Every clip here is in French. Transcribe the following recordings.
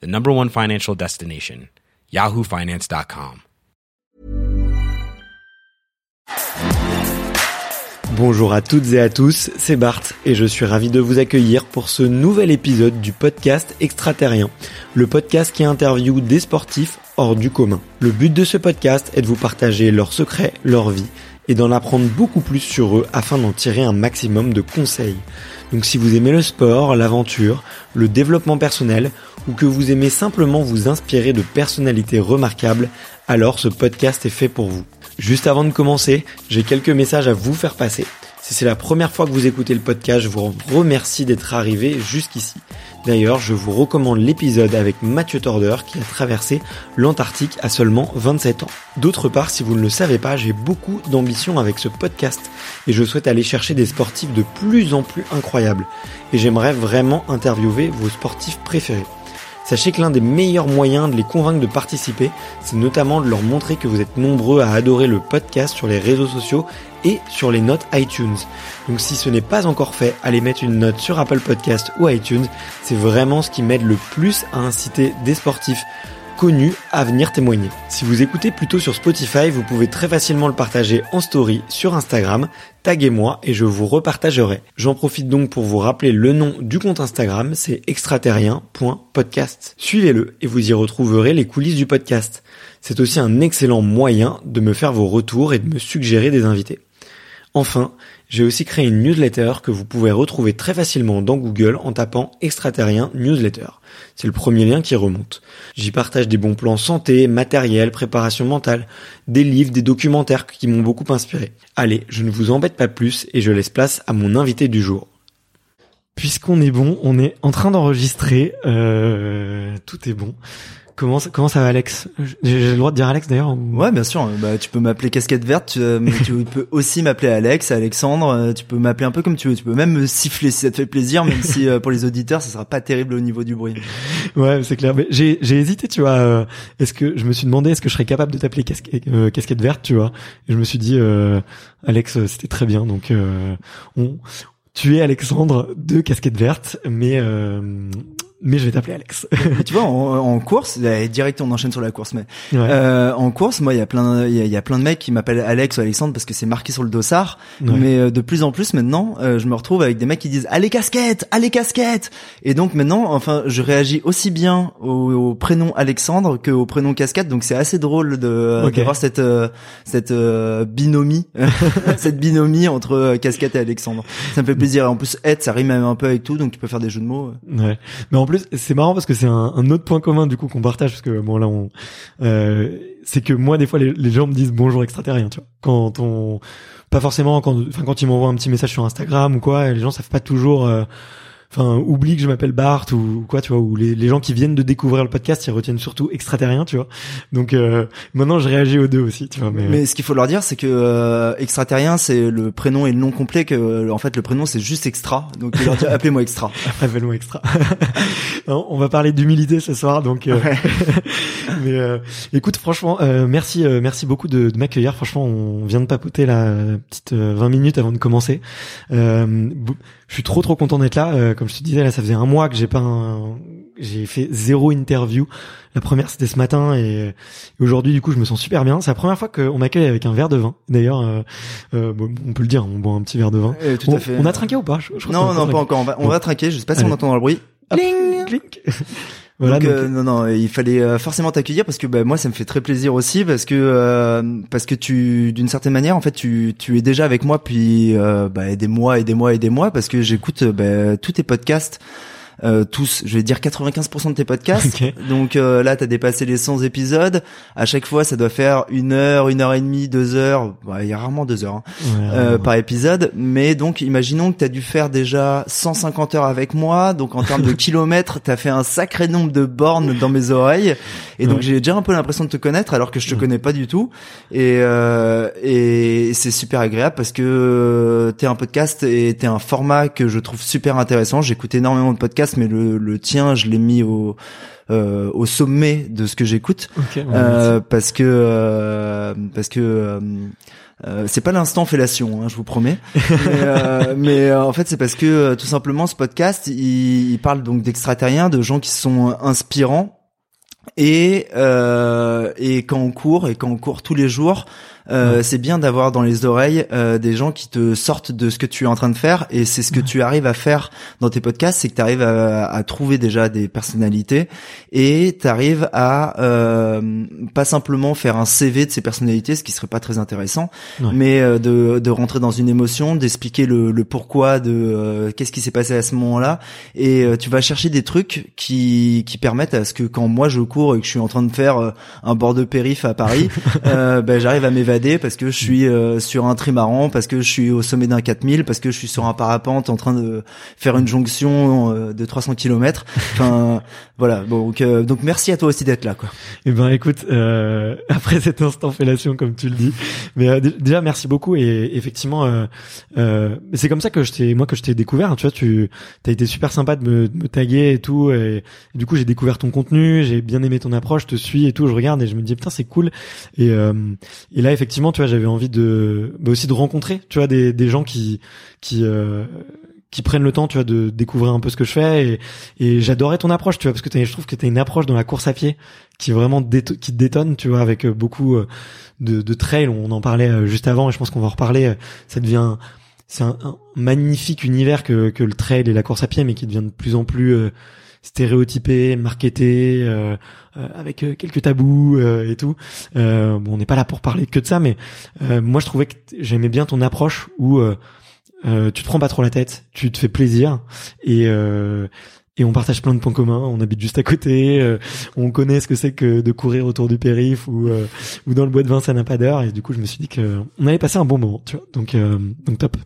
the number one financial destination, yahoofinance.com. Bonjour à toutes et à tous, c'est Bart et je suis ravi de vous accueillir pour ce nouvel épisode du podcast Extraterrien, le podcast qui interviewe des sportifs hors du commun. Le but de ce podcast est de vous partager leurs secrets, leur vie et d'en apprendre beaucoup plus sur eux afin d'en tirer un maximum de conseils. Donc si vous aimez le sport, l'aventure, le développement personnel ou que vous aimez simplement vous inspirer de personnalités remarquables, alors ce podcast est fait pour vous. Juste avant de commencer, j'ai quelques messages à vous faire passer. Si c'est la première fois que vous écoutez le podcast, je vous remercie d'être arrivé jusqu'ici. D'ailleurs, je vous recommande l'épisode avec Mathieu Torder qui a traversé l'Antarctique à seulement 27 ans. D'autre part, si vous ne le savez pas, j'ai beaucoup d'ambition avec ce podcast et je souhaite aller chercher des sportifs de plus en plus incroyables. Et j'aimerais vraiment interviewer vos sportifs préférés. Sachez que l'un des meilleurs moyens de les convaincre de participer, c'est notamment de leur montrer que vous êtes nombreux à adorer le podcast sur les réseaux sociaux et sur les notes iTunes. Donc si ce n'est pas encore fait, allez mettre une note sur Apple Podcast ou iTunes. C'est vraiment ce qui m'aide le plus à inciter des sportifs connus à venir témoigner. Si vous écoutez plutôt sur Spotify, vous pouvez très facilement le partager en story sur Instagram, taguez-moi et je vous repartagerai. J'en profite donc pour vous rappeler le nom du compte Instagram, c'est extraterrien.podcast. Suivez-le et vous y retrouverez les coulisses du podcast. C'est aussi un excellent moyen de me faire vos retours et de me suggérer des invités. Enfin, j'ai aussi créé une newsletter que vous pouvez retrouver très facilement dans Google en tapant extraterrien newsletter. C'est le premier lien qui remonte. J'y partage des bons plans santé, matériel, préparation mentale, des livres, des documentaires qui m'ont beaucoup inspiré. Allez, je ne vous embête pas plus et je laisse place à mon invité du jour. Puisqu'on est bon, on est en train d'enregistrer. Euh, tout est bon. Comment ça, comment ça va Alex? J'ai le droit de dire Alex d'ailleurs Ouais, bien sûr. Bah, tu peux m'appeler casquette verte, tu, mais tu peux aussi m'appeler Alex, Alexandre. euh, Tu peux m'appeler un peu comme tu veux. Tu peux même me siffler si ça te fait plaisir, même si euh, pour les auditeurs, ça sera pas terrible au niveau du bruit. Ouais, c'est clair. Mais j'ai j'ai hésité, tu vois. euh, est-ce que je me suis demandé est-ce que je serais capable de t'appeler casquette, euh, casquette verte, tu vois? Et je me suis dit euh, Alex, euh, c'était très bien. Donc euh, on tu es Alexandre de casquette verte, mais euh, mais je vais t'appeler Alex. Tu vois, en, en course, eh, direct, on enchaîne sur la course, mais ouais. euh, en course, moi, il y a plein, il y a, il y a plein de mecs qui m'appellent Alex ou Alexandre parce que c'est marqué sur le dossard. Ouais. Mais euh, de plus en plus maintenant, euh, je me retrouve avec des mecs qui disent allez casquette, allez casquette. Et donc maintenant, enfin, je réagis aussi bien au, au prénom Alexandre que au prénom casquette. Donc c'est assez drôle de Ok. d'avoir cette euh, cette euh, binomie, cette binomie entre euh, casquette et Alexandre. Ça me fait plaisir. Et en plus, Ed, ça rime même un peu avec tout, donc tu peux faire des jeux de mots. Ouais. Mais en plus, c'est marrant parce que c'est un, autre point commun du coup qu'on partage parce que bon là euh, c'est que moi des fois les, les gens me disent bonjour extraterrien, tu vois. Quand on, pas forcément quand, enfin quand ils m'envoient un petit message sur Instagram ou quoi, les gens savent pas toujours. euh, Enfin, oublie que je m'appelle Bart ou quoi, tu vois, ou les, les gens qui viennent de découvrir le podcast, ils retiennent surtout extraterrien, tu vois. Donc euh, maintenant, je réagis aux deux aussi, tu vois. Mais, Mais ce qu'il faut leur dire, c'est que euh, extraterrien, c'est le prénom et le nom complet. Que en fait, le prénom c'est juste extra. Donc appelez-moi extra. appelle-moi extra. Non, on va parler d'humilité ce soir, donc. euh, mais euh, écoute, franchement, euh, merci, euh, merci beaucoup de, de m'accueillir. Franchement, on vient de papoter euh, petite euh, 20 minutes avant de commencer. Je suis trop trop content d'être là. Euh, comme je te disais, là, ça faisait un mois que j'ai pas, un- j'ai fait zéro interview. La première c'était ce matin et, et aujourd'hui du coup je me sens super bien. C'est la première fois qu'on m'accueille avec un verre de vin. D'ailleurs, euh, euh, bon, on peut le dire, on boit un petit verre de vin. Euh, tout on, à fait. on a trinqué ou pas? Je- je crois qu'on Non, non, pas encore. On va, on va traquer. Je sais pas si Allez. on entend dans le bruit. Hop, clink. Voilà, donc, donc, euh, non, non, il fallait euh, forcément t'accueillir parce que bah, moi, ça me fait très plaisir aussi parce que euh, parce que tu, d'une certaine manière, en fait, tu tu es déjà avec moi depuis euh, bah, des mois et des mois et des mois parce que j'écoute euh, bah, tous tes podcasts. Euh, tous, je vais dire 95% de tes podcasts. Ok. Donc euh, là, t'as dépassé les 100 épisodes. À chaque fois, ça doit faire une heure, une heure et demie, deux heures. Bah, Il y a rarement deux heures hein, Ouais, euh, ouais. par épisode. Mais donc, imaginons que t'as dû faire déjà 150 heures avec moi. Donc en termes de kilomètres, t'as fait un sacré nombre de bornes dans mes oreilles. Et donc Ouais. j'ai déjà un peu l'impression de te connaître, alors que je te connais pas du tout. Et euh, et c'est super agréable parce que t'es un podcast et t'es un format que je trouve super intéressant. J'écoute énormément de podcasts, mais le, le tien, je l'ai mis au euh, au sommet de ce que j'écoute euh, parce que euh, parce que euh, euh, c'est pas l'instant fellation, hein, je vous promets. mais euh, mais, euh, en fait, c'est parce que tout simplement ce podcast, il, il parle donc d'extraterriens, de gens qui sont inspirants. Et euh, et quand on court et quand on court tous les jours, euh, c'est bien d'avoir dans les oreilles euh, des gens qui te sortent de ce que tu es en train de faire et c'est ce que tu arrives à faire dans tes podcasts, c'est que tu arrives à, à trouver déjà des personnalités et tu arrives à euh, pas simplement faire un CV de ces personnalités, ce qui serait pas très intéressant, Ouais. mais euh, de, de rentrer dans une émotion, d'expliquer le, le pourquoi de euh, qu'est-ce qui s'est passé à ce moment-là et tu vas chercher des trucs qui qui permettent à ce que quand moi je cours et que je suis en train de faire un bord de périph à Paris, ben, j'arrive à m'évader parce que je suis euh, sur un trimaran, parce que je suis au sommet d'un 4000, parce que je suis sur un parapente en train de faire une jonction euh, de 300 km. Enfin voilà, bon, donc euh, donc merci à toi aussi d'être là quoi. Eh ben écoute, euh, après cet instant fellation comme tu le dis, mais euh, dé- déjà merci beaucoup. Et effectivement euh, euh, c'est comme ça que je t'ai moi que je t'ai découvert. hein, tu vois, tu as été super sympa de me, de me taguer et tout. Et, et du coup j'ai découvert ton contenu, j'ai bien aimé ton approche, je te suis et tout, je regarde et je me dis putain c'est cool. Et euh, et là effectivement tu vois j'avais envie de bah, aussi de rencontrer tu vois des des gens qui qui euh, qui prennent le temps, tu vois, de découvrir un peu ce que je fais et, et j'adorais ton approche, tu vois, parce que je trouve que t'as une approche dans la course à pied qui vraiment détonne, tu vois, avec euh, beaucoup euh, de, de trails. On en parlait euh, juste avant et je pense qu'on va en reparler. Ça devient, c'est un, un magnifique univers que, que le trail et la course à pied, mais qui devient de plus en plus euh, stéréotypé, marketé, euh, euh, avec euh, quelques tabous euh, et tout. Bon, on n'est pas là pour parler que de ça, mais moi je trouvais que j'aimais bien ton approche où tu te prends pas trop la tête, tu te fais plaisir et et on partage plein de points communs. On habite juste à côté, on connaît ce que c'est que de courir autour du périph ou euh, ou dans le bois de Vincennes à pas d'heure. Et du coup, je me suis dit que on allait passer un bon moment, tu vois. Donc euh, donc top.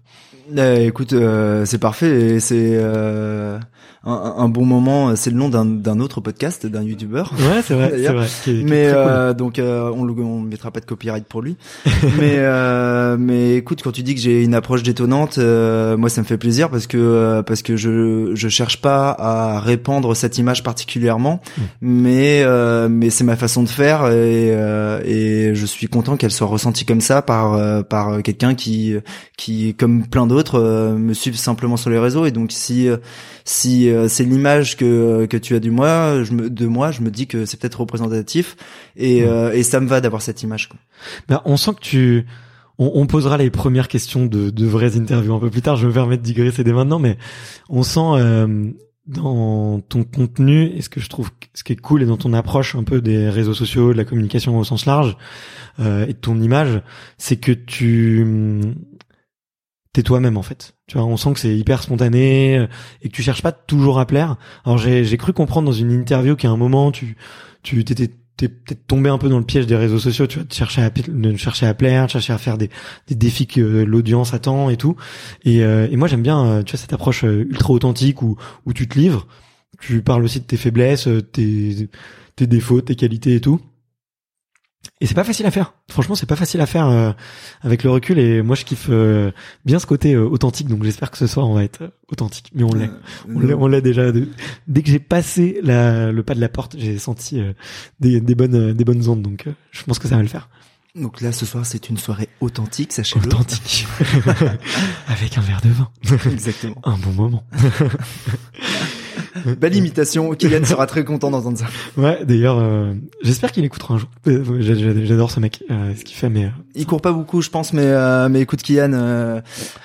Euh, écoute, euh, c'est parfait et c'est euh, un, un bon moment. C'est le nom d'un autre podcast d'un youtubeur. Ouais, c'est vrai, c'est vrai. Qui est- qui est Mais cool. euh, donc euh, on le on mettra pas de copyright pour lui. mais euh, mais écoute quand tu dis que j'ai une approche détonnante, euh, moi ça me fait plaisir parce que euh, parce que je je cherche pas à répandre cette image particulièrement, Mm. mais euh, mais c'est ma façon de faire et euh, et je suis content qu'elle soit ressentie comme ça par par quelqu'un qui qui comme plein d'autres euh, me suivent simplement sur les réseaux et donc si euh, si euh, c'est l'image que que tu as du moi, je me, de moi, je me dis que c'est peut-être représentatif et Mm. et ça me va d'avoir cette image. Quoi. Bah, on sent que tu. On, on posera les premières questions de, de vraies interviews un peu plus tard. Je me permets de digresser dès maintenant, mais on sent euh, dans ton contenu et ce que je trouve, ce qui est cool et dans ton approche un peu des réseaux sociaux, de la communication au sens large euh, et de ton image, c'est que tu t'es toi-même en fait. Tu vois, on sent que c'est hyper spontané euh, et que tu cherches pas toujours à plaire. Alors j'ai j'ai cru comprendre dans une interview qu'à un moment tu tu t'étais t'es peut-être tombé un peu dans le piège des réseaux sociaux, tu vois, de chercher à de chercher à plaire, de chercher à faire des des défis que euh, l'audience attend et tout. Et euh, et moi j'aime bien euh, tu vois cette approche ultra authentique où où tu te livres, tu parles aussi de tes faiblesses, tes tes défauts, tes qualités et tout. Et c'est pas facile à faire. Franchement, c'est pas facile à faire euh, avec le recul. Et moi, je kiffe euh, bien ce côté euh, authentique. Donc, j'espère que ce soir, on va être euh, authentique. Mais on l'est. On l'est, on l'est déjà. De- Dès que j'ai passé la, le pas de la porte, j'ai senti euh, des, des bonnes, euh, des bonnes ondes. Donc, euh, je pense que ça va le faire. Donc là, ce soir, c'est une soirée authentique, sachez-le. Authentique. avec un verre de vin. Exactement. Un bon moment. Belle imitation. Kylian sera très content d'entendre ça. Ouais, d'ailleurs, euh, j'espère qu'il écoutera un jour. Euh, j'a- j'a- J'adore ce mec, euh, ce qu'il fait, mais... euh, Il court pas beaucoup, je pense, mais euh, mais écoute, Kylian. Euh,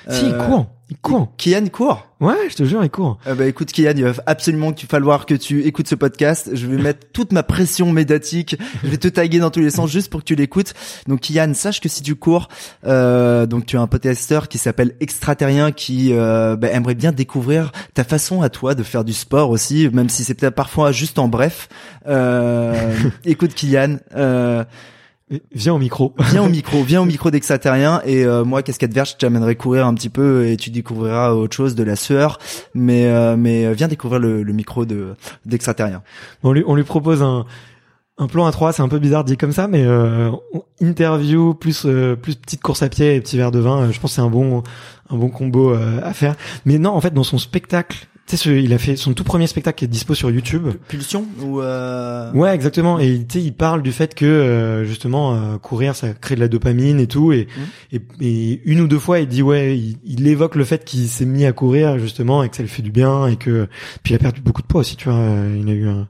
Si, il court. Il court. Kian court. Ouais, je te jure, il court. Euh, bah écoute Kian, il va absolument que tu falloir que tu écoutes ce podcast. Je vais mettre toute ma pression médiatique. Je vais te taguer dans tous les sens juste pour que tu l'écoutes. Donc Kian, sache que si tu cours, euh, donc tu as un podcasteur qui s'appelle Extraterrien qui euh, bah, aimerait bien découvrir ta façon à toi de faire du sport aussi, même si c'est peut-être parfois juste en bref. Euh, écoute Kian. Euh, Viens au micro. viens au micro, viens au micro d'extraterrien et euh, moi casquette verte, je t'amènerai courir un petit peu et tu découvriras autre chose de la sueur, mais euh, mais viens découvrir le, le micro de d'extraterrien. On lui, on lui propose un, un plan à trois, c'est un peu bizarre dit comme ça, mais euh, interview plus euh, plus petite course à pied et petit verre de vin, euh, je pense que c'est un bon un bon combo euh, à faire. Mais non, en fait, dans son spectacle, tu sais, il a fait son tout premier spectacle qui est dispo sur YouTube. Pulsion ou euh... Ouais, exactement. Et tu sais, il parle du fait que euh, justement euh, courir, ça crée de la dopamine et tout. Et, Mmh. et, et une ou deux fois, il dit ouais, il, il évoque le fait qu'il s'est mis à courir justement et que ça lui fait du bien et que puis il a perdu beaucoup de poids aussi. Tu vois, il a eu un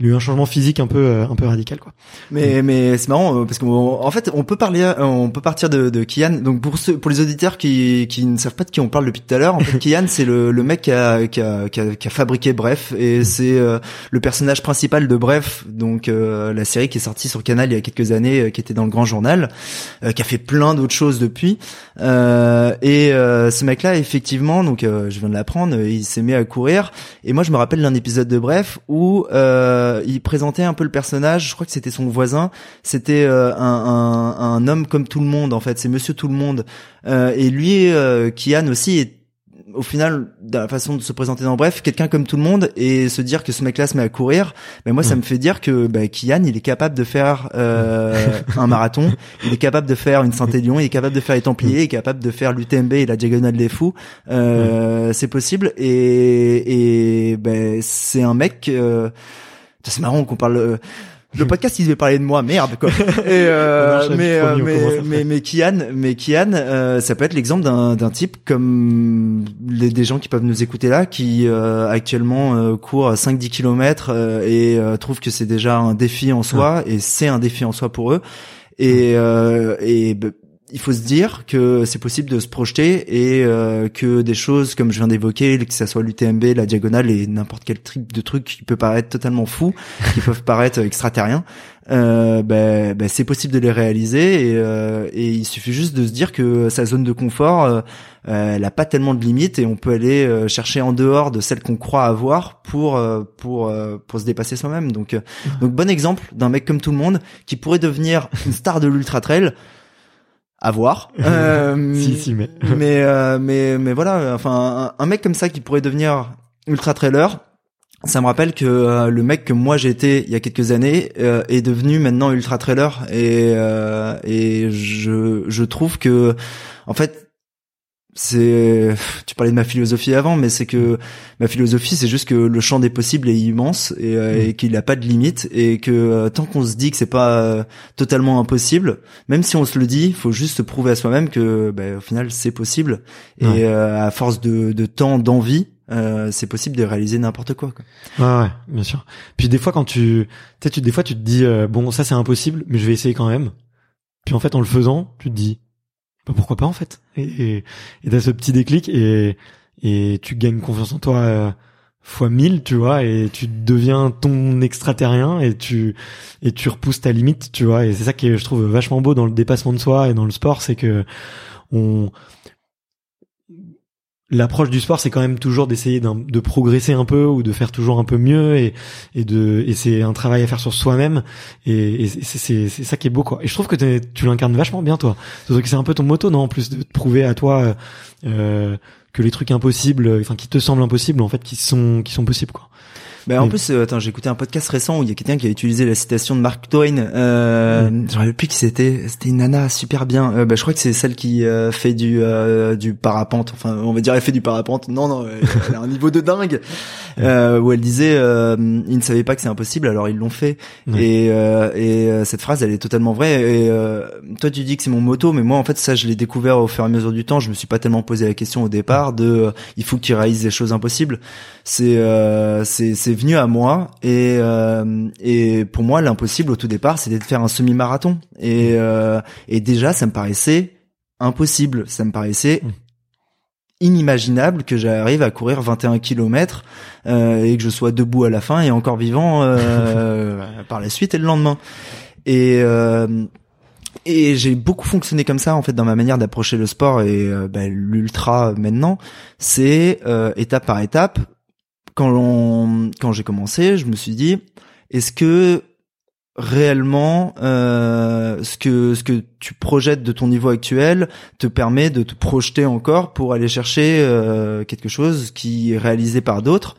il a eu un changement physique un peu euh, un peu radical quoi. Mais mais c'est marrant euh, parce qu'en fait on peut parler euh, on peut partir de, de Kian. Donc pour ceux pour les auditeurs qui qui ne savent pas de qui on parle depuis tout à l'heure en fait Kian c'est le le mec qui a qui a qui a, qui a fabriqué Bref. Et c'est euh, le personnage principal de Bref donc euh, la série qui est sortie sur Canal il y a quelques années euh, qui était dans le Grand Journal euh, qui a fait plein d'autres choses depuis. Euh, et euh, ce mec là effectivement donc euh, je viens de l'apprendre il s'est mis à courir. Et moi je me rappelle d'un épisode de Bref où euh, il présentait un peu le personnage je crois que c'était son voisin. C'était euh, un, un, un homme comme tout le monde en fait. C'est Monsieur tout le monde. Euh, et lui euh, Kian aussi est au final, de la façon de se présenter dans Bref, quelqu'un comme tout le monde et se dire que ce mec-là se met à courir, ben moi ça me fait dire que bah, Kian il est capable de faire euh, un marathon, il est capable de faire une Saint-Élion, il est capable de faire les Templiers, il est capable de faire l'UTMB et la Diagonale des Fous, euh, c'est possible. Et, et ben c'est un mec. Euh, c'est marrant qu'on parle. euh, le podcast, il devait parler de moi, merde quoi. Et euh, mais, euh, mais, mais mais Kian, mais Kian, euh, ça peut être l'exemple d'un d'un type comme les, des gens qui peuvent nous écouter là, qui euh, actuellement euh, courent 5-10 kilomètres euh, et euh, trouvent que c'est déjà un défi en soi et c'est un défi en soi pour eux. Et euh, et bah, il faut se dire que c'est possible de se projeter et euh, que des choses comme je viens d'évoquer, que ça soit l'UTMB, la diagonale et n'importe quel truc de truc qui peut paraître totalement fou, qui peuvent paraître extraterriens, euh, ben, ben, c'est possible de les réaliser et, euh, et il suffit juste de se dire que sa zone de confort, euh, elle a pas tellement de limites et on peut aller euh, chercher en dehors de celle qu'on croit avoir pour euh, pour euh, pour se dépasser soi-même. Donc euh, donc bon exemple d'un mec comme tout le monde qui pourrait devenir une star de l'ultra trail. À voir. Euh, Si si mais mais euh, mais mais voilà enfin un, un mec comme ça qui pourrait devenir ultra trailer ça me rappelle que euh, le mec que moi j'étais il y a quelques années euh, est devenu maintenant ultra trailer et euh, et je je trouve que en fait c'est tu parlais de ma philosophie avant mais c'est que ma philosophie c'est juste que le champ des possibles est immense et, euh, et qu'il n'a pas de limite et que euh, tant qu'on se dit que c'est pas euh, totalement impossible même si on se le dit il faut juste se prouver à soi-même que bah, au final c'est possible et Ouais. euh, à force de, de temps d'envie euh, c'est possible de réaliser n'importe quoi, quoi. Ouais, ouais, bien sûr. Puis des fois quand tu, tu des fois tu te dis euh, bon ça c'est impossible, mais je vais essayer quand même. Puis en fait en le faisant, tu te dis pourquoi pas en fait. Et t'as ce petit déclic et et tu gagnes confiance en toi euh, fois mille, tu vois, et tu deviens ton extraterrien et tu et tu repousses ta limite, tu vois. Et c'est ça qui est, je trouve vachement beau dans le dépassement de soi et dans le sport, c'est que on l'approche du sport, c'est quand même toujours d'essayer de progresser un peu ou de faire toujours un peu mieux et, et de et c'est un travail à faire sur soi-même et, et c'est, ça qui est beau quoi. Et je trouve que tu l'incarnes vachement bien toi. C'est un peu ton moto non en plus de te prouver à toi euh, que les trucs impossibles, enfin qui te semblent impossibles en fait qui sont qui sont possibles quoi. Bah, en plus, euh, attends, j'ai écouté un podcast récent où il y a quelqu'un qui a utilisé la citation de Mark Twain. Euh, Mm. Je rappelle plus qui c'était. C'était une nana super bien. Euh, bah, je crois que c'est celle qui euh, fait du euh, du parapente. Enfin, on va dire elle fait du parapente. Non, non, elle elle a un niveau de dingue. Euh, où elle disait, euh, ils ne savaient pas que c'est impossible, alors ils l'ont fait. Et, euh, et euh, cette phrase, elle est totalement vraie. Et euh, toi, tu dis que c'est mon moto, mais moi, en fait, ça, je l'ai découvert au fur et à mesure du temps. Je me suis pas tellement posé la question au départ de, il faut que tu réalises des choses impossibles. C'est, euh, c'est, c'est venu à moi. Et, euh, et pour moi, l'impossible au tout départ, c'était de faire un semi-marathon. Et, euh, et déjà, ça me paraissait impossible. Ça me paraissait Mm. inimaginable que j'arrive à courir 21 km euh, et que je sois debout à la fin et encore vivant euh, par la suite et le lendemain. Et euh, et j'ai beaucoup fonctionné comme ça en fait dans ma manière d'approcher le sport et euh, bah, l'ultra maintenant, c'est euh, étape par étape. Quand quand j'ai commencé, je me suis dit est-ce que réellement euh, ce que ce que tu projettes de ton niveau actuel te permet de te projeter encore pour aller chercher euh, quelque chose qui est réalisé par d'autres?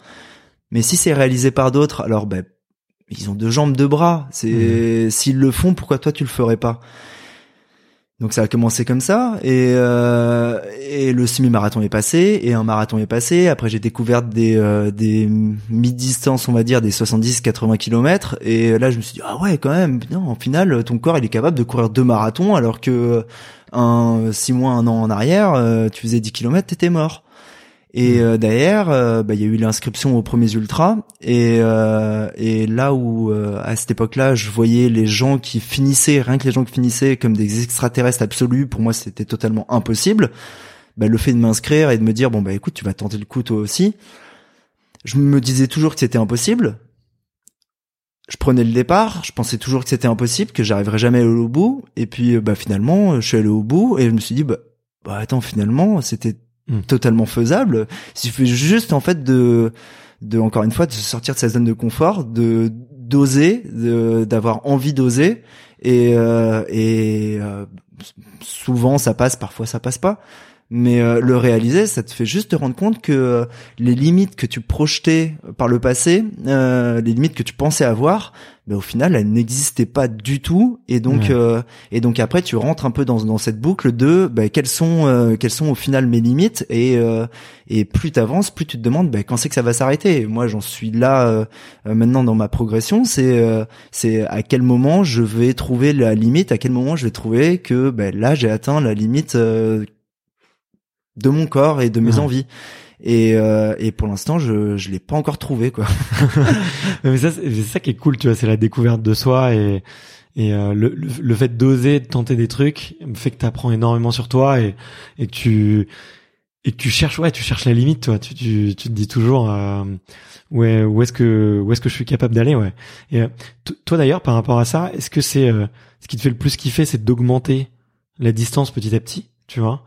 Mais si c'est réalisé par d'autres alors ben ils ont deux jambes deux bras. C'est mmh. s'ils le font pourquoi toi tu le ferais pas? Donc ça a commencé comme ça et euh, et le semi-marathon est passé et un marathon est passé. Après j'ai découvert des euh, des mi-distances on va dire des 70-80 km et là je me suis dit ah ouais quand même non en final ton corps il est capable de courir deux marathons alors que un six mois un an en arrière euh, tu faisais 10 km t'étais mort. Et mmh. euh, derrière, euh, bah, il y a eu l'inscription aux premiers ultras. Et, euh, et là où, à cette époque-là, je voyais les gens qui finissaient, rien que les gens qui finissaient comme des extraterrestres absolus, pour moi, c'était totalement impossible. Bah, le fait de m'inscrire et de me dire, bon, bah écoute, tu vas tenter le coup toi aussi. Je me disais toujours que c'était impossible. Je prenais le départ, je pensais toujours que c'était impossible, que j'arriverais jamais à aller au bout. Et puis, bah finalement, je suis allé au bout et je me suis dit, bah, bah attends, finalement, c'était Hmm. totalement faisable. Il suffit juste en fait de de encore une fois de sortir de sa zone de confort, de d'oser, d'avoir envie d'oser et euh, et euh, souvent ça passe, parfois ça passe pas. Mais euh, le réaliser, ça te fait juste te rendre compte que les limites que tu projetais par le passé, les limites que tu pensais avoir, mais au final elles n'existaient pas du tout. Et donc euh, et donc après tu rentres un peu dans dans cette boucle de bah, quelles sont euh, quelles sont au final mes limites et euh, et plus t'avances plus tu te demandes bah, quand c'est que ça va s'arrêter. Moi j'en suis là maintenant dans ma progression. C'est c'est à quel moment je vais trouver la limite à quel moment je vais trouver que bah, là j'ai atteint la limite de mon corps et de mes envies. Et, euh, et pour l'instant je je l'ai pas encore trouvé quoi. Mais ça c'est ça qui est cool tu vois c'est la découverte de soi et et euh, le, le, fait d'oser de tenter des trucs fait que tu apprends énormément sur toi et et que tu et que tu cherches ouais tu cherches la limite toi. Tu tu, tu te dis toujours euh, ouais où est-ce que où est-ce que je suis capable d'aller ouais. Et euh, toi d'ailleurs par rapport à ça est-ce que c'est euh, ce qui te fait le plus kiffer c'est d'augmenter la distance petit à petit tu vois?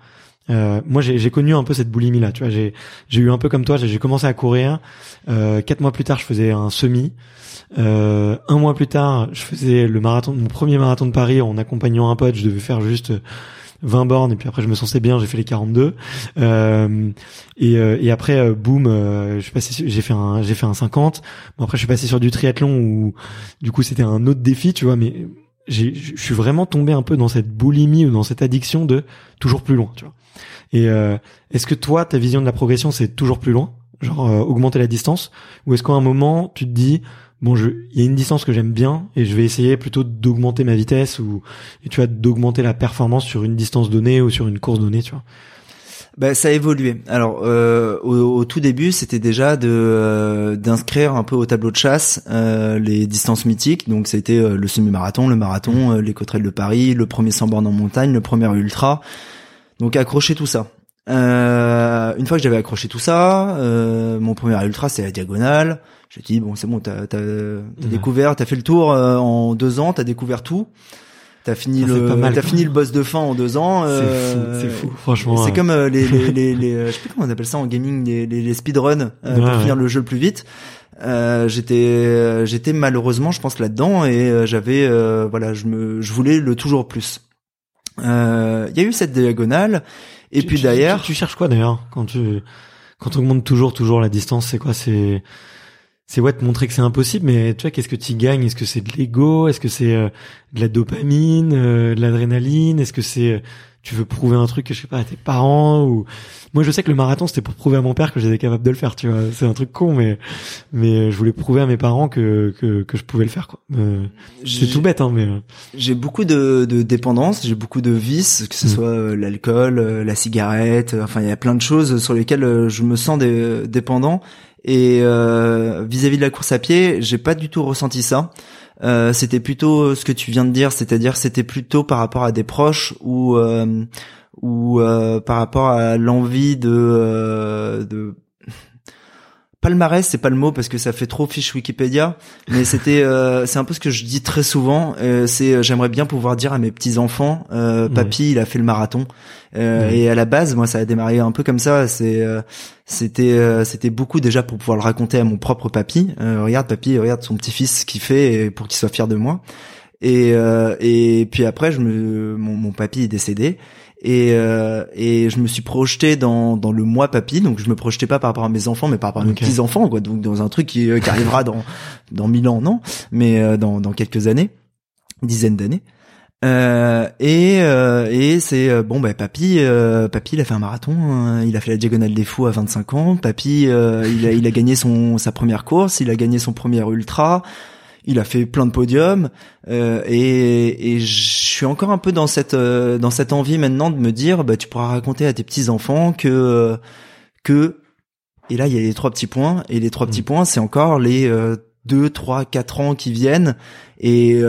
Euh, moi, j'ai connu un peu cette boulimie là. Tu vois, j'ai eu un peu comme toi. J'ai commencé à courir. Euh, quatre mois plus tard, je faisais un semi. Euh, un mois plus tard, je faisais le marathon, mon premier marathon de Paris en accompagnant un pote. Je devais faire juste 20 bornes et puis après je me sentais bien. J'ai fait les 42. Euh, et, euh, et après, boum, je suis passé. J'ai fait un, j'ai fait un 50. Bon après, je suis passé sur du triathlon où du coup c'était un autre défi, tu vois. Mais je suis vraiment tombé un peu dans cette boulimie ou dans cette addiction de toujours plus loin, tu vois. Et euh, est-ce que toi, ta vision de la progression, c'est toujours plus loin, genre euh, augmenter la distance, ou est-ce qu'à un moment, tu te dis bon, je, il y a une distance que j'aime bien et je vais essayer plutôt d'augmenter ma vitesse ou et tu vois d'augmenter la performance sur une distance donnée ou sur une course donnée, tu vois? Ben, ça a évolué. Alors euh, au, tout début, c'était déjà de d'inscrire un peu au tableau de chasse les distances mythiques. Donc c'était le semi-marathon, le marathon, les côtes de Paris, le premier 100 bornes en montagne, le premier ultra. Donc accrocher tout ça. Euh, une fois que j'avais accroché tout ça, euh, mon premier ultra c'est la diagonale. J'ai dit bon c'est bon, t'as t'as découvert, t'as fait le tour euh, en deux ans, t'as découvert tout. T'as fini le, t'as fini le boss de fin en deux ans. c'est fou, c'est fou, franchement. C'est comme les, les, les, les, je sais plus comment on appelle ça en gaming, les, les, les speedruns pour finir le jeu le plus vite. Euh, j'étais j'étais malheureusement je pense là-dedans et j'avais voilà je me je voulais le toujours plus euh, il y a eu cette diagonale. Et puis d'ailleurs, tu, cherches quoi d'ailleurs quand tu quand on augmente toujours toujours la distance C'est quoi C'est c'est ouais te montrer que c'est impossible, mais tu vois qu'est-ce que tu gagnes? Est-ce que c'est de l'ego? Est-ce que c'est euh, de la dopamine, euh, de l'adrénaline? Est-ce que c'est tu veux prouver un truc que je sais pas à tes parents ou moi je sais que le marathon c'était pour prouver à mon père que j'étais capable de le faire tu vois c'est un truc con mais mais je voulais prouver à mes parents que que, que je pouvais le faire quoi euh, c'est tout bête hein mais euh. j'ai beaucoup de, de dépendance j'ai beaucoup de vices que ce mm. soit euh, l'alcool la cigarette enfin il y a plein de choses sur lesquelles je me sens dépendant et vis-à-vis -vis de la course à pied j'ai pas du tout ressenti ça euh, c'était plutôt ce que tu viens de dire, c'est-à-dire c'était plutôt par rapport à des proches ou euh, ou par rapport à l'envie de palmarès, c'est pas le mot parce que ça fait trop fiche Wikipédia, mais c'était euh, c'est un peu ce que je dis très souvent. Euh, c'est euh, j'aimerais bien pouvoir dire à mes petits enfants, papy, il a fait le marathon. Et à la base, moi, ça a démarré un peu comme ça. C'est c'était c'était beaucoup déjà pour pouvoir le raconter à mon propre papy. regarde papy, regarde son petit fils qui fait pour qu'il soit fier de moi. Et et puis après, je me mon, mon papy est décédé. Et, euh, et je me suis projeté dans, dans le moi papy, donc je me projetais pas par rapport à mes enfants, mais par rapport à mes petits enfants, quoi. Donc dans un truc qui, euh, qui arrivera dans dans mille ans, non, mais euh, dans dans quelques années, dizaines d'années. Euh, et euh, et c'est bon bah papy papy il a fait un marathon hein. il a fait la diagonale des fous à 25 ans. Papy il a il a gagné son sa première course. Il a gagné son premier ultra il a fait plein de podiums euh, et, et je suis encore un peu dans cette euh, dans cette envie maintenant de me dire bah tu pourras raconter à tes petits enfants que euh, que et là il y a les trois petits points et les trois petits mm. points c'est encore les euh, deux trois quatre ans qui viennent et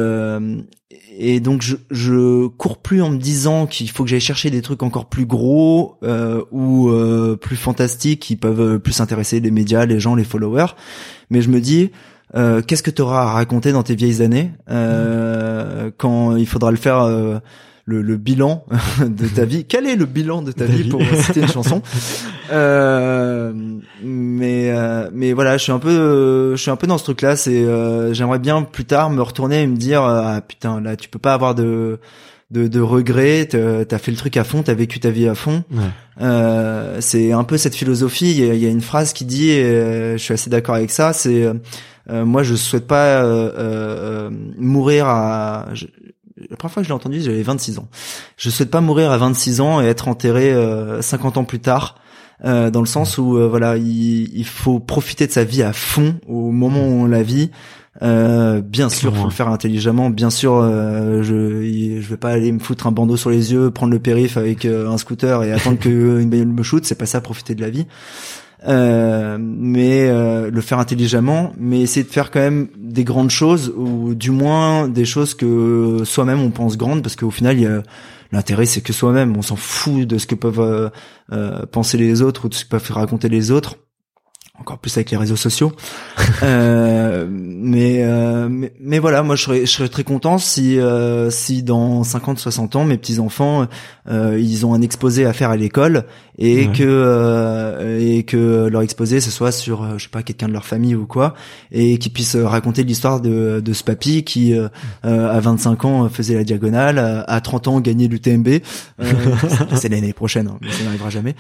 et donc je, je cours plus en me disant qu'il faut que j'aille chercher des trucs encore plus gros ou plus fantastiques qui peuvent plus intéresser les médias, les gens, les followers. Mais je me dis, euh, qu'est-ce que tu auras à raconter dans tes vieilles années euh, quand il faudra le faire euh, le, le, bilan de ta vie? Quel est le bilan de ta, vie, pour citer une chanson? Euh, Mais mais voilà, je suis un peu je suis un peu dans ce truc-là. C'est j'aimerais bien plus tard me retourner et me dire ah putain là tu peux pas avoir de de, de regrets, t'as fait le truc à fond, t'as vécu ta vie à fond. Euh, c'est un peu cette philosophie. Il y, y a, une phrase qui dit, et je suis assez d'accord avec ça, c'est euh, moi, je souhaite pas euh, euh, mourir à. Je, la première fois que je l'ai entendu, j'avais 26 ans. Je souhaite pas mourir à 26 ans et être enterré 50 ans plus tard. Euh, dans le sens où voilà il, il, faut profiter de sa vie à fond au moment où on la vit euh, bien sûr faut le faire intelligemment bien sûr je je vais pas aller me foutre un bandeau sur les yeux prendre le périph avec un scooter et attendre que une bagnole me shoot c'est pas ça profiter de la vie euh, mais euh, le faire intelligemment, mais essayer de faire quand même des grandes choses ou du moins des choses que soi-même on pense grandes, parce qu'au final, il l'intérêt c'est que soi-même, on s'en fout de ce que peuvent euh, penser les autres ou de ce que peuvent raconter les autres encore plus avec les réseaux sociaux. euh, mais, euh, mais, mais voilà, moi je serais je serais très content si euh, si dans 50 60 ans mes petits enfants euh, ils ont un exposé à faire à l'école et que euh, et que leur exposé ce soit sur euh, je sais pas quelqu'un de leur famille ou quoi et qu'ils puissent raconter l'histoire de de ce papy qui à 25 ans faisait la diagonale, à 30 ans gagnait l'UTMB. c'est l'année prochaine, hein, mais ça n'arrivera jamais.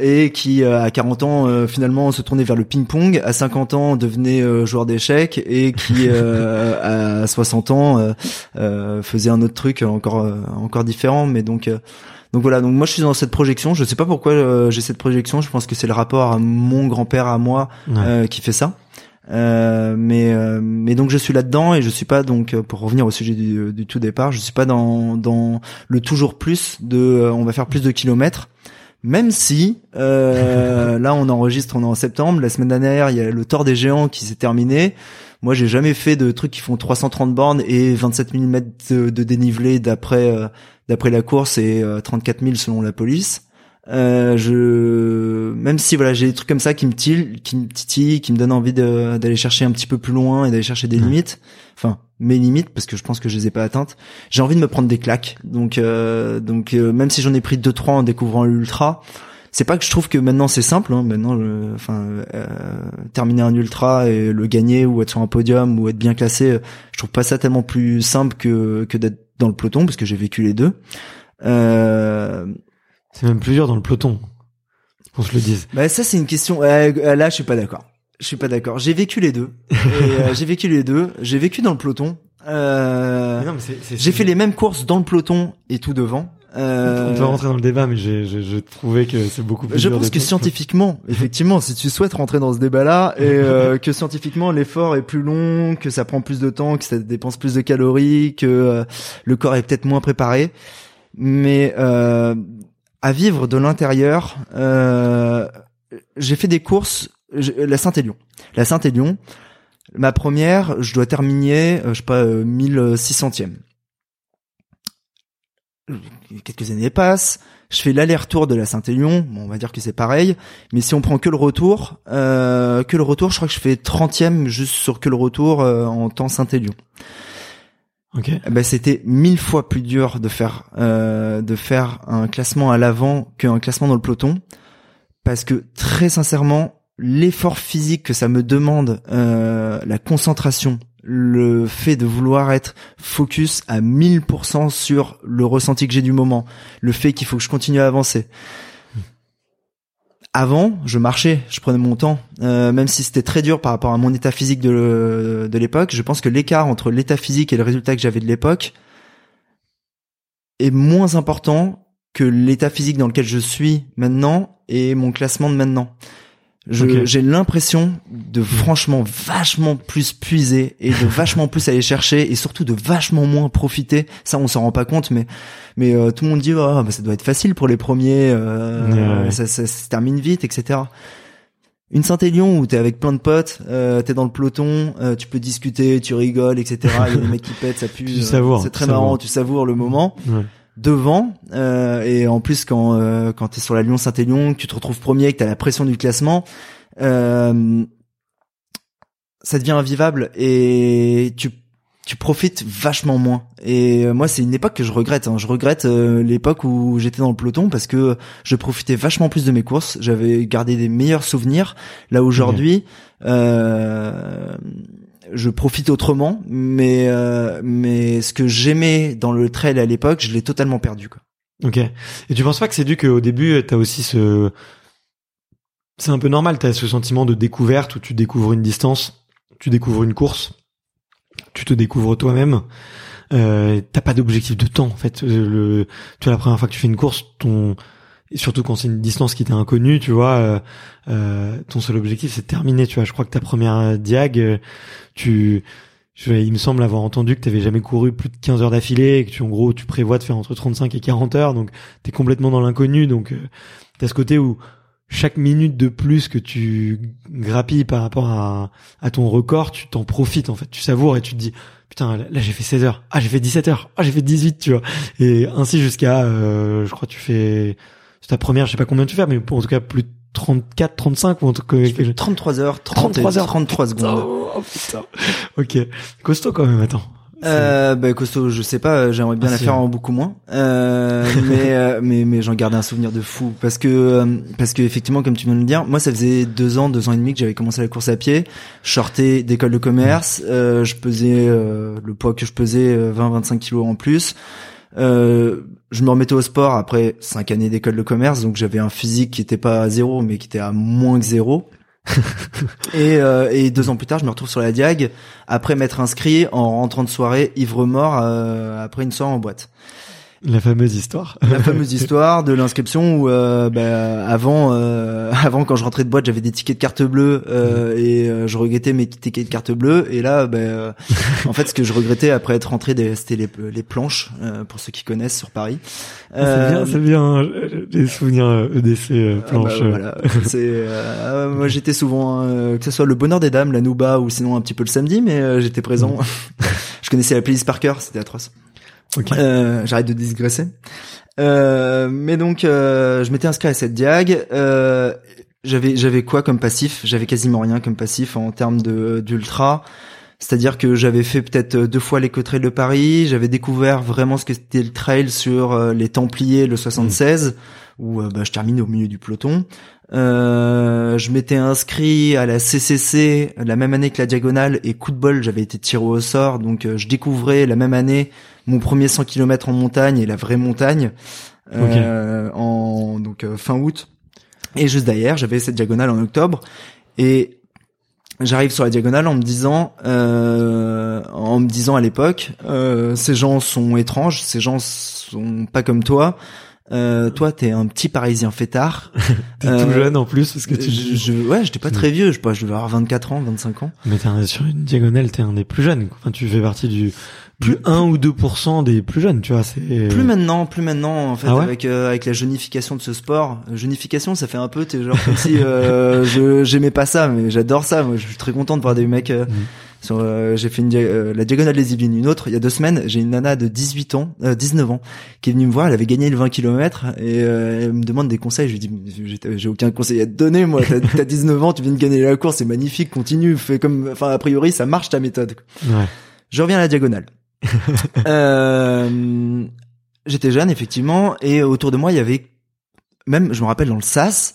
et qui à 40 ans finalement se tournait vers le ping-pong, à 50 ans devenait euh, joueur d'échecs et qui euh, à 60 ans euh, faisait un autre truc encore encore différent. Mais donc donc voilà, donc moi je suis dans cette projection. Je sais pas pourquoi j'ai cette projection. Je pense que c'est le rapport à mon grand-père à moi qui fait ça. Euh, mais mais donc je suis là-dedans et je suis pas donc pour revenir au sujet du, du tout départ, je suis pas dans dans le toujours plus de on va faire plus de kilomètres. Même si euh, là on enregistre, on est en septembre. La semaine dernière, il y a le Tour des Géants qui s'est terminé. Moi, j'ai jamais fait de trucs qui font 330 bornes et 27 mm de, de dénivelé d'après euh, d'après la course et 34 euh, 000 selon la police. Euh, je même si voilà j'ai des trucs comme ça qui me titillent, qui me titillent, qui me donnent envie d'aller chercher un petit peu plus loin et d'aller chercher des limites. Enfin mes limites parce que je pense que je les ai pas atteintes. J'ai envie de me prendre des claques. Donc euh, donc euh, même si j'en ai pris deux trois en découvrant l'ultra, c'est pas que je trouve que maintenant c'est simple. Hein. Maintenant, enfin euh, terminer un ultra et le gagner ou être sur un podium ou être bien classé, je trouve pas ça tellement plus simple que que d'être dans le peloton parce que j'ai vécu les deux. Euh, c'est même plus dur dans le peloton. On se le dise. Bah ça c'est une question. là je suis pas d'accord. Je suis pas d'accord. J'ai vécu les deux. Euh, j'ai vécu les deux. J'ai vécu dans le peloton. Euh, j'ai fait les mêmes courses dans le peloton et tout devant. Euh, on peut rentrer dans le débat, mais j'ai, j'ai, trouvé que c'est beaucoup plus. Je pense que scientifiquement, effectivement, si tu souhaites rentrer dans ce débat-là et euh, que scientifiquement l'effort est plus long, que ça prend plus de temps, que ça dépense plus de calories, que euh, le corps est peut-être moins préparé, mais à vivre de l'intérieur, j'ai fait des courses la Saint-Élion. La Saint-Élion, ma première, je dois terminer, euh, je sais pas, 1600e. Quelques années passent, je fais l'aller-retour de la Saint-Élion, bon, on va dire que c'est pareil, mais si on prend que le retour, euh, que le retour, je crois que je fais 30e juste sur que le retour euh, en temps Saint-Élion. Ok. Eh Ben c'était mille fois plus dur de faire euh, de faire un classement à l'avant qu'un classement dans le peloton, parce que très sincèrement, l'effort physique que ça me demande, euh, la concentration, le fait de vouloir être focus à 1000% sur le ressenti que j'ai du moment, le fait qu'il faut que je continue à avancer. Avant, je marchais, je prenais mon temps, euh, même si c'était très dur par rapport à mon état physique de, de l'époque. Je pense que l'écart entre l'état physique et le résultat que j'avais de l'époque est moins important que l'état physique dans lequel je suis maintenant et mon classement de maintenant. J'ai l'impression de franchement vachement plus puiser et de vachement plus aller chercher et surtout de vachement moins profiter. Ça, on s'en rend pas compte, mais mais euh, tout le monde dit oh, bah, ça doit être facile pour les premiers, euh, Ouais, ouais. Ça, ça, ça se termine vite, etc. Une Saint-Élion où t'es avec plein de potes, euh, t'es dans le peloton, euh, tu peux discuter, tu rigoles, etc. Il y a des mecs qui pètent, ça pue. Tu euh, c'est très marrant, tu savoures le moment Ouais. Devant euh, et en plus quand euh, quand t'es sur la Lyon Saint-Élion, que tu te retrouves premier, que t'as la pression du classement, euh, ça devient invivable et tu tu profites vachement moins. Et euh, moi, c'est une époque que je regrette. hein. Je regrette euh, l'époque où j'étais dans le peloton parce que je profitais vachement plus de mes courses. J'avais gardé des meilleurs souvenirs. Là aujourd'hui, euh, je profite autrement, mais euh, mais ce que j'aimais dans le trail à l'époque, je l'ai totalement perdu. Quoi. Ok. Et tu penses pas que c'est dû qu'au début, t'as aussi ce... C'est un peu normal, t'as ce sentiment de découverte où tu découvres une distance, tu découvres une course, tu te découvres toi-même. Euh, t'as pas d'objectif de temps en fait. Euh, tu vois la première fois que tu fais une course, ton surtout quand c'est une distance qui t'est inconnue, tu vois, euh, euh, ton seul objectif c'est de terminer. Tu vois, je crois que ta première diag, euh, tu, je- il me semble avoir entendu que t'avais jamais couru plus de 15 heures d'affilée et que tu en gros tu prévois de faire entre 35 et 40 heures, donc t'es complètement dans l'inconnu. Donc euh, t'as ce côté où chaque minute de plus que tu grappilles par rapport à, à ton record, tu t'en profites en fait, tu savoures et tu te dis putain là, j'ai fait 16 heures, ah j'ai fait 17 heures, ah j'ai fait 18 tu vois. Et ainsi jusqu'à euh, je crois tu fais ta première, je sais pas combien tu fais mais en tout cas plus de 34 35 ou en tout cas Je fais 33 heures, 30 33 heures. 33 secondes. Oh, putain. OK. Costaud quand même, attends. Euh, bah, costaud, je sais pas, euh, j'aimerais bien Ah, la faire en beaucoup moins. Euh, mais, euh, mais, mais j'en garde un souvenir de fou. Parce que, euh, parce que effectivement, comme tu viens de le dire, moi, ça faisait deux ans, deux ans et demi que j'avais commencé la course à pied. Je sortais d'école de commerce, euh, je pesais, euh, le poids que je pesais, 20-25 kilos en plus. Euh, je me remettais au sport après cinq années d'école de commerce, donc j'avais un physique qui était pas à zéro, mais qui était à moins que zéro. et, euh, et deux ans plus tard, je me retrouve sur la Diag après m'être inscrit en rentrant de soirée ivre mort euh, après une soirée en boîte. La fameuse histoire. La fameuse histoire de l'inscription où euh, bah, avant, euh, avant quand je rentrais de boîte, j'avais des tickets de carte bleue euh, et euh, je regrettais mes tickets de carte bleue. Et là, bah, euh, en fait, ce que je regrettais après être rentré, c'était les, les planches euh, pour ceux qui connaissent sur Paris. C'est bien, c'est bien des souvenirs EDC ah bah, planche. euh. voilà, c'est euh, moi j'étais souvent euh, que ce soit le bonheur des dames, la Nouba ou sinon un petit peu le samedi, mais euh, j'étais présent. je connaissais la playlist par cœur, c'était atroce. OK. Euh, J'arrête de digresser. Euh, mais donc euh, je m'étais inscrit à cette diag. Euh, j'avais j'avais quoi comme passif? J'avais quasiment rien comme passif en termes de d'ultra. C'est-à-dire que j'avais fait peut-être deux fois l'éco-trail de Paris, j'avais découvert vraiment ce que c'était le trail sur euh, les Templiers, le 76, où euh, bah, je termine au milieu du peloton. Euh, je m'étais inscrit à la CCC la même année que la diagonale et coup de bol, j'avais été tiré au sort, donc euh, je découvrais la même année mon premier 100 km en montagne et la vraie montagne euh, en donc euh, fin août. Et juste derrière, j'avais cette diagonale en octobre et j'arrive sur la diagonale en me disant euh, en me disant à l'époque euh, ces gens sont étranges, ces gens sont pas comme toi. Euh, toi, t'es un petit Parisien fêtard. T'es Euh, tout jeune en plus parce que tu je, je- ouais, j'étais pas très vieux. Je sais pas, je devais avoir 24 ans, 25 ans. Mais t'es sur une diagonale, t'es un des plus jeunes. Enfin, tu fais partie du plus 1 ou 2% des plus jeunes, tu vois. C'est Plus maintenant, plus maintenant en fait Ah ouais avec euh, avec la jeunification de ce sport. Jeunification, ça fait un peu t'es genre comme si euh, je j'aimais pas ça, mais j'adore ça. Moi, je suis très content de voir des mecs euh, Mhm. Euh, j'ai fait une, euh, la diagonale des Yvelines. Une autre, il y a deux semaines, j'ai une nana de 18 ans, euh, 19 ans, qui est venue me voir. Elle avait gagné le 20 km et euh, elle me demande des conseils. Je lui dis, j'ai, aucun conseil à te donner. Moi, t'as, t'as 19 ans, tu viens de gagner la course, c'est magnifique. Continue, fais comme, enfin a priori, ça marche ta méthode. Ouais. Je reviens à la diagonale. euh, j'étais jeune effectivement et autour de moi il y avait même je me rappelle dans le sas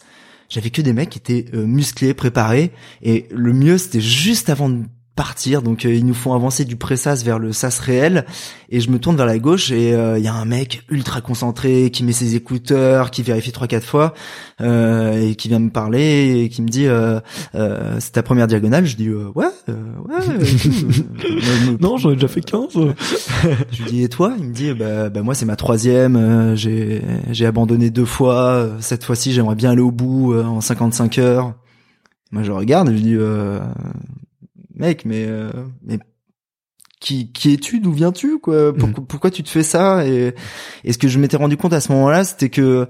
j'avais que des mecs qui étaient euh, musclés préparés et le mieux c'était juste avant de partir donc euh, ils nous font avancer du pré-sas vers le sas réel et je me tourne vers la gauche et euh, il y a un mec ultra concentré qui met ses écouteurs qui vérifie trois quatre fois euh, et qui vient me parler et qui me dit euh, euh, c'est ta première diagonale je dis euh, ouais euh, ouais. Euh, Non, j'en ai déjà fait 15. je lui dis et toi? Il me dit bah, bah moi c'est ma troisième. euh, j'ai j'ai abandonné deux fois. euh, Cette fois-ci j'aimerais bien aller au bout euh, en 55 heures. Moi je regarde et je lui dis euh, mec mais euh, mais qui qui es-tu D'où viens-tu quoi? Pourquoi, pourquoi tu te fais ça? Et, et ce que je m'étais rendu compte à ce moment-là c'était que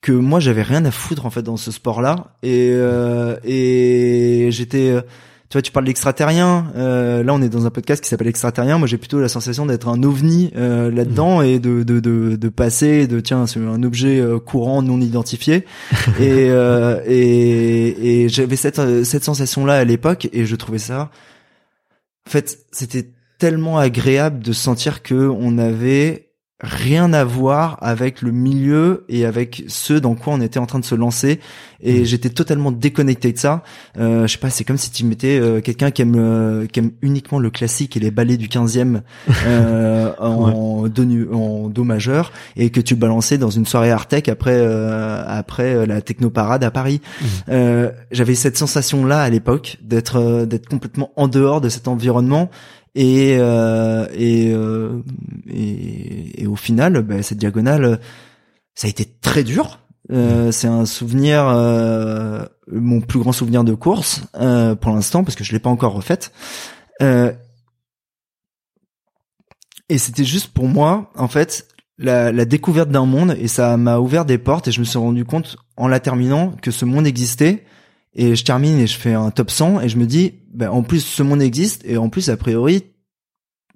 que moi j'avais rien à foutre en fait dans ce sport-là et euh, et j'étais euh, tu vois, tu parles d'extraterrien. Euh, là, on est dans un podcast qui s'appelle Extraterrien. Moi, j'ai plutôt la sensation d'être un ovni euh, là-dedans et de, de, de, de passer de tiens, c'est un objet euh, courant non identifié. et euh, et, et j'avais cette cette sensation-là à l'époque et je trouvais ça. En fait, c'était tellement agréable de sentir que on avait rien à voir avec le milieu et avec ce dans quoi on était en train de se lancer. Et Mhm. j'étais totalement déconnecté de ça. Euh, je sais pas c'est comme si tu mettais euh, quelqu'un qui aime euh, qui aime uniquement le classique et les ballets du 15e euh, en do en do majeur et que tu le balançais dans une soirée Artec après euh, après euh, la technoparade à Paris. Euh, j'avais cette sensation là à l'époque d'être d'être complètement en dehors de cet environnement et euh, et, euh, et et au final bah, cette diagonale ça a été très dur. Euh, c'est un souvenir euh, mon plus grand souvenir de course euh, pour l'instant parce que je l'ai pas encore refaite. Euh, et c'était juste pour moi en fait la, la découverte d'un monde et ça m'a ouvert des portes et je me suis rendu compte en la terminant que ce monde existait et je termine et je fais un top 100 et je me dis bah, en plus ce monde existe et en plus a priori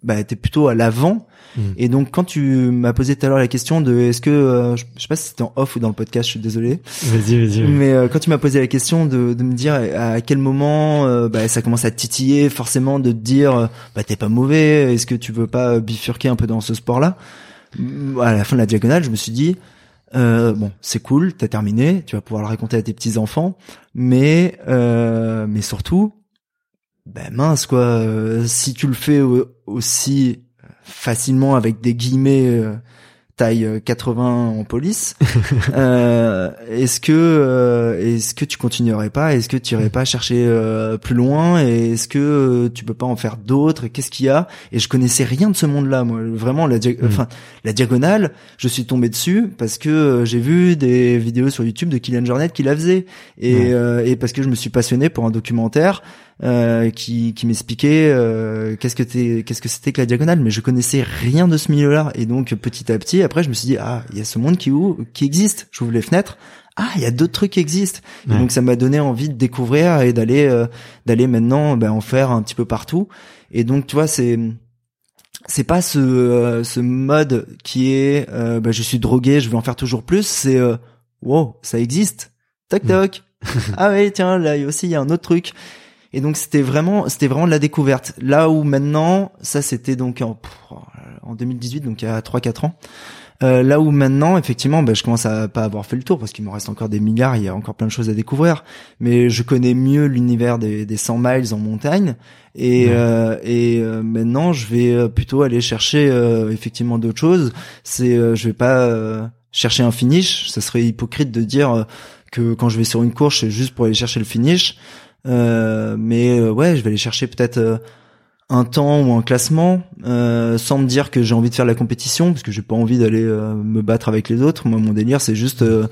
bah t'es plutôt à l'avant Mhm. et donc quand tu m'as posé tout à l'heure la question de est-ce que euh, je, je sais pas si c'était en off ou dans le podcast je suis désolé Vas-y, vas-y. mais euh, quand tu m'as posé la question de, de me dire à quel moment euh, bah, ça commence à te titiller forcément de te dire bah t'es pas mauvais est-ce que tu veux pas bifurquer un peu dans ce sport là à la fin de la diagonale je me suis dit euh, bon c'est cool t'as terminé tu vas pouvoir le raconter à tes petits enfants mais euh, mais surtout ben mince quoi euh, si tu le fais au- aussi facilement avec des guillemets euh, taille euh, 80 en police. Euh, est-ce que euh, est-ce que tu continuerais pas? Est-ce que tu irais pas chercher euh, plus loin? Et est-ce que euh, tu peux pas en faire d'autres? Qu'est-ce qu'il y a? Et je connaissais rien de ce monde-là moi. Vraiment la dia- Mm. la diagonale je suis tombé dessus parce que euh, j'ai vu des vidéos sur YouTube de Kylian Jornet qui la faisait. Et euh, et parce que je me suis passionné pour un documentaire euh, qui qui m'expliquait euh, qu'est-ce que t'es qu'est-ce que c'était que la diagonale. Mais je connaissais rien de ce milieu-là. Et donc petit à petit après je me suis dit ah il y a ce monde qui ou- qui existe. J'ouvre les fenêtres. Ah il y a d'autres trucs qui existent. Et Ouais. donc ça m'a donné envie de découvrir et d'aller euh, d'aller maintenant ben, en faire un petit peu partout. Et donc tu vois c'est c'est pas ce euh, ce mode qui est euh, ben, je suis drogué je veux en faire toujours plus. C'est euh, wow ça existe. Toc toc. Ah ouais tiens là aussi il y a un autre truc et donc c'était vraiment c'était vraiment de la découverte là où maintenant ça c'était donc en, en 2018 donc il y a 3 4 ans euh, là où maintenant, effectivement, bah, je commence à pas avoir fait le tour parce qu'il me reste encore des milliards, il y a encore plein de choses à découvrir. Mais je connais mieux l'univers des, des 100 miles en montagne et, euh, et euh, maintenant, je vais euh, plutôt aller chercher euh, effectivement d'autres choses. C'est, euh, je vais pas euh, chercher un finish. Ce serait hypocrite de dire que quand je vais sur une course, c'est juste pour aller chercher le finish. Euh, mais euh, ouais, je vais aller chercher peut-être euh, un temps ou un classement, euh, sans me dire que j'ai envie de faire la compétition, parce que j'ai pas envie d'aller euh, me battre avec les autres. Moi, mon délire, c'est juste euh,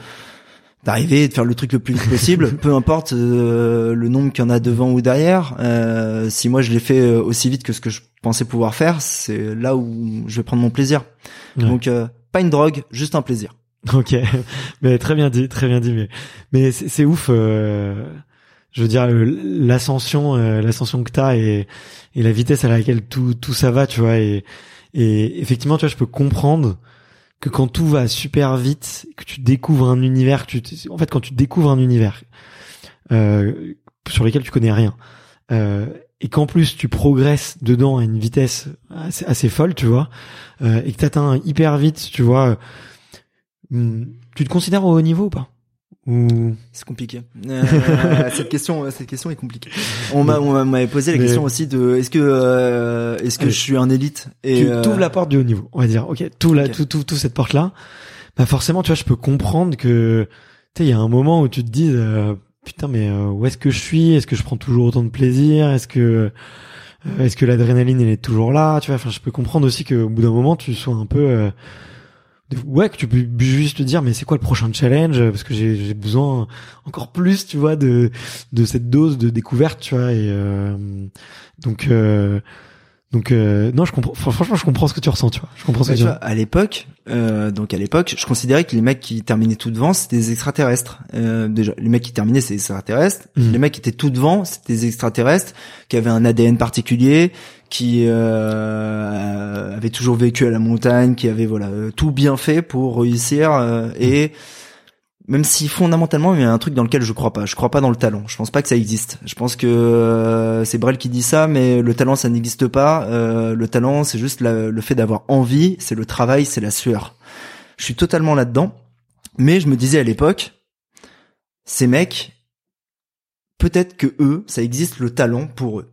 d'arriver et de faire le truc le plus vite possible, peu importe euh, le nombre qu'il y en a devant ou derrière. Euh, si moi je l'ai fait aussi vite que ce que je pensais pouvoir faire, c'est là où je vais prendre mon plaisir. Ouais. Donc euh, pas une drogue, juste un plaisir. Ok, mais très bien dit, très bien dit. Mais mais c'est c'est ouf. Je veux dire l'ascension euh, l'ascension que t'as et la vitesse à laquelle tout tout ça va tu vois et effectivement tu vois je peux comprendre que quand tout va super vite que tu découvres un univers tu en fait quand tu découvres un univers euh, sur lequel tu connais rien euh, et qu'en plus tu progresses dedans à une vitesse assez, folle tu vois et que t'atteins hyper vite tu vois hmm, tu te considères au haut niveau ou pas? C'est compliqué. Euh, cette question, cette question est compliquée. On m'a, on m'avait posé la question aussi de, est-ce que, euh, est-ce que je suis un élite et tu euh... la porte du haut niveau. On va dire, ok, tout la, tout, tout, tout cette porte là. Bah forcément, tu vois, je peux comprendre que, tu sais, il y a un moment où tu te dis, euh, putain, mais euh, où est-ce que je suis? Est-ce que je prends toujours autant de plaisir? Est-ce que, est-ce que l'adrénaline elle est toujours là? Tu vois, enfin, je peux comprendre aussi qu'au bout d'un moment, tu sois un peu ouais que tu peux juste te dire mais c'est quoi le prochain challenge? Parce que j'ai besoin encore plus tu vois de de cette dose de découverte tu vois et euh, donc euh, donc euh, non je comprends franchement je comprends ce que tu ressens tu vois. Je comprends ce que tu vois, à l'époque euh, donc à l'époque je considérais que les mecs qui terminaient tout devant c'était des extraterrestres. Euh, déjà les mecs qui terminaient c'est des extraterrestres. Mmh. les mecs qui étaient tout devant c'était des extraterrestres qui avaient un ADN particulier qui euh, avait toujours vécu à la montagne, qui avait voilà tout bien fait pour réussir euh, et même si fondamentalement il y a un truc dans lequel je crois pas, je crois pas dans le talent. Je pense pas que ça existe. Je pense que euh, c'est Brel qui dit ça, mais le talent ça n'existe pas. Euh, le talent c'est juste le fait d'avoir envie, c'est le travail, c'est la sueur. Je suis totalement là-dedans, mais je me disais à l'époque, ces mecs, peut-être que eux, ça existe le talent pour eux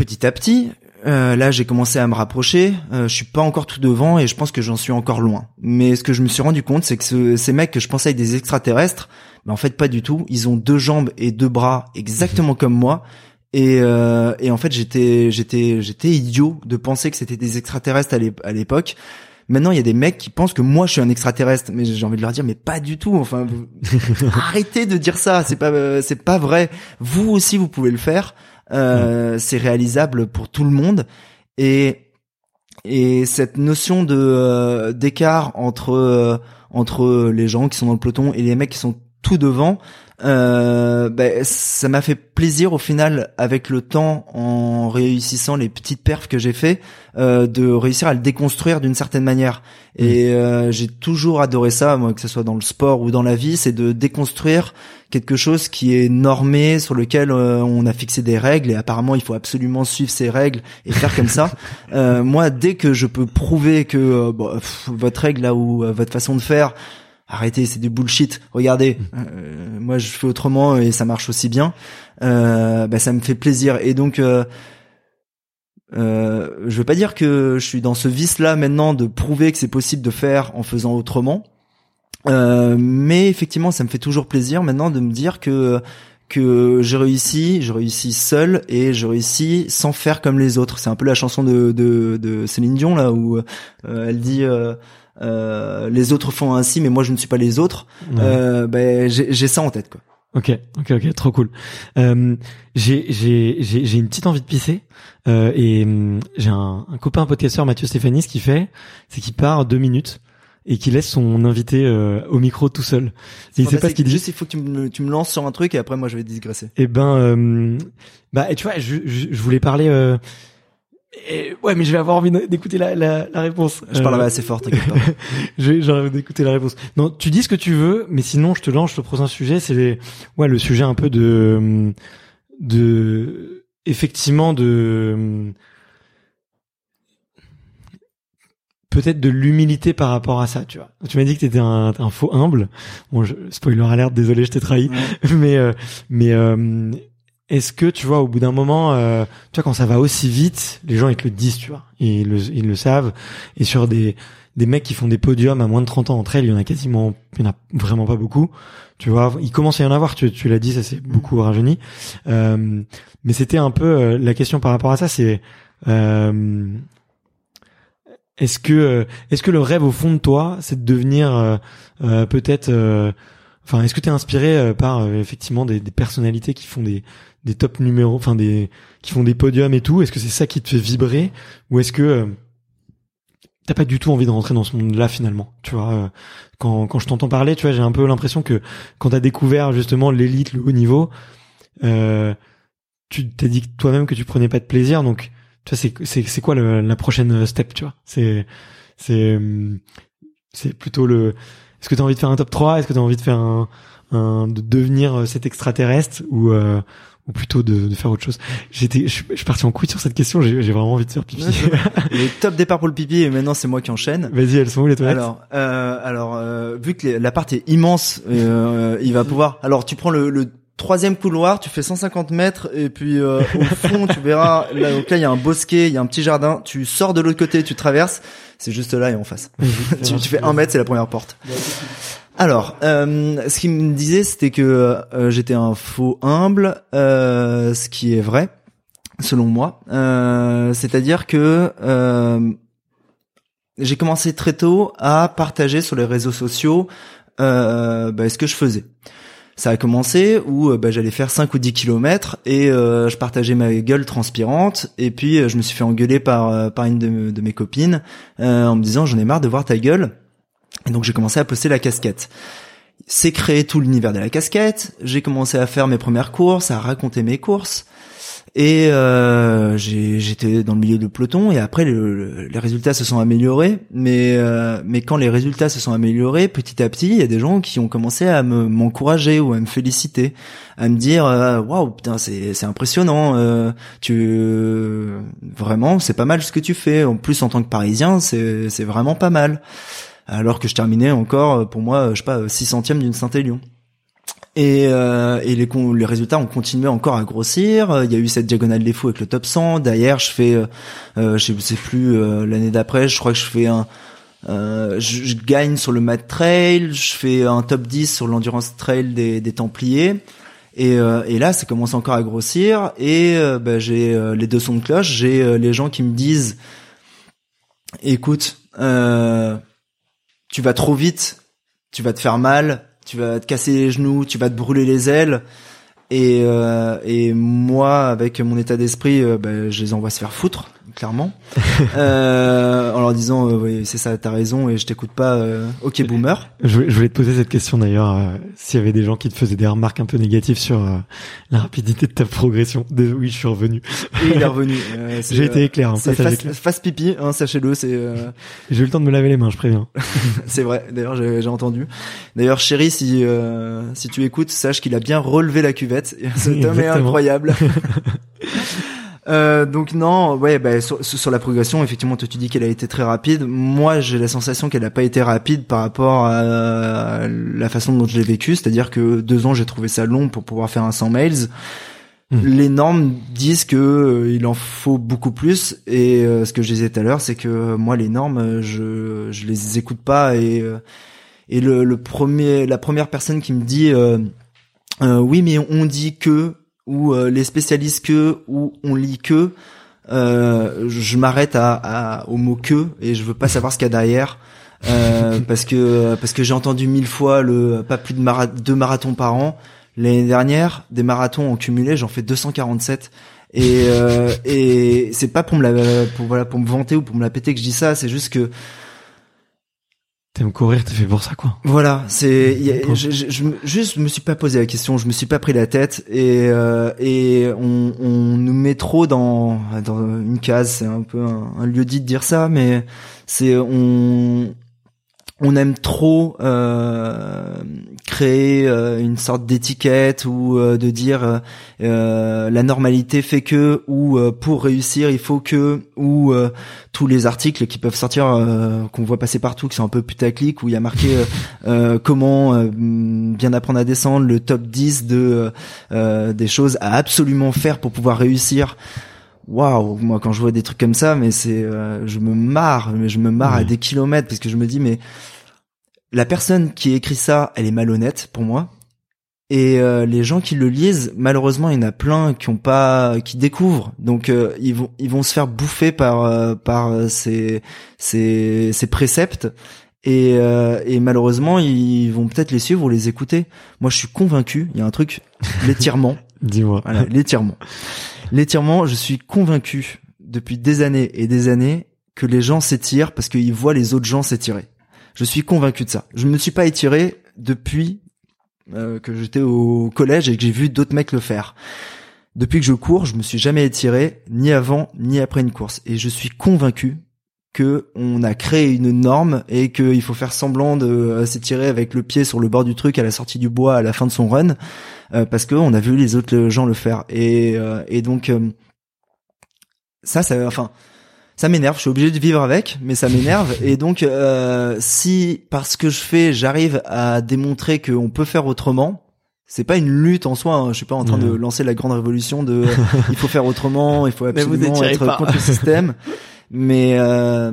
petit à petit, euh, là, j'ai commencé à me rapprocher. Euh, je suis pas encore tout devant et je pense que j'en suis encore loin. Mais ce que je me suis rendu compte, c'est que ces mecs que je pensais être des extraterrestres, mais en fait pas du tout. Ils ont deux jambes et deux bras exactement comme moi. Et, euh, et en fait, j'étais j'étais j'étais idiot de penser que c'était des extraterrestres à l'époque. Maintenant, il y a des mecs qui pensent que moi je suis un extraterrestre, mais j'ai envie de leur dire mais pas du tout. Enfin, arrêtez de dire ça. C'est pas c'est pas vrai. Vous aussi, vous pouvez le faire. Euh, c'est réalisable pour tout le monde. Et et cette notion de euh, d'écart entre euh, entre les gens qui sont dans le peloton et les mecs qui sont tout devant euh, ben, ça m'a fait plaisir au final avec le temps en réussissant les petites perfs que j'ai fait euh, de réussir à le déconstruire d'une certaine manière. Et mm. euh, j'ai toujours adoré ça moi que ce soit dans le sport ou dans la vie c'est de déconstruire quelque chose qui est normé sur lequel euh, on a fixé des règles et apparemment il faut absolument suivre ces règles et faire comme ça euh, moi dès que je peux prouver que votre règle là ou votre façon de faire arrêtez, c'est du bullshit. Regardez, mm. euh, moi je fais autrement et ça marche aussi bien. Euh, bah, ça me fait plaisir. Et donc, euh, euh, je veux pas dire que je suis dans ce vice-là maintenant de prouver que c'est possible de faire en faisant autrement. Euh, mais effectivement, ça me fait toujours plaisir maintenant de me dire que que j'ai réussi, je réussis seul et je réussis sans faire comme les autres. C'est un peu la chanson de, de, de Céline Dion là où elle dit euh, les autres font ainsi, mais moi je ne suis pas les autres. Euh, ben j'ai ça en tête quoi. Ok, ok, ok, trop cool. Euh, j'ai j'ai j'ai une petite envie de pisser euh, et hum, j'ai un, un, copain podcasteur Mathieu Stéphanie, ce qu'il fait, c'est qu'il part deux minutes et qu'il laisse son invité euh, au micro tout seul. il sait pas ce qu'il dit. Juste, il faut que tu me, tu me lances sur un truc et après moi je vais digresser. Et eh ben, euh, bah, et tu vois, je, je, je voulais parler euh, et ouais, mais je vais avoir envie d'écouter la, la, la, réponse. Je parle assez fort. J'ai envie d'écouter la réponse. Non, tu dis ce que tu veux, mais sinon je te lance le prochain sujet. C'est ouais le sujet un peu de de effectivement de peut-être de l'humilité par rapport à ça, tu vois. Tu m'as dit que t'étais un, un faux humble. Bon, je, spoiler alert, désolé, je t'ai trahi. Mais euh, mais euh, est-ce que tu vois au bout d'un moment, euh, tu vois quand ça va aussi vite, les gens ils te le disent, tu vois, ils le, ils le savent. Et sur des des mecs qui font des podiums à moins de 30 ans entre elles, il y en a quasiment, il y en a vraiment pas beaucoup. Tu vois, il commence à y en avoir. Tu, tu l'as dit, ça c'est beaucoup rajeuni. Euh, mais c'était un peu euh, la question par rapport à ça, c'est euh, est-ce que est-ce que le rêve au fond de toi, c'est de devenir peut-être Enfin, est-ce que tu es inspiré par effectivement des, personnalités qui font des, des top numéros, enfin des qui font des podiums et tout? Est-ce que c'est ça qui te fait vibrer? Ou est-ce que euh, t'as pas du tout envie de rentrer dans ce monde-là finalement? Tu vois, euh, quand quand je t'entends parler, tu vois, j'ai un peu l'impression que quand t'as découvert justement l'élite, le haut niveau, euh, tu t'es dit toi-même que tu prenais pas de plaisir, donc tu vois, c'est c'est c'est quoi le, la prochaine step, tu vois? C'est c'est c'est plutôt le. Est-ce que t'as envie de faire un top 3 Est-ce que t'as envie de faire un, un de devenir cet extraterrestre ou euh, ou plutôt de, de faire autre chose? J'étais, je, suis parti en couille sur cette question. J'ai, j'ai vraiment envie de faire pipi. Le top départ pour le pipi et maintenant c'est moi qui enchaîne. Vas-y, elles sont où les toilettes? Alors, euh, alors euh, vu que l'appart est immense, euh, il va pouvoir. Alors tu prends le, le troisième couloir, tu fais 150 mètres et puis euh, au fond tu verras là donc là il y a un bosquet, il y a un petit jardin. Tu sors de l'autre côté, tu traverses, c'est juste là et en face. tu, tu fais un mètre, c'est la première porte. Alors, euh, ce qu'il me disait, c'était que euh, j'étais un faux humble, euh, ce qui est vrai, selon moi. Euh, c'est-à-dire que euh, j'ai commencé très tôt à partager sur les réseaux sociaux bah, ce que je faisais. Ça a commencé où bah, j'allais faire 5 ou 10 kilomètres et je partageais ma gueule transpirante et puis je me suis fait engueuler par par une de, de mes copines en me disant j'en ai marre de voir ta gueule et donc j'ai commencé à poster la casquette. C'est créé tout l'univers de la casquette. J'ai commencé à faire mes premières courses, à raconter mes courses. Et euh, j'étais dans le milieu de peloton et après les résultats se sont améliorés. Mais euh, mais quand les résultats se sont améliorés, petit à petit, il y a des gens qui ont commencé à m'encourager ou à me féliciter, à me dire euh, waouh putain c'est c'est impressionnant. Euh, tu vraiment c'est pas mal ce que tu fais. En plus en tant que Parisien c'est c'est vraiment pas mal alors que je terminais encore, pour moi, je sais pas, 6 centièmes d'une Saint-Élion. Et, euh, et les, résultats ont continué encore à grossir. Il y a eu cette diagonale des fous avec le top 100. D'ailleurs, je fais, euh, je sais plus l'année d'après, je crois que je fais un, je, gagne sur le Mad Trail, je fais un top 10 sur l'endurance trail des, Templiers. Et, et là, ça commence encore à grossir. Et bah, j'ai les deux sons de cloche. J'ai les gens qui me disent, écoute. Euh, tu vas trop vite, tu vas te faire mal, tu vas te casser les genoux, tu vas te brûler les ailes. Et, euh, et moi, avec mon état d'esprit, euh, bah, je les envoie se faire foutre clairement, euh, en leur disant euh, oui c'est ça, t'as raison et je t'écoute pas. Euh, ok boomer. Je, voulais te poser cette question d'ailleurs, euh, s'il y avait des gens qui te faisaient des remarques un peu négatives sur la rapidité de ta progression. oui, je suis revenu. Et il est revenu. J'ai été éclair. Hein, face, pipi, hein, sachez-le. C'est. J'ai eu le temps de me laver les mains, je préviens. c'est vrai. D'ailleurs, j'ai entendu. D'ailleurs, chérie, si si tu écoutes, sache qu'il a bien relevé la cuvette. Cet homme est incroyable. Euh, donc non, ouais, bah, sur, sur, la progression, effectivement, toi tu dis qu'elle a été très rapide. Moi, j'ai la sensation qu'elle n'a pas été rapide par rapport à la façon dont je l'ai vécu, c'est-à-dire que deux ans, j'ai trouvé ça long pour pouvoir faire un 100 mails. Hmm. Les normes disent que euh, il en faut beaucoup plus et euh, ce que je disais tout à l'heure, c'est que moi les normes, je je les écoute pas et et le, le premier la première personne qui me dit oui mais on dit que ou euh, les spécialistes que ou on lit que euh, je m'arrête à, à, au mot que et je veux pas savoir ce qu'il y a derrière euh, parce que parce que j'ai entendu mille fois le pas plus de mara deux marathons par an. L'année dernière des marathons en cumulé j'en fais 247 et et c'est pas pour me la pour voilà pour me vanter ou pour me la péter que je dis ça c'est juste que T'aimes courir, t'es fait pour ça, quoi. Voilà, c'est, je, je, je, juste, me suis pas posé la question, je me suis pas pris la tête et euh, et on, on nous met trop dans dans une case, c'est un peu un, un lieu dit de dire ça, mais c'est on on aime trop euh, créer euh, une sorte d'étiquette ou euh, de dire la normalité fait que ou pour réussir il faut que ou tous les articles qui peuvent sortir qu'on voit passer partout qui sont un peu putaclic où il y a marqué comment bien apprendre à descendre le top 10 de des choses à absolument faire pour pouvoir réussir waouh moi quand je vois des trucs comme ça mais c'est je me marre mais je me marre à des kilomètres parce que je me dis mais la personne qui écrit ça elle est malhonnête pour moi. Et euh, les gens qui le lisent malheureusement il y en a plein qui ont pas qui découvrent. Donc euh, ils vont ils vont se faire bouffer par euh, par ces ces ces préceptes et, et malheureusement ils vont peut-être les suivre ou les écouter moi je suis convaincu il y a un truc l'étirement dis-moi voilà l'étirement l'étirement je suis convaincu depuis des années et des années que les gens s'étirent parce qu'ils voient les autres gens s'étirer. Je suis convaincu de ça. Je ne me suis pas étiré depuis euh, que j'étais au collège et que j'ai vu d'autres mecs le faire. Depuis que je cours, je me suis jamais étiré, ni avant, ni après une course. Et je suis convaincu que on a créé une norme et qu'il faut faire semblant de euh, s'étirer avec le pied sur le bord du truc à la sortie du bois à la fin de son run euh, parce que on a vu les autres gens le faire et et donc ça ça enfin ça m'énerve, je suis obligé de vivre avec, mais ça m'énerve. et donc, euh, si parce que je fais, j'arrive à démontrer qu'on peut faire autrement, c'est pas une lutte en soi. Hein. Je suis pas en train de lancer la grande révolution de il faut faire autrement, il faut absolument être contre le système. Mais euh,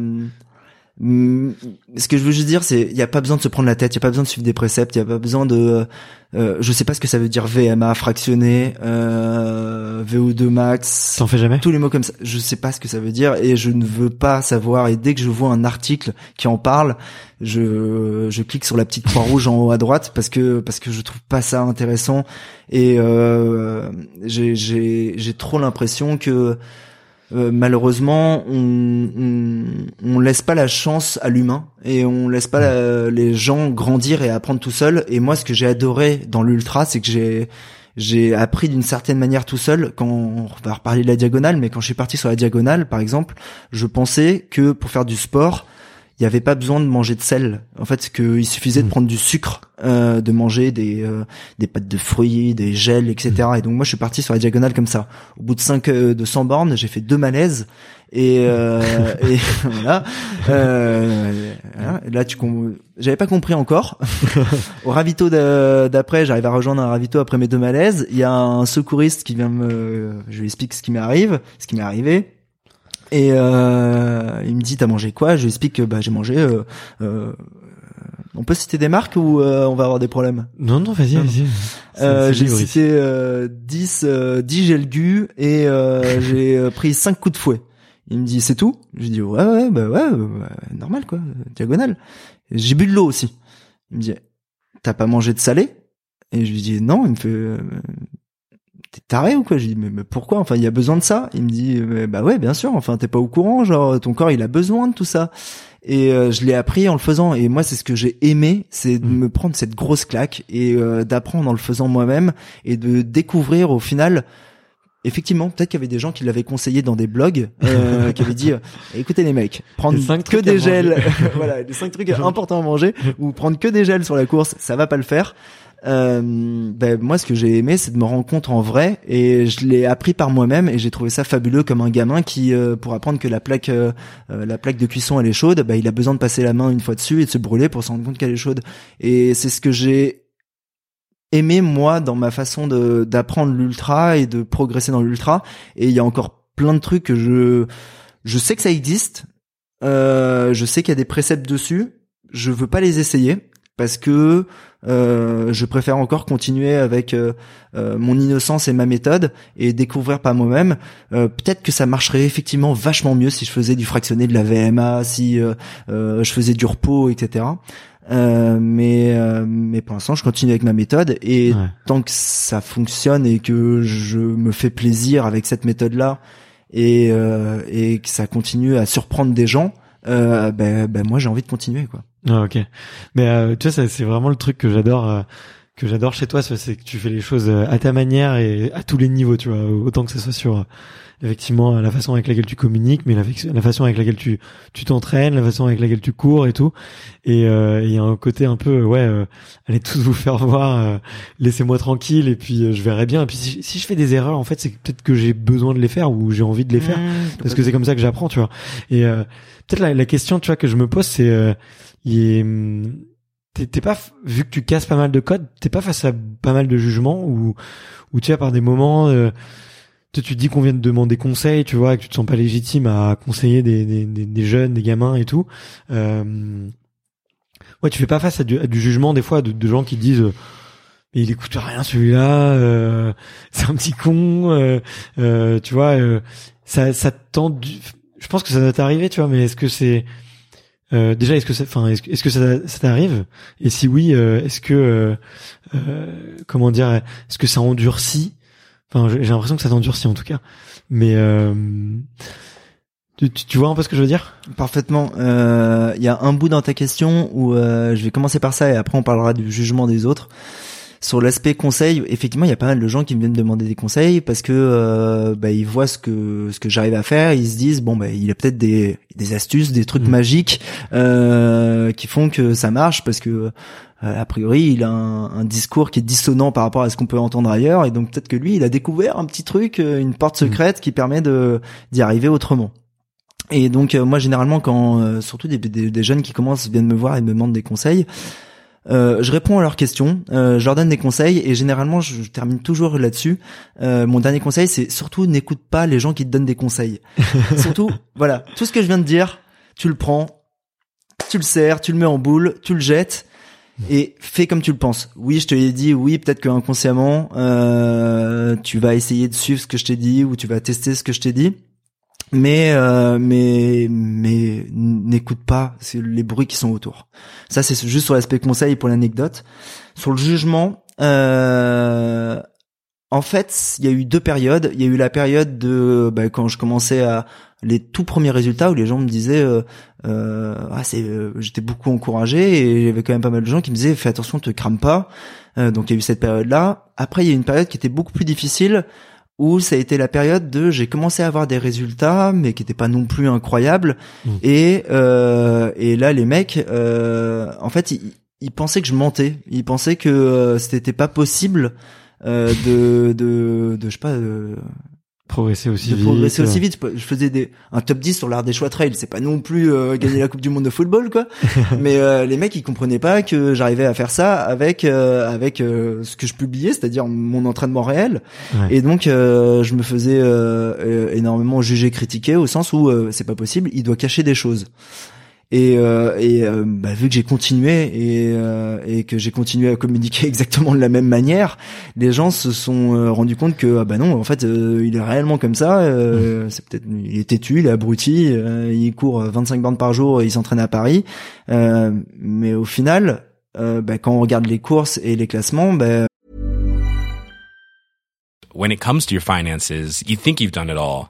ce que je veux juste dire, c'est il y a pas besoin de se prendre la tête, il y a pas besoin de suivre des préceptes, il y a pas besoin de, euh, je sais pas ce que ça veut dire VMA fractionné, euh, VO2 max. T'en fais jamais? Tous les mots comme ça, je sais pas ce que ça veut dire et je ne veux pas savoir. Et dès que je vois un article qui en parle, je je clique sur la petite croix rouge en haut à droite parce que parce que je trouve pas ça intéressant et euh, j'ai j'ai j'ai trop l'impression que euh, malheureusement, on, on, on, laisse pas la chance à l'humain et on laisse pas les gens grandir et apprendre tout seul. Et moi, ce que j'ai adoré dans l'ultra, c'est que j'ai j'ai appris d'une certaine manière tout seul. Quand on va reparler de la diagonale, mais quand je suis parti sur la diagonale, par exemple, je pensais que pour faire du sport, il n'y avait pas besoin de manger de sel. En fait, qu'il suffisait de hmm. prendre du sucre, euh, de manger des euh, des pâtes de fruits, des gels, etc. Hmm. Et donc moi, je suis parti sur la diagonale comme ça. Au bout de 5 euh, de 100 bornes, j'ai fait deux malaises. Et, euh, et voilà. Euh, là, tu j'avais pas compris encore. Au ravito d'après, j'arrive à rejoindre un ravito après mes deux malaises. Il y a un secouriste qui vient me, je lui explique ce qui m'arrive, ce qui m'est arrivé. Et euh, il me dit t'as mangé quoi? Je lui explique que bah, j'ai mangé. Euh, euh, on peut citer des marques ou euh, on va avoir des problèmes? Non non vas-y vas-y. Euh, j'ai cité 10 10 gel gu et j'ai pris 5 coups de fouet. Il me dit c'est tout? Je lui dis ouais ouais bah ouais normal quoi diagonale. J'ai bu de l'eau aussi. Il me dit t'as pas mangé de salé? Et je lui dis non. Il me fait t'es taré ou quoi? Je dis mais, pourquoi? Enfin il y a besoin de ça. Il me dit bah ouais bien sûr. Enfin t'es pas au courant. Genre ton corps il a besoin de tout ça. Et euh, je l'ai appris en le faisant. Et moi c'est ce que j'ai aimé, c'est de mm. me prendre cette grosse claque et euh, d'apprendre en le faisant moi-même et de découvrir au final. Effectivement, peut-être qu'il y avait des gens qui l'avaient conseillé dans des blogs, euh, qui avaient dit "Écoutez les mecs, prendre que des gels, voilà, les cinq trucs importants à manger, ou prendre que des gels sur la course, ça va pas le faire." Euh, ben, moi ce que j'ai aimé c'est de me rendre compte en vrai et je l'ai appris par moi-même et j'ai trouvé ça fabuleux comme un gamin qui euh, pour apprendre que la plaque euh, euh, la plaque de cuisson elle est chaude ben, il a besoin de passer la main une fois dessus et de se brûler pour se rendre compte qu'elle est chaude. Et c'est ce que j'ai aimé moi dans ma façon de d'apprendre l'ultra et de progresser dans l'ultra. Et il y a encore plein de trucs que je je sais que ça existe je sais qu'il y a des préceptes dessus je veux pas les essayer parce que euh, je préfère encore continuer avec euh, euh, mon innocence et ma méthode et découvrir par moi-même. Peut-être que ça marcherait effectivement vachement mieux si je faisais du fractionné de la VMA, si je faisais du repos, etc. mais mais pour l'instant, je continue avec ma méthode et tant que ça fonctionne et que je me fais plaisir avec cette méthode-là et et que ça continue à surprendre des gens, ben, ben moi j'ai envie de continuer quoi. Ah, ok. Mais euh, tu vois, c'est vraiment le truc que j'adore. Euh, que j'adore chez toi, c'est que tu fais les choses euh, à ta manière et à tous les niveaux, tu vois, autant que ce soit sur effectivement la façon avec laquelle tu communiques, mais la, la façon avec laquelle tu tu t'entraînes, la façon avec laquelle tu cours et tout. Et il y a un côté un peu ouais, allez tous vous faire voir, laissez-moi tranquille et puis je verrai bien. Et puis si, si je fais des erreurs, en fait, c'est peut-être que j'ai besoin de les faire ou j'ai envie de les faire mmh, parce que c'est comme ça que j'apprends, tu vois. Et peut-être la, la, question, tu vois, que je me pose, c'est il t'es pas vu que tu casses pas mal de codes, t'es pas face à pas mal de jugements ou ou tu as par des moments euh, tu te dis qu'on vient de demander conseil, tu vois, que tu te sens pas légitime à conseiller des, des, des, jeunes, des gamins et tout. Euh, ouais, tu fais pas face à du, jugement des fois de, gens qui disent mais il écoute rien celui-là, euh, c'est un petit con, euh, euh, tu vois. ça ça tend, je pense que ça doit t'arriver, tu vois, mais est-ce que c'est euh, déjà, est-ce que ça, enfin, est-ce, que ça, ça t'arrive? Et si oui, euh, est-ce que, euh, euh, comment dire, est-ce que ça endurcit? Enfin, j'ai l'impression que ça t'endurcit en tout cas. Mais Tu, tu, tu vois un peu ce que je veux dire? Parfaitement. Euh, Il y a un bout dans ta question où euh, je vais commencer par ça et après on parlera du jugement des autres. Sur l'aspect conseil, effectivement, il y a pas mal de gens qui me viennent demander des conseils parce que euh, bah, ils voient ce que ce que j'arrive à faire, ils se disent bon bah il a peut-être des des astuces, des trucs Mhm. magiques euh, qui font que ça marche parce que euh, a priori il a un, un discours qui est dissonant par rapport à ce qu'on peut entendre ailleurs et donc peut-être que lui il a découvert un petit truc, une porte Mhm. secrète qui permet de d'y arriver autrement. Et donc euh, moi généralement quand euh, surtout des, des, des jeunes qui commencent viennent me voir et me demandent des conseils, euh, je réponds à leurs questions, euh, je leur donne des conseils et généralement je, je termine toujours là-dessus. Euh, mon dernier conseil c'est surtout n'écoute pas les gens qui te donnent des conseils. surtout voilà tout ce que je viens de dire, tu le prends, tu le serres, tu le mets en boule, tu le jettes et fais comme tu le penses. Oui, je te l'ai dit, oui, peut-être que inconsciemment, euh, tu vas essayer de suivre ce que je t'ai dit ou tu vas tester ce que je t'ai dit. Mais euh, mais mais n'écoute pas les bruits qui sont autour. Ça c'est juste sur l'aspect conseil pour l'anecdote. Sur le jugement, euh, en fait, il y a eu deux périodes. Il y a eu la période de bah, quand je commençais à les tout premiers résultats où les gens me disaient euh, euh, ah c'est euh, j'étais beaucoup encouragé et avait quand même pas mal de gens qui me disaient fais attention te crame pas Euh, donc il y a eu cette période là après il y a eu une période qui était beaucoup plus difficile où ça a été la période de j'ai commencé à avoir des résultats mais qui étaient pas non plus incroyables Mm. et euh, et là les mecs euh, en fait ils, ils pensaient que je mentais ils pensaient que euh, c'était pas possible euh, de, de de je sais pas de, Progresser aussi de vite. progresser aussi vite. Je faisais des, un top 10 sur l'art des choix trail. C'est pas non plus euh, gagner la Coupe du Monde de football, quoi. Mais euh, les mecs, ils comprenaient pas que j'arrivais à faire ça avec euh, avec euh, ce que je publiais, c'est-à-dire mon entraînement réel. Ouais. Et donc, euh, je me faisais euh, euh, énormément juger, critiquer, au sens où euh, c'est pas possible. Il doit cacher des choses. Et, euh, et euh, bah, vu que j'ai continué et, euh, et que j'ai continué à communiquer exactement de la même manière, les gens se sont euh, rendus compte que ah bah non, en fait, euh, il est réellement comme ça. euh, C'est peut-être il est têtu, il est abruti, euh, il court 25 bornes par jour, et il s'entraîne à Paris. Euh, mais au final, euh, bah, quand on regarde les courses et les classements, bah, When it comes to your finances, you think you've done it all.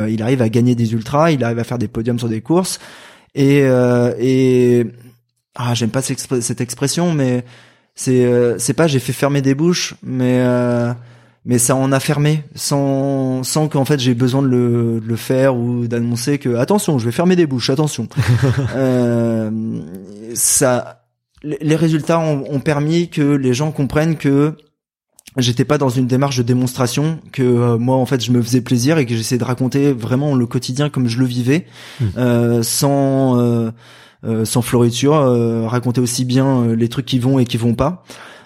Euh, il arrive à gagner des ultras, il arrive à faire des podiums sur des courses. Et euh, et ah j'aime pas cette expr- cette expression mais c'est euh, c'est pas j'ai fait fermer des bouches mais euh, mais ça en a fermé sans sans qu'en fait j'ai besoin de le, de le faire ou d'annoncer que attention je vais fermer des bouches attention. Euh, ça les les résultats ont, ont permis que les gens comprennent que j'étais pas dans une démarche de démonstration que euh, moi en fait je me faisais plaisir et que j'essayais de raconter vraiment le quotidien comme je le vivais euh, sans euh, euh, sans floriture euh, raconter aussi bien les trucs qui vont et qui vont pas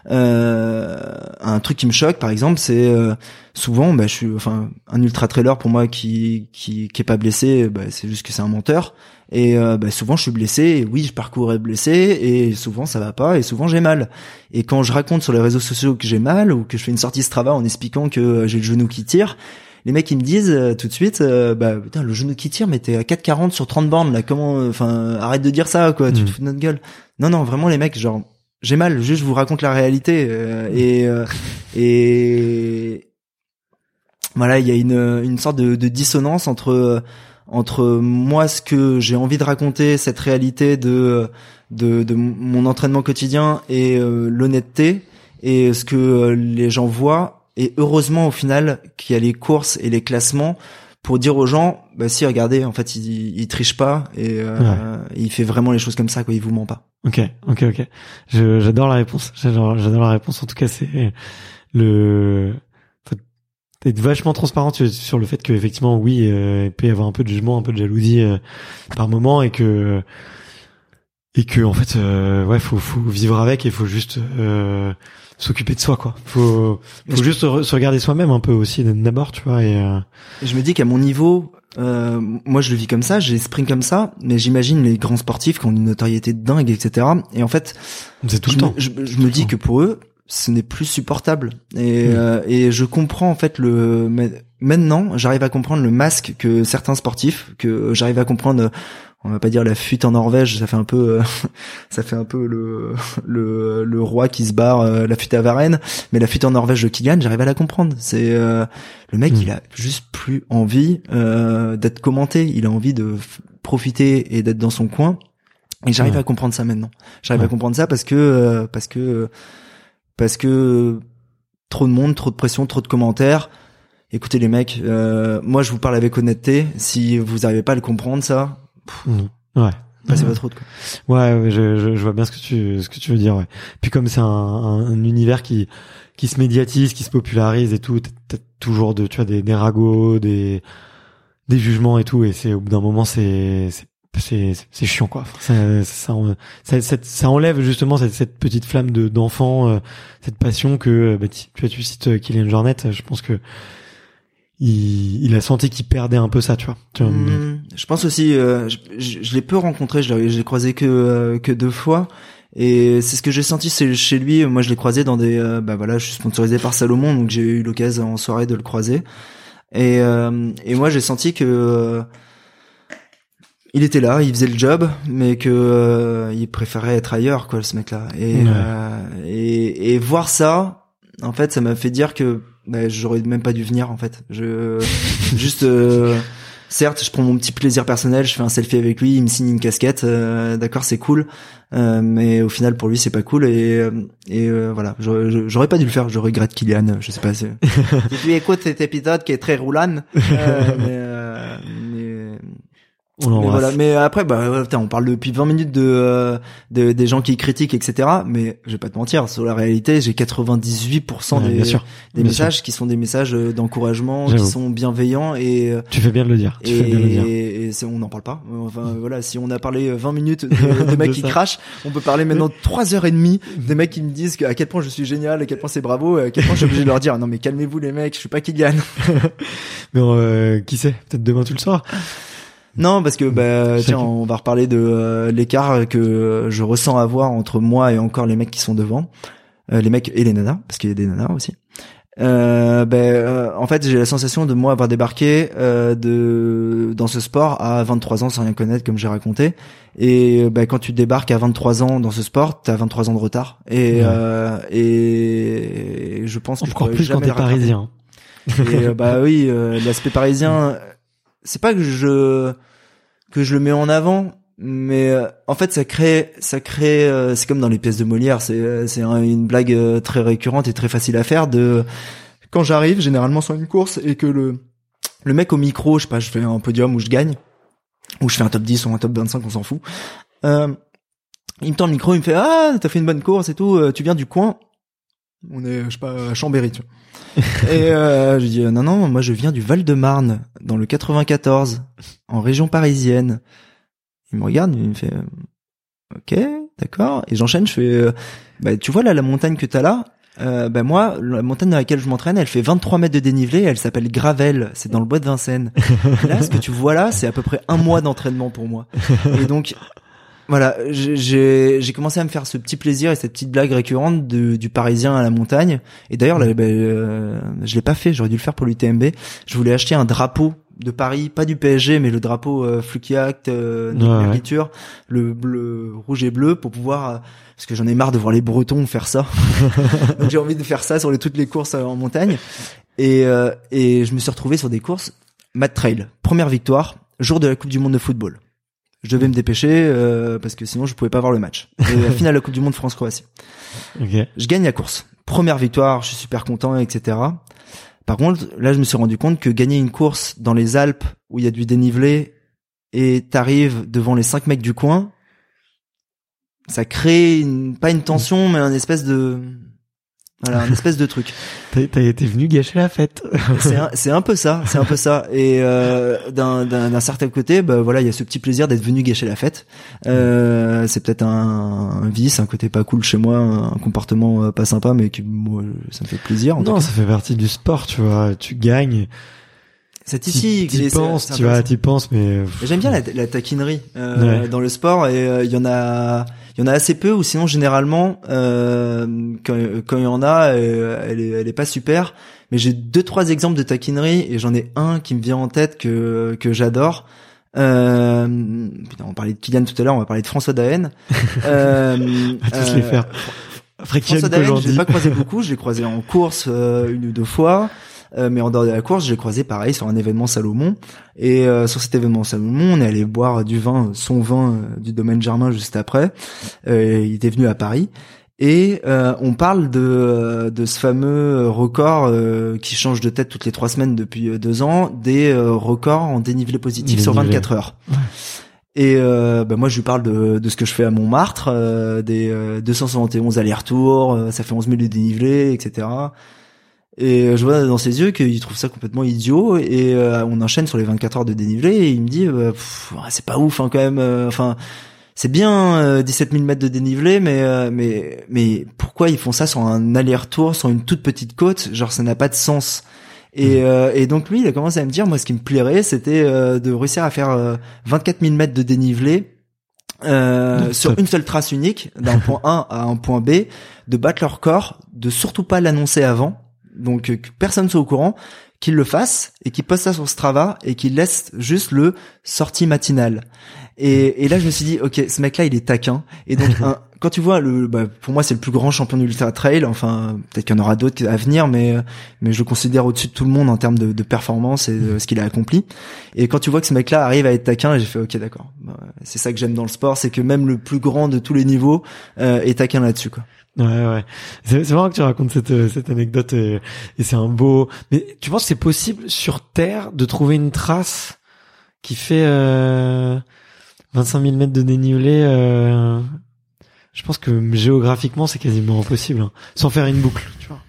un truc qui me choque par exemple c'est euh, souvent bah, je suis enfin un ultra trailer pour moi qui qui qui est pas blessé bah, c'est juste que c'est un menteur. Et euh, bah, souvent je suis blessé et oui je parcours blessé et souvent ça va pas et souvent j'ai mal. Et quand je raconte sur les réseaux sociaux que j'ai mal ou que je fais une sortie Strava en expliquant que euh, j'ai le genou qui tire les mecs ils me disent euh, tout de suite euh, bah putain le genou qui tire mais t'es à 4,40 sur 30 bornes là comment euh, enfin arrête de dire ça quoi tu Mhm. te fous de notre gueule. Non non vraiment les mecs genre j'ai mal juste je vous raconte la réalité euh, et euh, voilà il y a une une sorte de, dissonance entre entre moi ce que j'ai envie de raconter cette réalité de de, de mon entraînement quotidien et euh, l'honnêteté et ce que euh, les gens voient. Et heureusement au final qu'il y a les courses et les classements pour dire aux gens bah si regardez en fait il, il triche pas et euh, il fait vraiment les choses comme ça quoi il vous ment pas Ok, ok, ok. J'adore la réponse. J'adore, la réponse. En tout cas, c'est le. faut être vachement transparent sur, sur le fait que effectivement, oui, euh, il peut y avoir un peu de jugement, un peu de jalousie euh, par moment, et que et que en fait euh, ouais faut faut vivre avec et faut juste euh, s'occuper de soi quoi. Faut faut juste se regarder soi-même un peu aussi d'abord tu vois et euh, je me dis qu'à mon niveau euh, moi je le vis comme ça j'ai l'esprit comme ça mais j'imagine les grands sportifs qui ont une notoriété dingue etc et en fait c'est tout je le temps. je, je me dis que pour eux ce n'est plus supportable. Et Mm. euh, et je comprends en fait le maintenant j'arrive à comprendre le masque que certains sportifs que j'arrive à comprendre on va pas dire la fuite en Norvège ça fait un peu euh, ça fait un peu le le le roi qui se barre euh, la fuite à Varennes mais la fuite en Norvège de Kylian j'arrive à la comprendre c'est euh, le mec Mm. il a juste plus envie euh, d'être commenté il a envie de profiter et d'être dans son coin et j'arrive Ouais. à comprendre ça maintenant j'arrive Ouais. à comprendre ça parce que euh, parce que parce que trop de monde, trop de pression, trop de commentaires. Écoutez les mecs, euh, moi je vous parle avec honnêteté. Si vous n'arrivez pas à le comprendre, ça, Ouais passez Ouais. votre route. Quoi. Ouais, je, je, je vois bien ce que tu ce que tu veux dire. Ouais. Puis comme c'est un, un, un univers qui qui se médiatise, qui se popularise et tout, t'as toujours de tu vois des, des ragots, des des jugements et tout, et c'est au bout d'un moment c'est c'est c'est c'est chiant quoi. Ça ça, ça, ça, ça enlève justement cette, cette petite flamme de d'enfant, euh, cette passion que euh, bah, tu, tu tu cites euh, Kylian Jornet, je pense que il, il a senti qu'il perdait un peu ça, tu vois. Tu vois, Hmm, je pense aussi, euh, je, je- je l'ai peu rencontré, je l'ai croisé que euh, que deux fois. Et c'est ce que j'ai senti c'est chez lui. Moi, je l'ai croisé dans des, euh, bah voilà, je suis sponsorisé par Salomon, donc j'ai eu l'occasion en soirée de le croiser. Et euh, et moi, j'ai senti que euh, il était là, il faisait le job, mais que euh, il préférait être ailleurs, quoi, ce mec-là. Et, Ouais. euh, et et voir ça, en fait, ça m'a fait dire que bah, j'aurais même pas dû venir, en fait. Je juste. euh, Certes, je prends mon petit plaisir personnel, je fais un selfie avec lui, il me signe une casquette, euh, d'accord, c'est cool, euh, mais au final pour lui c'est pas cool et euh, et euh, voilà, j'aurais pas dû le faire, je regrette Kylian, je sais pas. si tu écoutes cet épisode qui est très roulant, euh, mais, mais mais voilà, mais après, bah, putain, on parle depuis 20 minutes de, euh, de des gens qui critiquent, etc. Mais je vais pas te mentir, sur la réalité, j'ai 98% Ouais, des, sûr. des messages qui sont des messages euh, d'encouragement, qui sont bienveillants et euh, Tu fais bien de le dire. Tu fais bien de le dire. et, et on n'en parle pas. Enfin voilà, si on a parlé 20 minutes de, de mecs De qui crachent, on peut parler maintenant 3 heures et demie des mecs qui me disent que, à quel point je suis génial, à quel point c'est bravo, et à quel point je suis obligé de leur dire non mais calmez-vous les mecs, je suis pas Kylian. Mais euh, qui sait Peut-être demain tu le sauras. Non, parce que bah tiens, on va reparler de euh, l'écart que je ressens avoir entre moi et encore les mecs qui sont devant, Euh, les mecs et les nanas, parce qu'il y a des nanas aussi. Euh, ben, euh, en fait, j'ai la sensation de moi avoir débarqué euh, de dans ce sport à 23 ans sans rien connaître, comme j'ai raconté. Et ben, quand tu débarques à 23 ans dans ce sport, t'as 23 ans de retard. Et Ouais. euh, et je pense que je Encore plus quand jamais t'es le rattraper. parisien. Et bah oui, euh, l'aspect parisien, c'est pas que je que je le mets en avant, mais euh, en fait ça crée ça crée euh, c'est comme dans les pièces de Molière, c'est euh, c'est un- une blague euh, très récurrente et très facile à faire de quand j'arrive généralement sur une course et que le le mec au micro, je sais pas, je fais un podium où je gagne ou je fais un top 10 ou un top 25, on s'en fout. Euh, il me tend le micro, il me fait ah t'as fait une bonne course et tout, euh, tu viens du coin. On est je sais pas à Chambéry, tu vois. Et euh, je dis euh, non non, moi je viens du Val-de-Marne dans le 94 en région parisienne. Il me regarde, il me fait euh, OK, d'accord et j'enchaîne, je fais euh, bah tu vois là la montagne que t'as là euh, bah moi, la montagne dans laquelle je m'entraîne, elle fait 23 mètres de dénivelé, elle s'appelle Gravel, c'est dans le bois de Vincennes. Là, ce que tu vois là, c'est à peu près un mois d'entraînement pour moi. Et donc, voilà, j'ai- commencé à me faire ce petit plaisir et cette petite blague récurrente de- du Parisien à la montagne. Et d'ailleurs, là, ben, euh, je l'ai pas fait, j'aurais dû le faire pour l'UTMB. Je voulais acheter un drapeau de Paris, pas du PSG, mais le drapeau euh, Flukiact, euh, de Ouais, le bleu, rouge et bleu, pour pouvoir, euh, parce que j'en ai marre de voir les Bretons faire ça. Donc j'ai envie de faire ça sur les, toutes les courses euh, en montagne. Et, euh, et je me suis retrouvé sur des courses Mad Trail, première victoire, jour de la Coupe du Monde de football. Je devais me dépêcher euh, parce que sinon je pouvais pas voir le match. Et la finale de la Coupe du Monde France-Croatie. Ok. Je gagne la course. Première victoire, je suis super content, etc. Par contre, là, je me suis rendu compte que gagner une course dans les Alpes où il y a du dénivelé et t'arrives devant les cinq mecs du coin, ça crée une, pas une tension, mais un espèce de, Voilà, un espèce de truc. Été venu gâcher la fête. c'est un, un peu ça, c'est un peu ça. Et euh, d'un, certain côté, bah voilà, il y a ce petit plaisir d'être venu gâcher la fête. Euh, c'est peut-être un, un vice, un côté pas cool chez moi, un comportement euh, pas sympa, mais qui moi, ça me fait plaisir. en non, cas. ça fait partie du sport, tu vois. Tu gagnes. c'est ici. T'y c'est- penses, tu vois, intéressant. t'y penses, mais. J'aime bien la, la taquinerie euh, Ouais. dans le sport et euh, il y en a il y en a assez peu ou sinon généralement euh, quand quand il y en a euh, elle est elle est pas super mais j'ai deux trois exemples de taquinerie et j'en ai un qui me vient en tête que que j'adore euh, putain, on parlait de Kylian tout à l'heure, on va parler de François Daen. Euh, On va tous les faire. François Daen, je l'ai pas croisé beaucoup, je l'ai croisé en course euh, une ou deux fois, euh, mais en dehors de la course, je l'ai croisé pareil sur un événement Salomon. Et euh, sur cet événement Salomon, on est allé boire du vin, son vin euh, du domaine Germain juste après. Euh, il était venu à Paris. Et euh, on parle de, de ce fameux record euh, qui change de tête toutes les trois semaines depuis euh, deux ans, des euh, records en dénivelé positif sur Dénivelé. 24 heures. Et euh, bah moi je lui parle de, de ce que je fais à Montmartre, euh, des euh, 271 allers-retours, euh, ça fait 11 000 de dénivelé, etc. Et euh, je vois dans ses yeux qu'il trouve ça complètement idiot. Et euh, on enchaîne sur les 24 heures de dénivelé et il me dit euh, c'est pas ouf hein, quand même. euh, Enfin c'est bien euh, 17 000 mètres de dénivelé, mais euh, mais mais pourquoi ils font ça sur un aller-retour sur une toute petite côte? Genre ça n'a pas de sens. Et, euh, et donc lui, il a commencé à me dire, moi, ce qui me plairait, c'était euh, de réussir à faire euh, 24 000 mètres de dénivelé euh, sur une seule trace unique, d'un point A à un point B, de battre leur corps, de surtout pas l'annoncer avant, donc euh, que personne soit au courant, qu'ils le fassent et qu'ils postent ça sur Strava et qu'ils laissent juste le sortie matinale. Et, et là, je me suis dit, ok, ce mec-là, il est taquin. Et donc, un- quand tu vois le, bah, pour moi, c'est le plus grand champion d'ultra trail. Enfin, peut-être qu'il y en aura d'autres à venir, mais mais je le considère au-dessus de tout le monde en termes de, de performance et de ce qu'il a accompli. Et quand tu vois que ce mec-là arrive à être taquin, j'ai fait, ok, d'accord. Bah, c'est ça que j'aime dans le sport, c'est que même le plus grand de tous les niveaux euh, est taquin là-dessus, quoi. Ouais, ouais. C'est marrant que tu racontes cette, euh, cette anecdote et, et c'est un beau. Mais tu penses que c'est possible sur Terre de trouver une trace qui fait euh, 25 000 mètres de dénivelé euh, Je pense que géographiquement c'est quasiment impossible, hein, sans faire une boucle. Tu vois.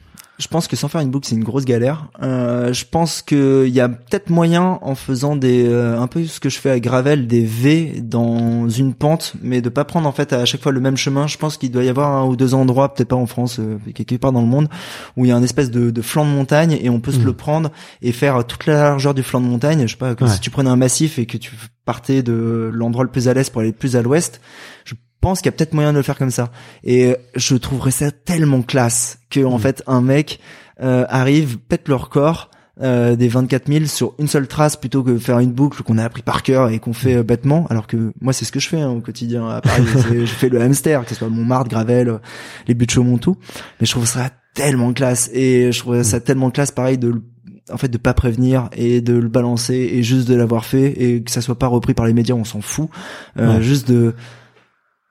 Je pense que sans faire une boucle, c'est une grosse galère. Euh, je pense que il y a peut-être moyen en faisant des euh, un peu ce que je fais à Gravel, des V dans une pente, mais de pas prendre en fait à chaque fois le même chemin. Je pense qu'il doit y avoir un ou deux endroits, peut-être pas en France, euh, quelque part dans le monde, où il y a un espèce de, de flanc de montagne et on peut se Mhm. le prendre et faire toute la largeur du flanc de montagne. Je sais pas, comme Ouais. si tu prenais un massif et que tu partais de l'endroit le plus à l'est pour aller plus à l'ouest. Je pense qu'il y a peut-être moyen de le faire comme ça. Et je trouverais ça tellement classe que en Mm. fait un mec euh, arrive, pète le record euh, des 24 000 sur une seule trace plutôt que faire une boucle qu'on a appris par cœur et qu'on fait euh, bêtement. Alors que moi c'est ce que je fais hein, au quotidien à Paris. Je fais le hamster, que ce soit Montmartre, Gravel, euh, les buts de Chaumont, tout. Mais je trouve ça tellement classe et je trouve ça tellement classe pareil de en fait de pas prévenir et de le balancer et juste de l'avoir fait et que ça soit pas repris par les médias on s'en fout Euh, Ouais. juste de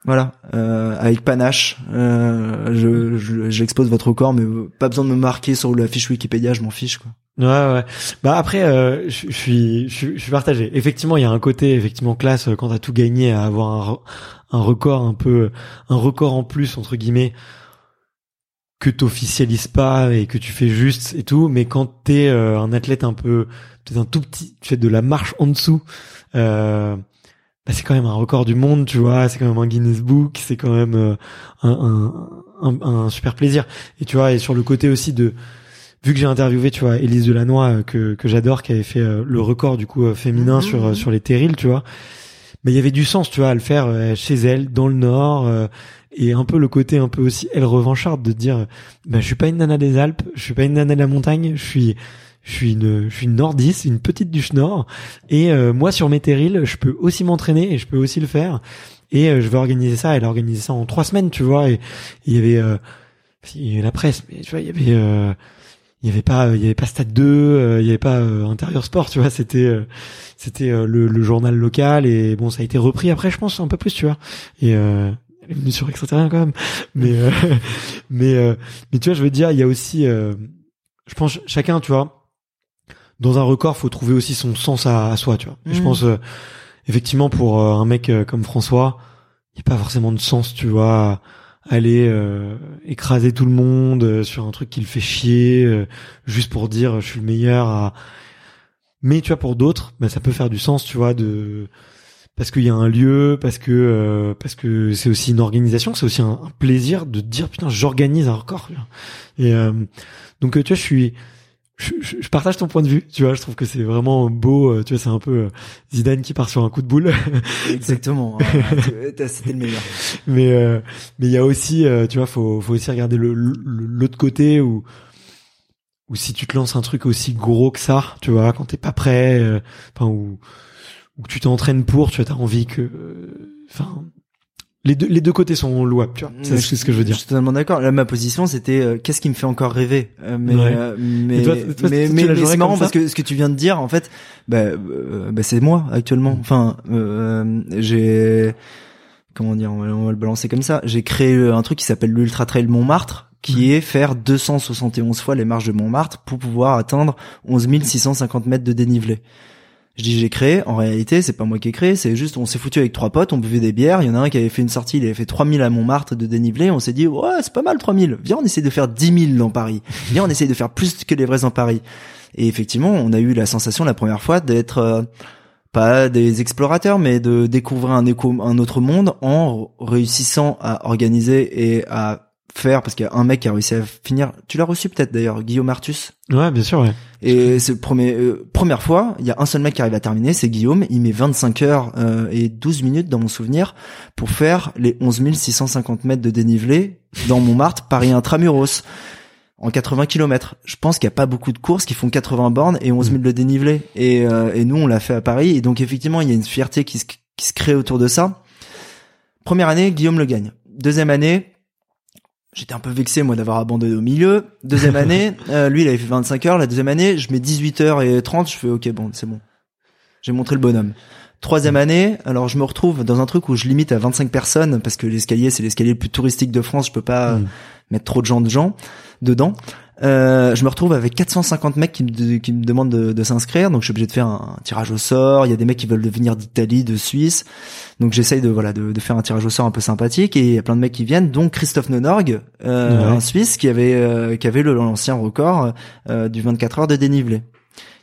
voilà, euh, avec panache, euh, je, je- j'expose votre corps, mais pas besoin de me marquer sur la fiche Wikipédia, je m'en fiche quoi. Ouais, ouais. Bah après, euh, je suis, je suis, partagé. Effectivement, il y a un côté effectivement classe euh, quand t'as tout gagné à avoir un, un record un peu, un record en plus entre guillemets que t'officialises pas et que tu fais juste et tout. Mais quand t'es euh, un athlète un peu, peut-être un tout petit, tu fais de la marche en dessous. Euh, bah, c'est quand même un record du monde, tu vois. C'est quand même un Guinness Book. C'est quand même euh, un, un, un, un super plaisir. Et tu vois, et sur le côté aussi de vu que j'ai interviewé, tu vois, Élise Delannoy euh, que que j'adore, qui avait fait euh, le record du coup euh, féminin Mhm. sur sur les terrils, tu vois. Mais il y avait du sens, tu vois, à le faire euh, chez elle, dans le Nord, euh, et un peu le côté un peu aussi elle revancharde de dire, ben je suis pas une nana des Alpes, je suis pas une nana de la montagne, je suis je suis une je suis une nordiste, une petite du Nord, et euh, moi sur mes terrils, je peux aussi m'entraîner et je peux aussi le faire. Et euh, je vais organiser ça. Elle a organisé ça en trois semaines, tu vois. Et il y avait, euh, il y avait la presse, mais tu vois, il y avait, euh, il y avait pas il y avait pas Stade 2, euh, il y avait pas euh, Intérieur Sport, tu vois, c'était c'était le, le journal local et bon ça a été repris après je pense un peu plus, tu vois. Et venue sur Extraterrien quand même. Mais mais mais tu vois, je veux dire, il y a aussi je pense chacun, tu vois, dans un record, faut trouver aussi son sens à, à soi, tu vois. Et je Mhm. pense euh, effectivement pour euh, un mec euh, comme François, il n'y a pas forcément de sens, tu vois, aller euh, écraser tout le monde euh, sur un truc qui le fait chier, euh, juste pour dire je suis le meilleur. À... Mais tu vois, pour d'autres, bah, ça peut faire du sens, tu vois, de parce qu'il y a un lieu, parce que parce que c'est aussi une organisation, c'est aussi un, plaisir de dire putain j'organise un record. Et donc tu vois, je suis je, je, partage ton point de vue, tu vois, je trouve que c'est vraiment beau, euh, tu vois, c'est un peu euh, Zidane qui part sur un coup de boule. Exactement, c'était le meilleur. Mais euh, mais il y a aussi, tu vois, faut faut aussi regarder le l'autre côté où où si tu te lances un truc aussi gros que ça, tu vois, quand t'es pas prêt, enfin où où tu t'entraînes pour, tu as envie que, enfin les deux, les deux côtés sont louables, tu vois. C'est ce que je veux dire. Je suis totalement d'accord. Là, ma position, c'était euh, qu'est-ce qui me fait encore rêver? Euh, mais, euh, mais, mais, mais, c'est marrant parce que ce que tu viens de dire, en fait, bah, bah c'est moi actuellement. Mm. Enfin, j'ai comment dire, on va, le balancer comme ça. J'ai créé un truc qui s'appelle l'Ultra Trail Montmartre, qui mm. est faire 271 fois les marches de Montmartre pour pouvoir atteindre 11 650 mètres de dénivelé. Je dis j'ai créé, en réalité c'est pas moi qui ai créé, c'est juste on s'est foutu avec trois potes, on buvait des bières, il y en a un qui avait fait une sortie, il avait fait 3000 à Montmartre de dénivelé, on s'est dit ouais c'est pas mal 3000, viens on essaie de faire 10 000 dans Paris, viens on essaie de faire plus que les vrais en Paris. Et effectivement on a eu la sensation la première fois d'être euh, pas des explorateurs, mais de découvrir un, autre monde en réussissant à organiser et à faire parce qu'il y a un mec qui a réussi à finir. Tu l'as reçu peut-être d'ailleurs, Guillaume Artus. Ouais, bien sûr. Ouais. Et c'est premier euh, première fois, il y a un seul mec qui arrive à terminer, c'est Guillaume. Il met 25 heures euh, et 12 minutes dans mon souvenir pour faire les 11 650 mètres de dénivelé dans Montmartre, Paris intramuros en 80 km. Je pense qu'il n'y a pas beaucoup de courses qui font 80 bornes et 11 000 de dénivelé. Et, euh, et nous, on l'a fait à Paris. Et donc effectivement, il y a une fierté qui se, qui se crée autour de ça. Première année, Guillaume le gagne. Deuxième année, J'étais un peu vexé moi d'avoir abandonné au milieu. Deuxième année, euh, lui il avait fait 25 heures. La deuxième année, je mets 18 heures et 30. Je fais ok bon c'est bon. J'ai montré le bonhomme. Troisième année, alors je me retrouve dans un truc où je limite à 25 personnes parce que l'escalier c'est l'escalier le plus touristique de France. Je peux pas hmm. mettre trop de gens de gens dedans. Euh, je me retrouve avec 450 mecs qui me, qui me demandent de, de s'inscrire, donc je suis obligé de faire un, tirage au sort. Il y a des mecs qui veulent venir d'Italie, de Suisse, donc j'essaye de voilà de, de, faire un tirage au sort un peu sympathique. Et il y a plein de mecs qui viennent, dont Christophe Nonorg, euh, un Suisse qui avait euh, qui avait l'ancien record euh, du 24 heures de dénivelé.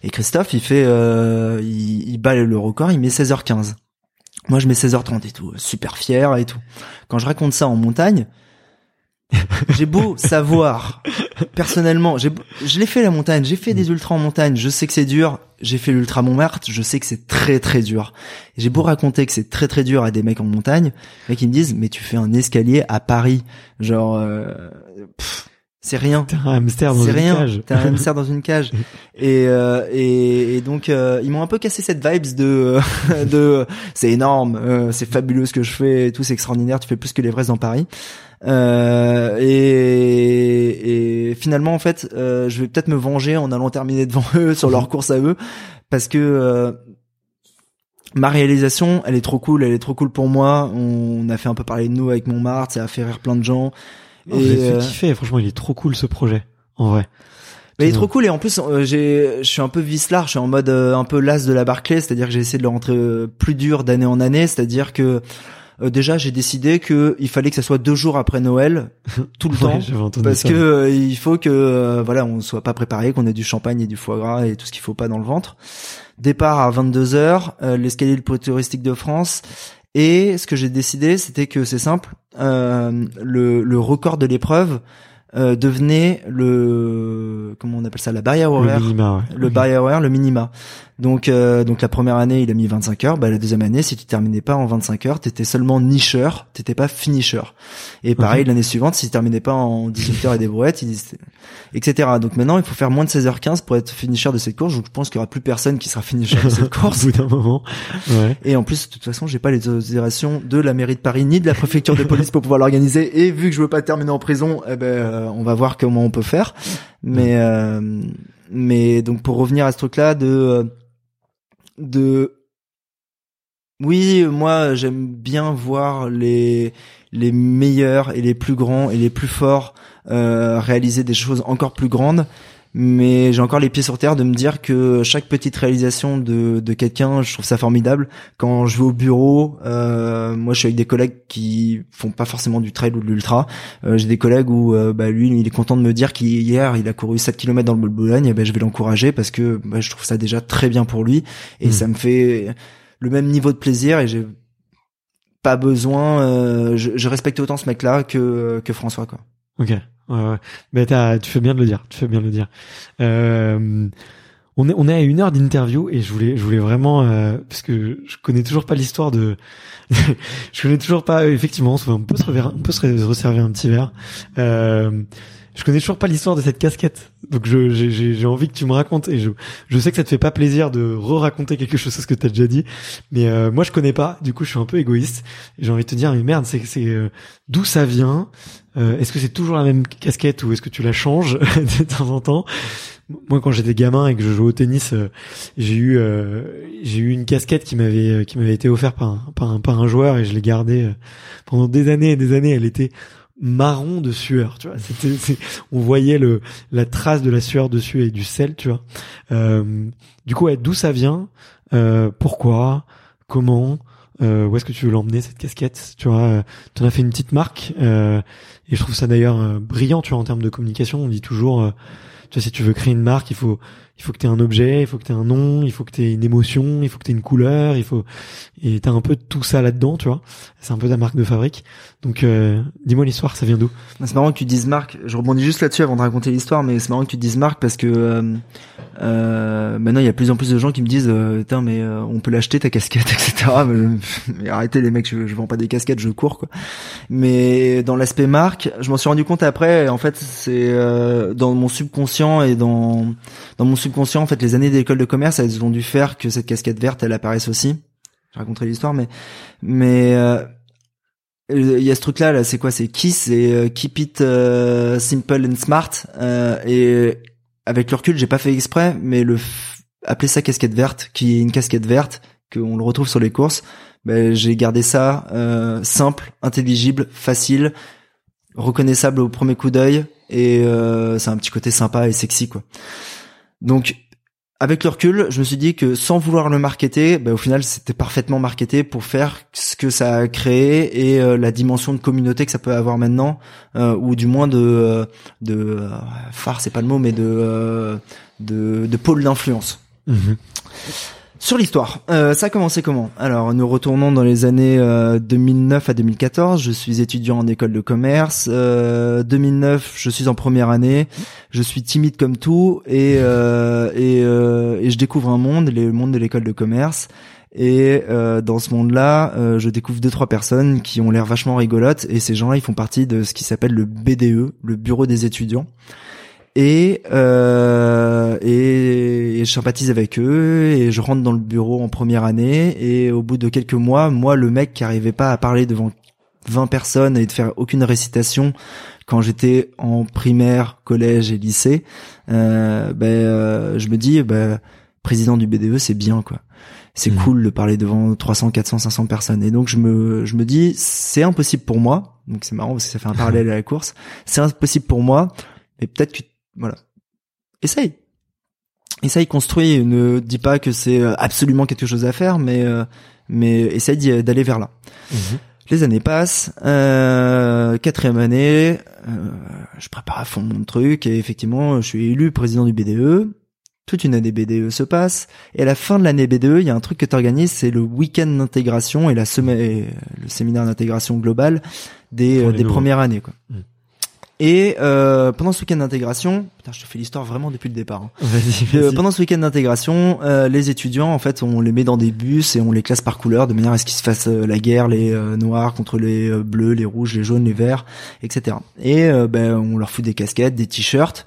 Et Christophe, il fait, euh, il, il bat le record, il met 16h15. Moi, je mets 16h30 et tout, super fier et tout. Quand je raconte ça en montagne, j'ai beau savoir personnellement, je l'ai fait la montagne, j'ai fait des ultras en montagne, je sais que c'est dur, j'ai fait l'ultra Montmartre, je sais que c'est très très dur. J'ai beau raconter que c'est très très dur à des mecs en montagne, mecs ils me disent mais tu fais un escalier à Paris, genre euh, c'est rien. T'es un hamster dans une rien. cage. T'es un hamster dans une cage. Et euh, et, et, donc euh, ils m'ont un peu cassé cette vibes de de c'est énorme, c'est fabuleux ce que je fais, et tout c'est extraordinaire, tu fais plus que les vrais dans Paris. Euh, et, et, finalement, en fait, euh, je vais peut-être me venger en allant terminer devant eux sur leur course à eux, parce que euh, ma réalisation, elle est trop cool, elle est trop cool pour moi. On a fait un peu parler de nous avec Montmartre, ça a fait rire plein de gens. Oh, et fait kiffer, franchement, il est trop cool ce projet, en vrai. Il est trop cool et en plus j'ai je suis un peu vicelard, je suis en mode un peu las de la Barclay, c'est-à-dire que j'ai essayé de le rentrer plus dur d'année en année, c'est-à-dire que euh, déjà j'ai décidé que il fallait que ça soit deux jours après Noël tout le temps parce que euh, il faut que euh, voilà on soit pas préparé qu'on ait du champagne et du foie gras et tout ce qu'il faut pas dans le ventre. Départ à 22 heures l'escalier le plus touristique de France. Et ce que j'ai décidé c'était que c'est simple le, le record de l'épreuve devenait le comment on appelle ça la barrière horaire. le, minima, le barrière horaire le minima. Donc, euh, donc la première année, il a mis 25 heures. Bah, la deuxième année, si tu terminais pas en 25 heures, t'étais seulement nicheur, t'étais pas finisher. Et pareil, l'année suivante, si tu terminais pas en 18 heures et des brouettes, etc. Donc maintenant, il faut faire moins de 16h15 pour être finisher de cette course. Donc je pense qu'il y aura plus personne qui sera finisher de cette course. Au bout d'un moment. Ouais. Et en plus, de toute façon, j'ai pas les autorisations de la mairie de Paris ni de la préfecture de police pour pouvoir l'organiser. Et vu que je veux pas terminer en prison, eh ben, euh, on va voir comment on peut faire. Mais, euh, mais donc pour revenir à ce truc-là de euh, de oui, moi j'aime bien voir les les meilleurs et les plus grands et les plus forts réaliser des choses encore plus grandes, mais j'ai encore les pieds sur terre de me dire que chaque petite réalisation de, de quelqu'un, je trouve ça formidable. Quand je vais au bureau, euh, moi je suis avec des collègues qui font pas forcément du trail ou de l'ultra. Euh, j'ai des collègues où euh, bah, lui, il est content de me dire qu'hier il a couru 7 km dans le Boulogne, et ben je vais l'encourager parce que bah, je trouve ça déjà très bien pour lui et Mm. ça me fait le même niveau de plaisir et j'ai pas besoin. euh, je, je respecte autant ce mec-là que que François quoi. Ok. Ouais, tu fais bien de le dire. Tu fais bien de le dire. Euh, on est, on est à une heure d'interview et je voulais, je voulais vraiment, euh, parce que je connais toujours pas l'histoire de, je connais toujours pas. Effectivement, on peut se on peut se resservir un petit verre. Euh, je connais toujours pas l'histoire de cette casquette. Donc je, j'ai, j'ai envie que tu me racontes et je, je sais que ça te fait pas plaisir de re-raconter quelque chose ce que t'as déjà dit. Mais euh, moi je connais pas. Du coup, je suis un peu égoïste. J'ai envie de te dire, mais merde, c'est, c'est euh, d'où ça vient? Euh, est-ce que c'est toujours la même casquette ou est-ce que tu la changes de temps en temps? Moi, quand j'étais gamin et que je jouais au tennis, euh, j'ai eu euh, j'ai eu une casquette qui m'avait qui m'avait été offerte par un, par un joueur et je l'ai gardée pendant des années et des années. Elle était marron de sueur, tu vois. On voyait le la trace de la sueur dessus avec du sel, tu vois. Du coup, d'où ça vient? Pourquoi? Comment? Euh, Où est-ce que tu veux l'emmener cette casquette? Tu vois, euh, tu en as fait une petite marque. euh, et je trouve ça d'ailleurs euh, brillant, tu vois, en termes de communication. On dit toujours, euh, tu vois, si tu veux créer une marque, il faut, il faut que tu aies un objet, il faut que tu aies un nom, il faut que tu aies une émotion, il faut que tu aies une couleur, il faut, et t'as un peu tout ça là-dedans, tu vois. C'est un peu ta marque de fabrique. Donc, euh, dis-moi l'histoire, ça vient d'où? C'est marrant que tu dises Marc. Je rebondis juste là-dessus avant de raconter l'histoire, mais c'est marrant que tu dises Marc parce que euh, maintenant il y a plus en plus de gens qui me disent, euh, Putain, mais euh, on peut l'acheter ta casquette, etc. mais, arrêtez les mecs, je, je vends pas des casquettes, je cours quoi. Mais dans l'aspect marque, je m'en suis rendu compte après. En fait, c'est euh, dans mon subconscient et dans dans mon subconscient, en fait, les années d'école de commerce, elles ont dû faire que cette casquette verte, elle apparaisse aussi. Je raconterai l'histoire, mais mais euh, il y a ce truc là là c'est quoi? C'est Kiss c'est euh, Keep It Simple and Smart et avec le recul j'ai pas fait exprès mais le appeler ça casquette verte qui est une casquette verte qu'on le retrouve sur les courses ben j'ai gardé ça euh, simple intelligible facile reconnaissable au premier coup d'œil et euh, c'est un petit côté sympa et sexy quoi. Donc avec le recul, je me suis dit que sans vouloir le marketer, bah, au final, c'était parfaitement marketé pour faire ce que ça a créé et euh, la dimension de communauté que ça peut avoir maintenant, euh, ou du moins de euh, de euh, phare, c'est pas le mot, mais de de, de pôle d'influence. Sur l'histoire, euh, ça a commencé comment? Alors, nous retournons dans les années euh, 2009 à 2014. Je suis étudiant en école de commerce. Euh, 2009, je suis en première année. Je suis timide comme tout et euh, et, euh, et je découvre un monde, le monde de l'école de commerce. Et euh, dans ce monde-là, je découvre deux trois personnes qui ont l'air vachement rigolotes. Et ces gens-là, ils font partie de ce qui s'appelle le BDE, le Bureau des étudiants et, euh, et, et je sympathise avec eux et je rentre dans le bureau en première année et au bout de quelques mois, moi le mec qui arrivait pas à parler devant 20 personnes et de faire aucune récitation quand j'étais en primaire, collège et lycée, euh, ben euh, je me dis ben président du BDE c'est bien quoi. C'est Mhm. cool de parler devant 300, 400, 500 personnes. Et donc je me je me dis c'est impossible pour moi. Donc c'est marrant parce que ça fait un parallèle à la course. C'est impossible pour moi, mais peut-être que voilà. Essaye. Essaye, construis. Ne dis pas que c'est euh, absolument quelque chose à faire, mais euh, mais essaye d'y- d'aller vers là. Les années passent, euh, quatrième année, euh, je prépare à fond mon truc et effectivement, je suis élu président du BDE. Toute une année BDE se passe et à la fin de l'année BDE, il y a un truc que tu organises, c'est le week-end d'intégration et la semaine, le séminaire d'intégration globale des, euh, des nouveaux. premières années. Quoi. Mm. Et euh, pendant ce week-end d'intégration, putain, je te fais l'histoire vraiment depuis le départ. hein. Vas-y, Euh, pendant ce week-end d'intégration, euh, les étudiants, en fait, on les met dans des bus et on les classe par couleur de manière à ce qu'ils se fassent euh, la guerre, les euh, noirs contre les euh, bleus, les rouges, les jaunes, les verts, etc. Et ben, on leur fout des casquettes, des t-shirts.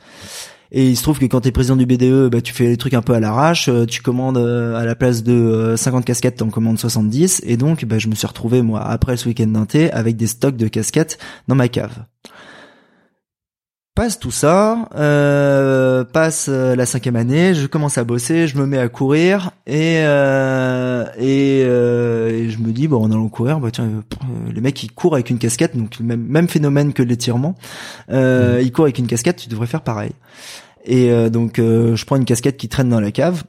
Et il se trouve que quand t'es président du BDE, bah, tu fais les trucs un peu à l'arrache. euh, Tu commandes euh, à la place de euh, 50 casquettes, t'en commandes 70. Et donc, bah, je me suis retrouvé moi après ce week-end d'inté avec des stocks de casquettes dans ma cave. Passe tout ça, euh, passe euh, la cinquième année, je commence à bosser, je me mets à courir et euh, et, euh, et je me dis bon en allant courir, bah tiens euh, les mecs ils courent avec une casquette, donc le même même phénomène que l'étirement, euh, ils courent avec une casquette, tu devrais faire pareil. Et euh, donc euh, je prends une casquette qui traîne dans la cave,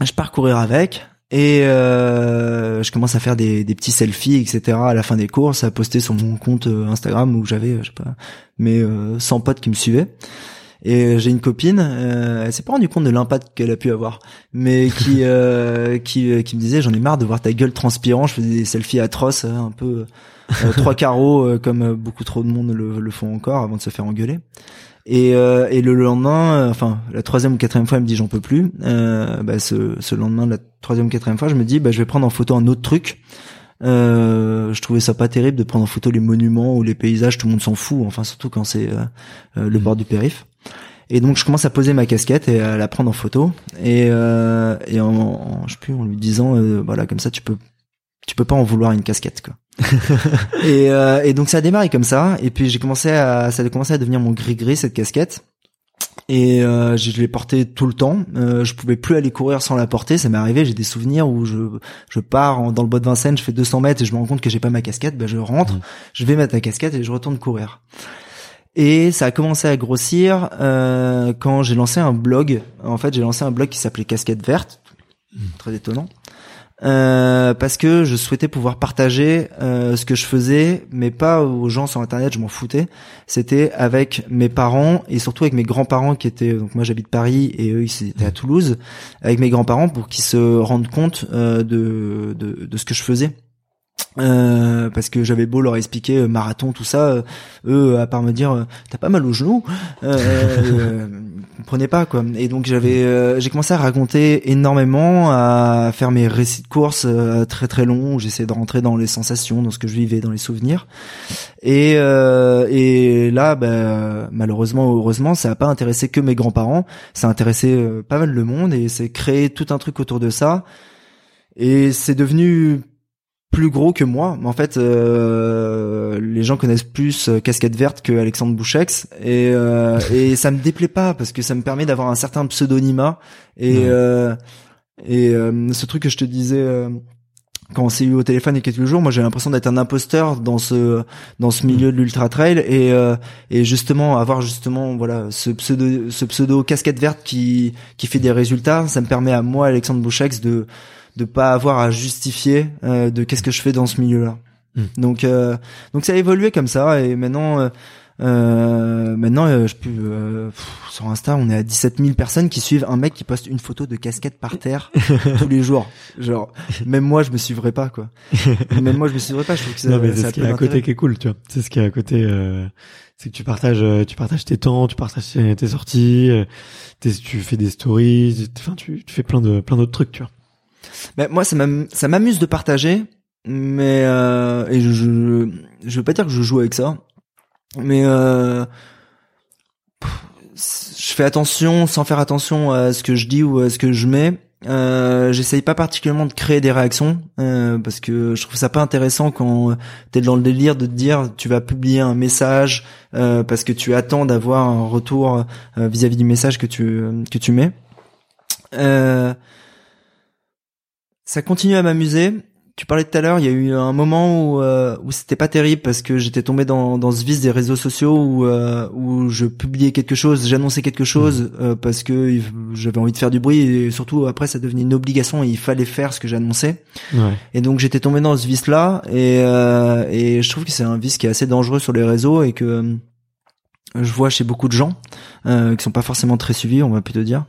je pars courir avec. Et euh, je commence à faire des, des petits selfies, etc. à la fin des courses, à poster sur mon compte Instagram où j'avais, je sais pas, mes 100 potes qui me suivaient. Et j'ai une copine, euh, elle s'est pas rendue compte de l'impact qu'elle a pu avoir, mais qui euh, qui qui me disait j'en ai marre de voir ta gueule transpirant. Je faisais des selfies atroces, un peu trois carreaux comme beaucoup trop de monde le, le font encore avant de se faire engueuler. Et, euh, et le lendemain, euh, enfin la troisième ou quatrième fois, elle me dit j'en peux plus. Euh, bah, ce, ce lendemain, la troisième ou quatrième fois, je me dis bah, je vais prendre en photo un autre truc. Euh, je trouvais ça pas terrible de prendre en photo les monuments ou les paysages, tout le monde s'en fout. Enfin surtout quand c'est euh, le bord du périph. Et donc je commence à poser ma casquette et à la prendre en photo. Et, euh, et en, en, je sais plus, en lui disant voilà comme ça tu peux tu peux pas en vouloir une casquette quoi. et, euh, et donc ça a démarré comme ça. Et puis j'ai commencé à, ça a commencé à devenir mon gris gris cette casquette. Et euh, je l'ai portée tout le temps. Euh, je pouvais plus aller courir sans la porter. Ça m'est arrivé. J'ai des souvenirs où je je pars dans le bois de Vincennes, je fais 200 mètres et je me rends compte que j'ai pas ma casquette. Ben je rentre, mmh. je vais mettre la casquette et je retourne courir. Et ça a commencé à grossir euh, quand j'ai lancé un blog. En fait, j'ai lancé un blog qui s'appelait Casquette Verte. Mmh. Très étonnant. Euh, parce que je souhaitais pouvoir partager euh, ce que je faisais, mais pas aux gens sur internet, je m'en foutais. C'était avec mes parents et surtout avec mes grands-parents qui étaient donc moi j'habite Paris et eux ils étaient à Toulouse, avec mes grands-parents pour qu'ils se rendent compte euh, de, de, de ce que je faisais. Euh, parce que j'avais beau leur expliquer euh, marathon tout ça euh, eux à part me dire t'as pas mal au genou euh, comprenaient pas quoi. Et donc j'avais j'ai commencé à raconter énormément à faire mes récits de course très très longs où j'essayais de rentrer dans les sensations dans ce que je vivais dans les souvenirs. Et et là bah, malheureusement heureusement ça a pas intéressé que mes grands-parents. Ça a intéressé pas mal le monde et c'est créé tout un truc autour de ça. Et c'est devenu plus gros que moi. En fait, euh, les gens connaissent plus euh, Casquette Verte que Alexandre Bouchex et euh, et ça me déplaît pas parce que ça me permet d'avoir un certain pseudonymat et et ce truc que je te disais quand on s'est eu au téléphone il y a quelques jours, moi j'ai l'impression d'être un imposteur dans ce dans ce milieu de l'ultra trail et et justement avoir justement voilà ce pseudo ce pseudo casquette verte qui qui fait des résultats, ça me permet à moi Alexandre Bouchex de de pas avoir à justifier euh, de qu'est-ce que je fais dans ce milieu-là. Hmm. Donc euh, donc ça a évolué comme ça et maintenant euh, euh maintenant je peux sur Insta on est à 17 000 personnes qui suivent un mec qui poste une photo de casquette par terre tous les jours. Genre même moi je me suivrais pas quoi. même moi je me suivrais pas. Je trouve que ça, non, mais c'est ce qui est à côté qui est cool tu vois. C'est ce qui est à côté. c'est que tu partages tu partages tes temps, tu partages tes sorties, tu fais des stories, enfin tu, tu fais plein de plein d'autres trucs tu vois. Ben, moi, ça m'amuse de partager, mais euh, et je, je, veux pas dire que je joue avec ça, mais euh, je fais attention sans faire attention à ce que je dis ou à ce que je mets. Euh, j'essaye pas particulièrement de créer des réactions parce que je trouve ça pas intéressant quand t'es dans le délire de te dire tu vas publier un message parce que tu attends d'avoir un retour vis-à-vis du message que tu que tu mets. Euh, ça continue à m'amuser. Tu parlais tout à l'heure, il y a eu un moment où euh, où c'était pas terrible parce que j'étais tombé dans dans ce vice des réseaux sociaux où euh, où je publiais quelque chose, j'annonçais quelque chose mmh. euh, parce que j'avais envie de faire du bruit et surtout après ça devenait une obligation et il fallait faire ce que j'annonçais. Ouais. Et donc j'étais tombé dans ce vice là et euh, et je trouve que c'est un vice qui est assez dangereux sur les réseaux et que je vois chez beaucoup de gens qui sont pas forcément très suivis, on va plutôt dire.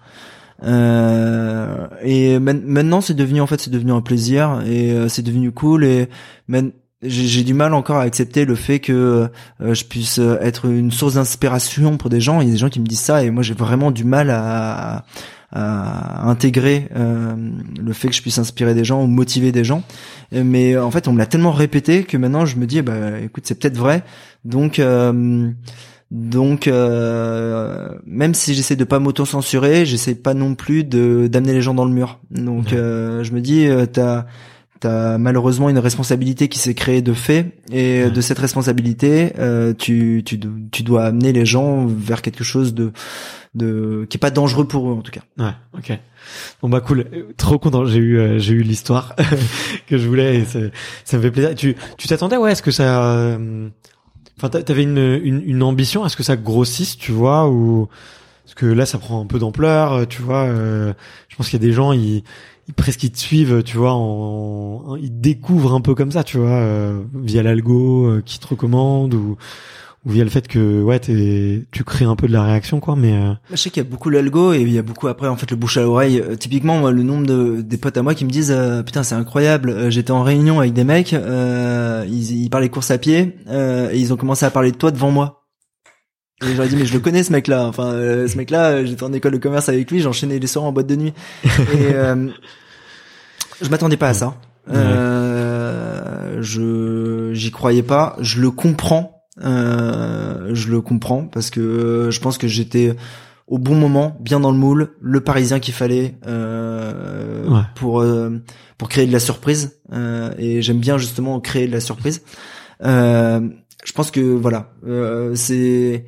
Euh, et maintenant, c'est devenu en fait, c'est devenu un plaisir et euh, c'est devenu cool. Et j'ai du mal encore à accepter le fait que euh, je puisse être une source d'inspiration pour des gens. Il y a des gens qui me disent ça et moi j'ai vraiment du mal à, à intégrer le fait que je puisse inspirer des gens ou motiver des gens. Mais en fait, on me l'a tellement répété que maintenant je me dis, bah écoute, c'est peut-être vrai. Donc donc euh, même si j'essaie de pas m'auto-censurer, j'essaie pas non plus de d'amener les gens dans le mur. Donc euh, je me dis euh, t'as t'as malheureusement une responsabilité qui s'est créée de fait et de cette responsabilité euh, tu, tu tu dois amener les gens vers quelque chose de de qui est pas dangereux pour eux en tout cas. Ouais, OK. Bon bah cool, trop content, j'ai eu euh, j'ai eu l'histoire que je voulais et ça, ça me fait plaisir. Tu tu t'attendais ouais, est-ce que ça Enfin, t'avais une, une, une ambition, est-ce que ça grossisse, tu vois, ou parce que là ça prend un peu d'ampleur, euh, tu vois. euh, je pense qu'il y a des gens ils, ils presque ils te suivent, tu vois, en, ils te découvrent un peu comme ça, tu vois, euh, via l'algo euh, qui te recommande ou ou via le fait que ouais t'es- tu crées un peu de la réaction quoi, mais euh, Je sais qu'il y a beaucoup l'algo et il y a beaucoup après en fait le bouche à l'oreille. Euh, typiquement moi, le nombre de des potes à moi qui me disent euh, putain c'est incroyable. euh, J'étais en réunion avec des mecs, euh, ils, ils parlaient course à pied euh, et ils ont commencé à parler de toi devant moi. Et j'aurais dit mais je le connais ce mec là. Enfin euh, ce mec là j'étais en école de commerce avec lui, j'enchaînais les soirs en boîte de nuit. Et euh, je m'attendais pas à ça. Euh, je j'y croyais pas. Je le comprends. Euh, je le comprends parce que je pense que j'étais au bon moment, bien dans le moule, le Parisien qu'il fallait euh, Ouais. pour euh, pour créer de la surprise. Euh, et j'aime bien justement créer de la surprise. Euh, je pense que voilà, euh, c'est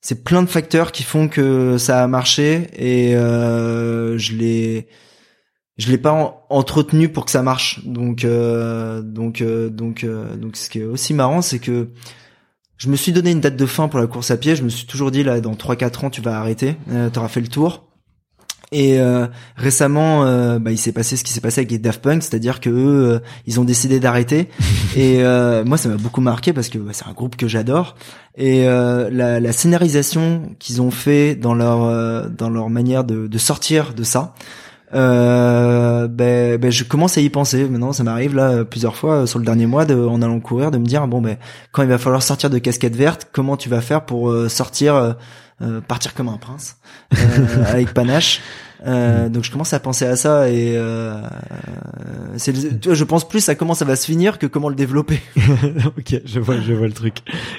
c'est plein de facteurs qui font que ça a marché et euh, je l'ai je l'ai pas en- entretenu pour que ça marche. Donc euh, donc euh, donc euh, donc ce qui est aussi marrant, c'est que je me suis donné une date de fin pour la course à pied. Je me suis toujours dit là, dans 3-4 ans, tu vas arrêter. Euh, T'auras fait le tour. Et euh, récemment, euh, bah, il s'est passé ce qui s'est passé avec les Daft Punk, c'est-à-dire que eux, euh, ils ont décidé d'arrêter. et euh, moi, ça m'a beaucoup marqué parce que bah, c'est un groupe que j'adore. Et euh, la, la scénarisation qu'ils ont fait dans leur euh, dans leur manière de, de sortir de ça, euh, ben, ben, je commence à y penser. Maintenant, ça m'arrive là plusieurs fois euh, sur le dernier mois, de, en allant courir, de me dire bon ben quand il va falloir sortir de casquette verte, comment tu vas faire pour euh, sortir, euh, euh, partir comme un prince avec panache. Euh, donc je commence à penser à ça et euh, c'est tu vois, je pense plus à comment ça va se finir que comment le développer. ok, je vois, je vois le truc,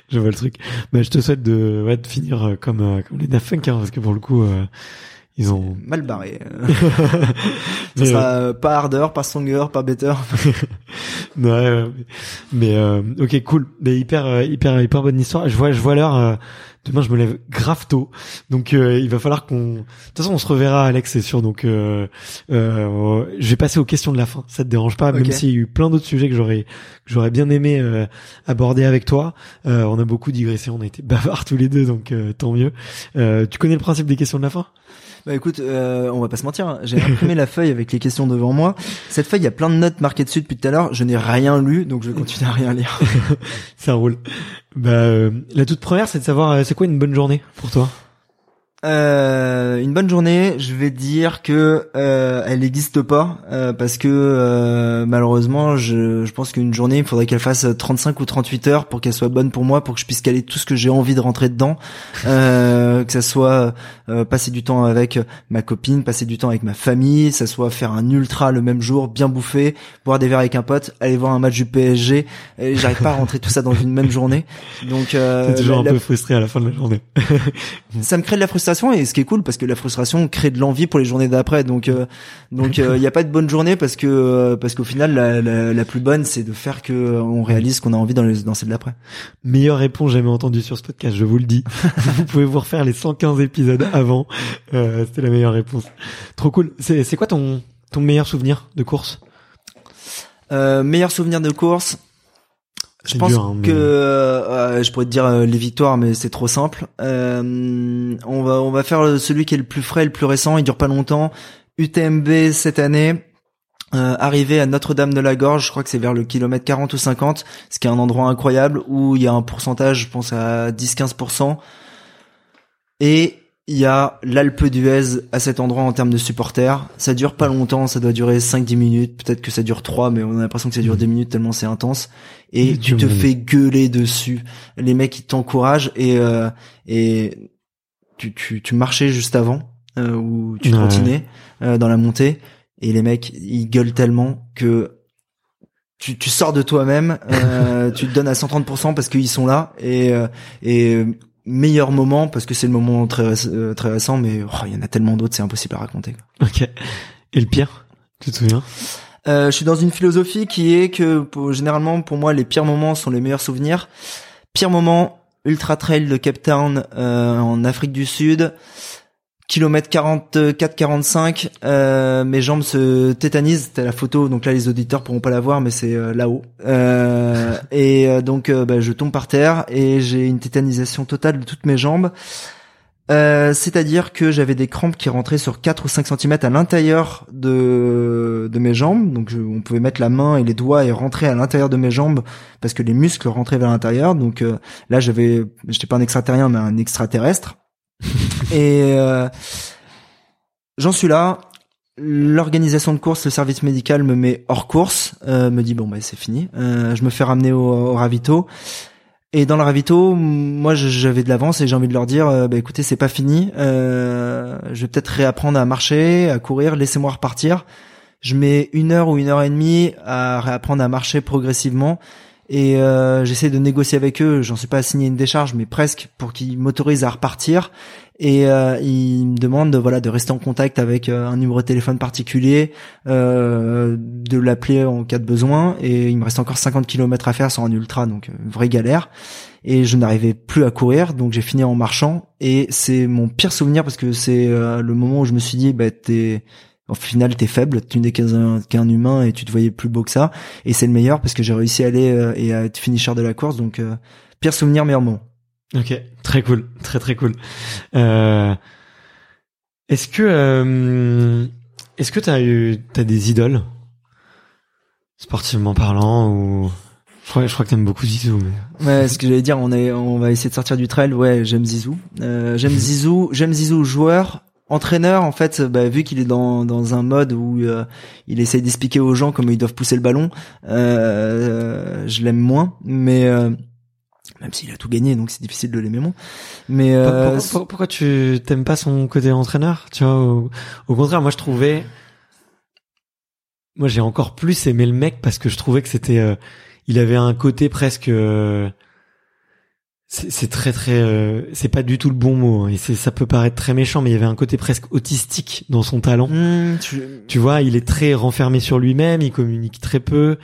je vois le truc. Mais je te souhaite de, ouais, de finir comme, euh, comme les Daft Punk, hein, parce que pour le coup, euh, ils ont. Mal barré. euh. Ça sera euh, pas harder, pas stronger, pas better. Ouais, mais, mais, euh, ok, cool. Mais hyper, euh, hyper, hyper bonne histoire. Je vois, je vois l'heure. Demain, je me lève grave tôt, donc euh, il va falloir qu'on. De toute façon, on se reverra, Alex, c'est sûr. Donc, euh, euh, je vais passer aux questions de la fin. Ça te dérange pas, même s'il y a eu plein d'autres sujets que j'aurais, que j'aurais bien aimé euh, aborder avec toi. Euh, on a beaucoup digressé, on a été bavards tous les deux, donc euh, tant mieux. Euh, tu connais le principe des questions de la fin? Bah écoute, euh, on va pas se mentir, hein. j'ai imprimé la feuille avec les questions devant moi. Cette feuille, il y a plein de notes marquées dessus depuis tout à l'heure. Je n'ai rien lu, donc je vais continuer à rien lire. Ça roule. Bah, euh, la toute première, c'est de savoir, euh, c'est quoi une bonne journée pour toi? Euh, une bonne journée, je vais dire que euh, elle n'existe pas euh, parce que euh, malheureusement, je, je pense qu'une journée, il faudrait qu'elle fasse 35 ou 38 heures pour qu'elle soit bonne pour moi, pour que je puisse caler tout ce que j'ai envie de rentrer dedans, euh, que ça soit euh, passer du temps avec ma copine, passer du temps avec ma famille, ça soit faire un ultra le même jour, bien bouffer, boire des verres avec un pote, aller voir un match du PSG. Et J'arrive pas à rentrer tout ça dans une même journée, donc euh, toujours la- un peu frustré à la fin de la journée. ça me crée de la frustration et ce qui est cool parce que la frustration crée de l'envie pour les journées d'après donc euh, donc il n'y a pas de bonne journée parce que euh, parce qu'au final la, la, la plus bonne c'est de faire que euh, on réalise qu'on a envie dans, les, dans celle d'après Meilleure réponse jamais entendue sur ce podcast, je vous le dis. vous pouvez vous refaire les 115 épisodes avant. Euh, C'était la meilleure réponse. Trop cool. C'est c'est quoi ton ton meilleur souvenir de course? Euh, meilleur souvenir de course? Je pense dur, hein, mais- que euh, je pourrais te dire euh, les victoires mais c'est trop simple. Euh, on va on va faire celui qui est le plus frais le plus récent. Il dure pas longtemps. UTMB cette année euh, arrivé à Notre-Dame de la Gorge, je crois que c'est vers le kilomètre 40 ou 50, ce qui est un endroit incroyable où il y a un pourcentage, je pense à 10-15%. Et il y a l'Alpe d'Huez à cet endroit en termes de supporters. Ça dure pas longtemps, ça doit durer 5-10 minutes, peut-être que ça dure 3, mais on a l'impression que ça dure 10 minutes tellement c'est intense. Et tu te fais gueuler dessus. Les mecs ils t'encouragent et euh, et tu, tu, tu marchais juste avant euh, ou tu trottinais euh, dans la montée et les mecs ils gueulent tellement que tu, tu sors de toi-même, euh, tu te donnes à 130% parce qu'ils sont là et euh, et euh, meilleur moment parce que c'est le moment très euh, très récent mais oh, il y en a tellement d'autres c'est impossible à raconter. quoi. Ok. Et le pire Tu te souviens? Euh, je suis dans une philosophie qui est que pour- généralement pour moi les pires moments sont les meilleurs souvenirs. Pire moment ultra trail de Cape Town euh, en Afrique du Sud. Kilomètre 44-45, euh, mes jambes se tétanisent. C'était la photo, donc là les auditeurs pourront pas la voir, mais c'est euh, là-haut. Euh, et euh, donc bah, je tombe par terre et j'ai une tétanisation totale de toutes mes jambes. C'est-à-dire que j'avais des crampes qui rentraient sur 4 ou 5 cm à l'intérieur de, de mes jambes. Donc on pouvait mettre la main et les doigts et rentrer à l'intérieur de mes jambes parce que les muscles rentraient vers l'intérieur. Donc là j'avais, j'étais pas un extraterrien mais un extraterrestre. et euh, j'en suis là. L'organisation de course, le service médical me met hors course, me dit bon bah c'est fini. je me fais ramener au, au ravito. Et dans le ravito, moi j'avais de l'avance et j'ai envie de leur dire, euh, bah, écoutez, c'est pas fini. Euh, je vais peut-être réapprendre à marcher, à courir. Laissez-moi repartir. Je mets une heure ou une heure et demie à réapprendre à marcher progressivement. Et euh, j'essaie de négocier avec eux. J'en suis pas à une décharge, mais presque pour qu'ils m'autorisent à repartir. Et euh, il me demande voilà de rester en contact avec euh, un numéro de téléphone particulier, euh, de l'appeler en cas de besoin. Et il me reste encore 50 km à faire sur un ultra donc euh, vraie galère. Et je n'arrivais plus à courir donc j'ai fini en marchant. Et c'est mon pire souvenir parce que c'est le moment où je me suis dit bah t'es au final t'es faible, tu n'es qu'un humain et tu te voyais plus beau que ça et c'est le meilleur parce que j'ai réussi à aller et à être finisher de la course donc pire souvenir meilleur moment. Ok, très cool, très très cool. Euh, est-ce que euh, est-ce que t'as eu t'as des idoles? Sportivement parlant ou je crois, je crois que t'aimes beaucoup Zizou. Mais... Ouais, ce que j'allais dire, on est, on va essayer de sortir du trail. Ouais, j'aime Zizou. Euh, j'aime Zizou, j'aime Zizou joueur. Entraîneur, en fait, bah, vu qu'il est dans, dans un mode où euh, il essaye d'expliquer aux gens comment ils doivent pousser le ballon, euh, je l'aime moins. Mais même s'il a tout gagné, donc c'est difficile de l'aimer moins. Mais euh, pourquoi, tu t'aimes pas son côté entraîneur Tu vois, au, contraire, moi je trouvais, moi j'ai encore plus aimé le mec parce que je trouvais que c'était, euh, il avait un côté presque, euh, c'est très très, c'est pas du tout le bon mot hein, et ça peut paraître très méchant, mais il y avait un côté presque autistique dans son talent. Mmh, tu... tu vois, il est très renfermé sur lui-même, il communique très peu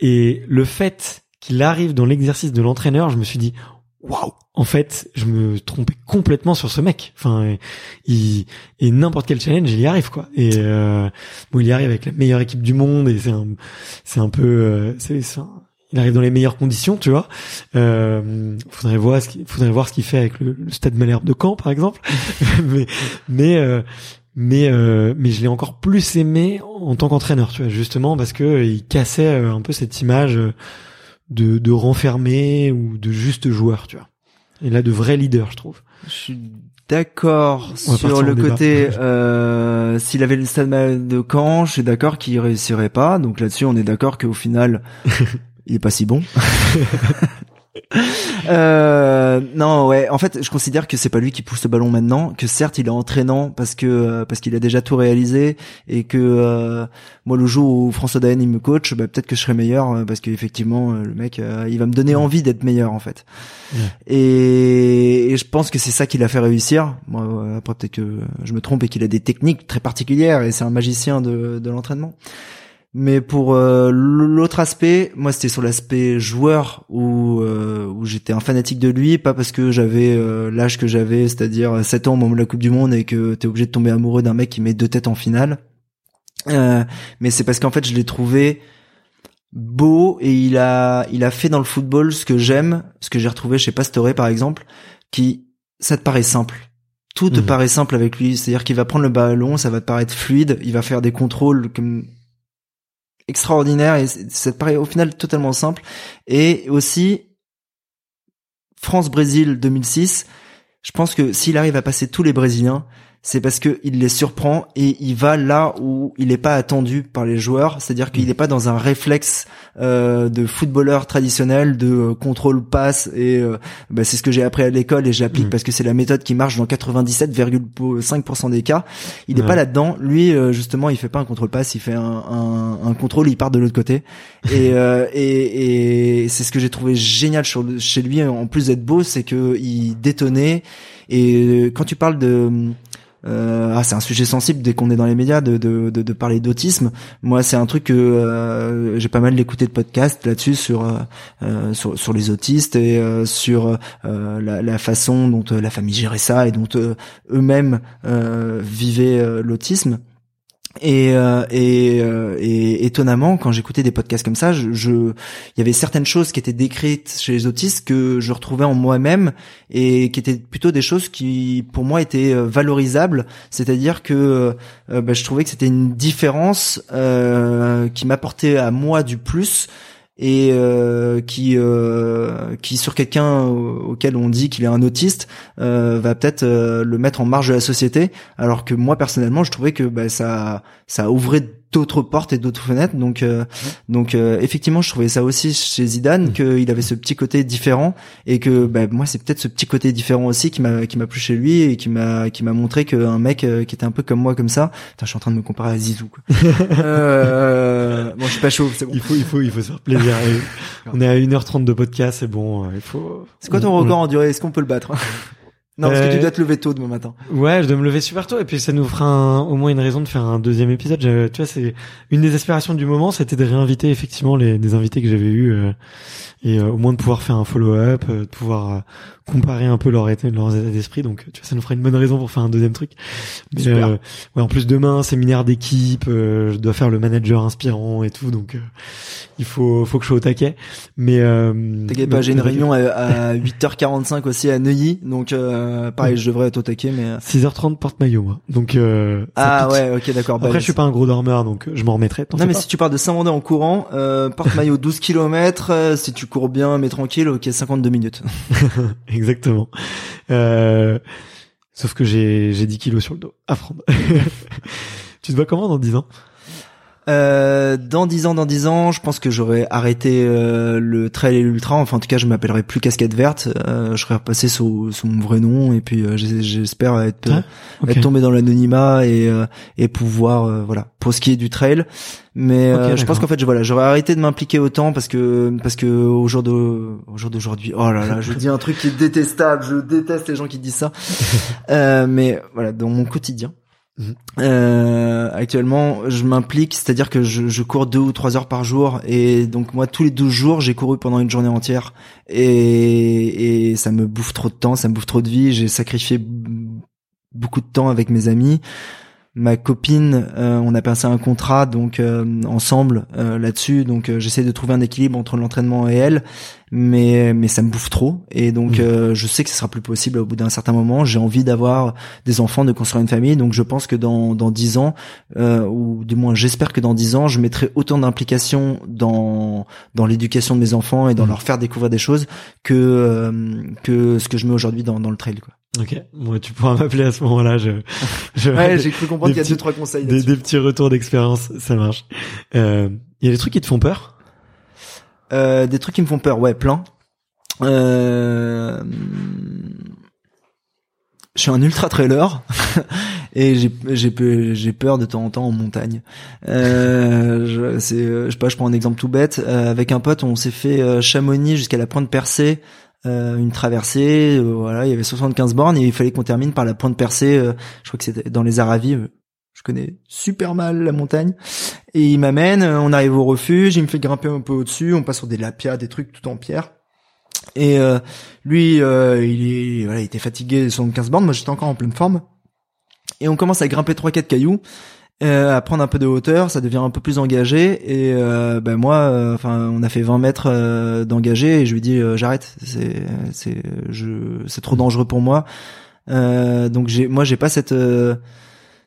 et le fait qu'il arrive dans l'exercice de l'entraîneur, je me suis dit waouh en fait je me trompais complètement sur ce mec enfin il et n'importe quel challenge il y arrive quoi et euh, bon il y arrive avec la meilleure équipe du monde et c'est un c'est un peu euh, c'est il arrive dans les meilleures conditions tu vois euh, faudrait voir ce qu'il faudrait voir ce qu'il fait avec le, stade Malherbe de Caen par exemple mais mais euh, mais euh, mais je l'ai encore plus aimé en tant qu'entraîneur tu vois justement parce que il cassait un peu cette image de, de renfermé ou de juste joueur, tu vois. Et là, de vrai leader, je trouve. Je suis d'accord sur le côté euh, s'il avait le stade de Caen, je suis d'accord qu'il réussirait pas. Donc là-dessus, on est d'accord qu'au final, il est pas si bon. euh, non, ouais. En fait, je considère que c'est pas lui qui pousse le ballon maintenant. Que certes, il est entraînant parce que euh, parce qu'il a déjà tout réalisé et que euh, moi, le jour où François Daen il me coach, bah, peut-être que je serai meilleur euh, parce qu'effectivement, le mec, il va me donner envie d'être meilleur en fait. Et, et, je pense que c'est ça qui l'a fait réussir. Moi, après peut-être que je me trompe et qu'il a des techniques très particulières et c'est un magicien de, de l'entraînement. Mais pour euh, l'autre aspect, moi c'était sur l'aspect joueur où euh, où j'étais un fanatique de lui, pas parce que j'avais euh, l'âge que j'avais, c'est-à-dire 7 ans au moment de la Coupe du Monde et que t'es obligé de tomber amoureux d'un mec qui met deux têtes en finale. mais c'est parce qu'en fait je l'ai trouvé beau et il a il a fait dans le football ce que j'aime, ce que j'ai retrouvé chez Pastore par exemple, qui ça te paraît simple. Tout te mhm. paraît simple avec lui, c'est-à-dire qu'il va prendre le ballon, ça va te paraître fluide, il va faire des contrôles comme extraordinaire et ça paraît au final totalement simple. Et aussi, France-Brésil 2006, je pense que s'il arrive à passer tous les Brésiliens, c'est parce que il les surprend et il va là où il n'est pas attendu par les joueurs, c'est-à-dire qu'il n'est pas dans un réflexe euh, de footballeur traditionnel de euh, contrôle passe et euh, bah, c'est ce que j'ai appris à l'école et j'applique mm. parce que c'est la méthode qui marche dans 97,5% des cas. Il n'est pas là-dedans. Lui justement, il fait pas un contrôle passe, il fait un, un, un contrôle, il part de l'autre côté et, et, et c'est ce que j'ai trouvé génial chez lui en plus d'être beau, c'est que il détonnait et quand tu parles de euh, ah, c'est un sujet sensible dès qu'on est dans les médias de, de, de, parler d'autisme. Moi, c'est un truc que euh, j'ai pas mal d'écouter de podcasts là-dessus sur, euh, sur les autistes et sur la, la, façon dont la famille gérait ça et dont eux-mêmes vivaient l'autisme. Et, euh, euh, et, étonnamment, quand j'écoutais des podcasts comme ça, je, je, il y avait certaines choses qui étaient décrites chez les autistes que je retrouvais en moi-même et qui étaient plutôt des choses qui, pour moi, étaient euh, valorisables. C'est-à-dire que bah, je trouvais que c'était une différence qui m'apportait à moi du plus et euh, qui euh, qui sur quelqu'un auquel on dit qu'il est un autiste euh, va peut-être le mettre en marge de la société. Alors que moi personnellement je trouvais que bah, ça ça ouvrait d'autres portes et d'autres fenêtres. Donc, euh, donc euh, effectivement, je trouvais ça aussi chez Zidane mm. qu'il avait ce petit côté différent et que bah, moi, c'est peut-être ce petit côté différent aussi qui m'a qui m'a plu chez lui et qui m'a qui m'a montré qu'un mec euh, qui était un peu comme moi comme ça. Putain, je suis en train de me comparer à Zizou. Quoi. euh, bon, je suis pas chaud. C'est bon. Il faut il faut il faut se faire plaisir. On est à 1h30 de podcast, c'est bon. Il faut. C'est quoi ton record en durée? Est-ce qu'on peut le battre? non, parce que tu euh, dois te lever tôt demain matin. Ouais, je dois me lever super tôt et puis ça nous fera au moins une raison de faire un deuxième épisode. tu vois, c'est une des aspirations du moment, c'était de réinviter effectivement les des invités que j'avais eus euh, et euh, au moins de pouvoir faire un follow-up, de pouvoir comparer un peu leur état, leurs états d'esprit. Donc, tu vois, ça nous fera une bonne raison pour faire un deuxième truc. Mais, euh, ouais, en plus demain, séminaire d'équipe, euh, je dois faire le manager inspirant et tout, donc euh, il faut, faut que je sois au taquet. Mais t'inquiète pas, j'ai une réunion à, 8h45 aussi à Neuilly, donc pareil, je devrais être au taquet, mais 6h30 porte maillot, moi. Donc ah ouais, ok, d'accord. Après, je suis pas un gros dormeur, donc je m'en remettrai. Non, mais si tu pars de Saint-Mandé en courant, porte maillot 12 km, si tu cours bien mais tranquille, ok, 52 minutes. exactement. Euh, sauf que j'ai j'ai 10 kilos sur le dos à prendre. tu te vois comment dans 10 ans? Euh, dans 10 ans, dans 10 ans, je pense que j'aurais arrêté euh, le trail et l'ultra. Enfin, en tout cas, je m'appellerai plus casquette verte. Euh, je serais repassé sous, sous mon vrai nom et puis euh, j'espère être, être tombé dans l'anonymat et, et pouvoir, voilà, pour ce qui est du trail. Mais je pense qu'en fait, je, voilà, j'aurais arrêté de m'impliquer autant parce que parce que au jour de au jour d'aujourd'hui, oh là là, je dis un truc qui est détestable. Je déteste les gens qui disent ça. mais voilà, dans mon quotidien. Euh, actuellement, je m'implique, c'est-à-dire que je, cours deux ou trois heures par jour, et donc moi tous les douze jours, j'ai couru pendant une journée entière, et, et ça me bouffe trop de temps, ça me bouffe trop de vie. J'ai sacrifié beaucoup de temps avec mes amis ma copine, euh, on a passé un contrat donc euh, ensemble euh, là-dessus, donc j'essaie de trouver un équilibre entre l'entraînement et elle, mais mais ça me bouffe trop et donc mmh. je sais que ce sera plus possible au bout d'un certain moment. J'ai envie d'avoir des enfants, de construire une famille, donc je pense que dans dans dix ans ou du moins j'espère que dans dix ans, je mettrai autant d'implication dans dans l'éducation de mes enfants et dans mmh. leur faire découvrir des choses que que ce que je mets aujourd'hui dans dans le trail quoi. Ok, moi tu pourras m'appeler à ce moment-là. Je, je ouais, j'ai cru comprendre qu'il y a deux trois conseils. Des, des, petits retours d'expérience, ça marche. Il euh, y a des trucs qui te font peur? Euh, Des trucs qui me font peur, ouais, plein. Euh... Je suis un ultra trailer et j'ai j'ai j'ai peur de temps en temps en montagne. Euh, je, c'est, je sais pas, je prends un exemple tout bête. Euh, avec un pote, on s'est fait euh, Chamonix jusqu'à la pointe percée euh, une traversée, euh, voilà, il y avait 75 bornes et il fallait qu'on termine par la pointe percée, euh, je crois que c'était dans les Aravis, je connais super mal la montagne, et il m'amène, on arrive au refuge, il me fait grimper un peu au-dessus, on passe sur des lapias, des trucs tout en pierre, et lui, il, est, voilà, il était fatigué, 75 bornes, moi j'étais encore en pleine forme, et on commence à grimper trois quatre cailloux, euh, à prendre un peu de hauteur, ça devient un peu plus engagé et euh, ben moi, euh, enfin, on a fait 20 mètres euh, d'engagé et je lui dis j'arrête, c'est c'est je c'est trop dangereux pour moi. donc j'ai moi j'ai pas cette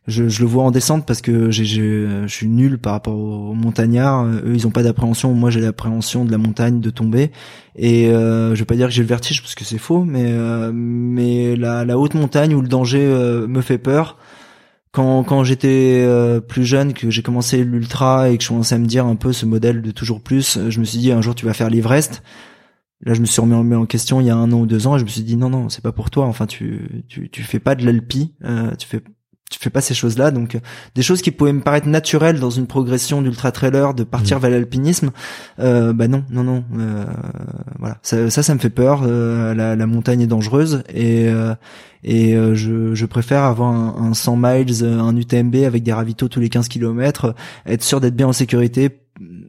je, le vois en descente parce que j'ai, je suis nul par rapport aux montagnards. Eux, ils ont pas d'appréhension. Moi, j'ai l'appréhension de la montagne, de tomber. Et euh, je vais pas dire que j'ai le vertige parce que c'est faux, mais mais la, la, haute montagne où le danger me fait peur, quand quand j'étais euh, plus jeune que j'ai commencé l'ultra et que je commençais à me dire un peu ce modèle de toujours plus euh, je me suis dit un jour tu vas faire l'Everest. Là je me suis remis en question il y a un an ou deux ans et je me suis dit non non c'est pas pour toi. Enfin tu tu tu fais pas de l'alpi euh, tu fais tu fais pas ces choses-là. Donc euh, des choses qui pouvaient me paraître naturelles dans une progression d'ultra trailer de partir mmh. vers l'alpinisme, euh, bah non, non, non. Euh, voilà, ça, ça, me fait peur. Euh, la, la, montagne est dangereuse et euh, et je, je préfère avoir un, un, 100 miles, un UTMB avec des ravitaux tous les 15 km, être sûr d'être bien en sécurité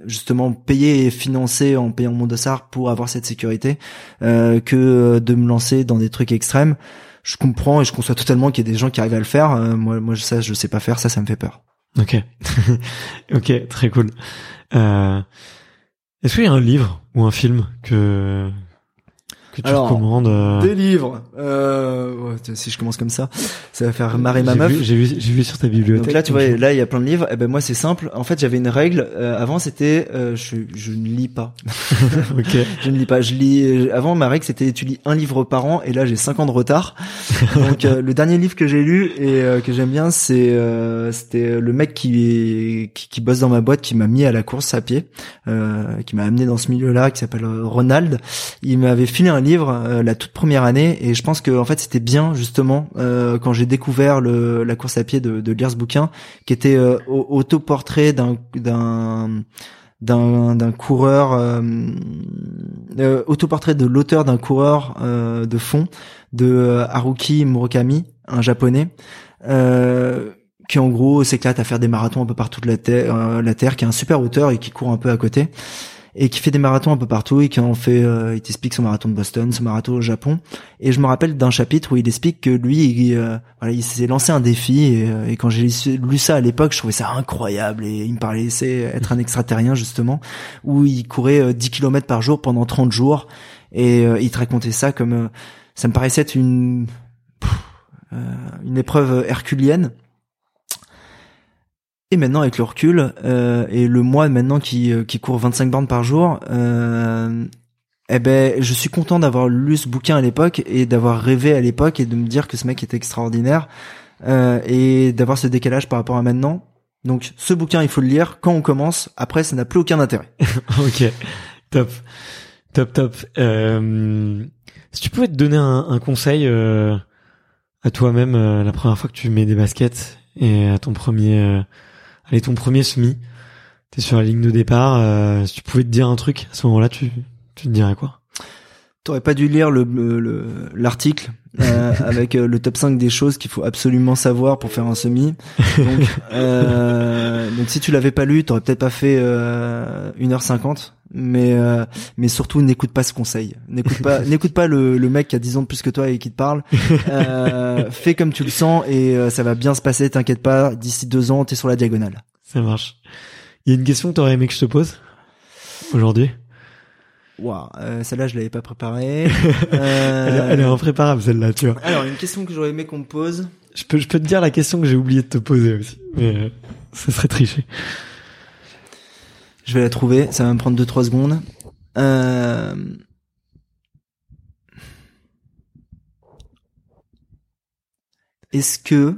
justement payer et financer en payant mon dossard pour avoir cette sécurité que de me lancer dans des trucs extrêmes je comprends et je conçois totalement qu'il y ait des gens qui arrivent à le faire. Euh, moi, moi, ça, je sais pas faire. Ça, ça me fait peur. Ok, ok, très cool. Euh, Est-ce qu'il y a un livre ou un film que que tu Alors, recommandes euh, Des livres. Euh, ouais, si je commence comme ça, ça va faire marrer ma meuf. J'ai vu, j'ai vu sur ta bibliothèque. Donc là, tu vois, je- là, il y a plein de livres. Et ben moi, c'est simple. En fait, j'avais une règle. Euh, avant, c'était, euh, je, je ne lis pas. ok. Je ne lis pas. Je lis. euh, Avant, ma règle, c'était tu lis un livre par an. Et là, j'ai cinq ans de retard. Donc, euh, le dernier livre que j'ai lu et que j'aime bien, c'est euh, c'était le mec qui, qui qui bosse dans ma boîte, qui m'a mis à la course à pied, euh, qui m'a amené dans ce milieu-là, qui s'appelle Ronald. Il m'avait filé un livre euh, la toute première année, et je pense que en fait, c'était bien justement euh, quand j'ai découvert le, la course à pied de, de lire ce bouquin, qui était euh, au- autoportrait d'un d'un d'un d'un coureur euh, euh, autoportrait de l'auteur d'un coureur euh, de fond de euh, Haruki Murakami un japonais qui en gros s'éclate à faire des marathons un peu partout de la terre la terre qui est un super auteur et qui court un peu à côté et qui fait des marathons un peu partout et qui en fait euh, il t'explique son marathon de Boston son marathon au Japon. Et je me rappelle d'un chapitre où il explique que lui il, euh, s'est lancé un défi et, euh, et quand j'ai lu- ça à l'époque je trouvais ça incroyable et il me paraissait être un extraterrien justement où il courait euh, 10 km par jour pendant 30 jours. Et il te racontait ça comme ça me paraissait être une une épreuve herculienne et maintenant avec le recul euh, et le mois maintenant qui euh, qui court 25 bornes par jour euh, eh ben je suis content d'avoir lu ce bouquin à l'époque et d'avoir rêvé à l'époque et de me dire que ce mec était extraordinaire euh, et d'avoir ce décalage par rapport à maintenant. Donc ce bouquin il faut le lire. Quand on commence après ça n'a plus aucun intérêt. Ok, top, top, top. Euh, si tu pouvais te donner un, un conseil euh, à toi-même la première fois que tu mets des baskets et à ton premier, allez ton premier semi, t'es sur la ligne de départ. euh, si tu pouvais te dire un truc à ce moment-là, tu, tu te dirais quoi? T'aurais pas dû lire le le- l'article euh, avec euh, le top 5 des choses qu'il faut absolument savoir pour faire un semi. Donc, euh, donc si tu l'avais pas lu, t'aurais peut-être pas fait euh, 1h50. Mais euh, mais surtout n'écoute pas ce conseil. N'écoute pas n'écoute pas le, le mec qui a 10 ans de plus que toi et qui te parle. Euh, fais comme tu le sens et euh, ça va bien se passer. T'inquiète pas. D'ici deux ans, t'es sur la diagonale. Ça marche. Il y a une question que t'aurais aimé que je te pose aujourd'hui? Waouh, euh, celle-là je l'avais pas préparée. elle, Euh, est- elle est impréparable celle-là, tu vois. Alors une question que j'aurais aimé qu'on me pose. Je peux, je peux te dire la question que j'ai oublié de te poser aussi, mais euh, ça serait triché. Je vais la trouver, ça va me prendre 2-3 secondes. Euh... Est-ce que...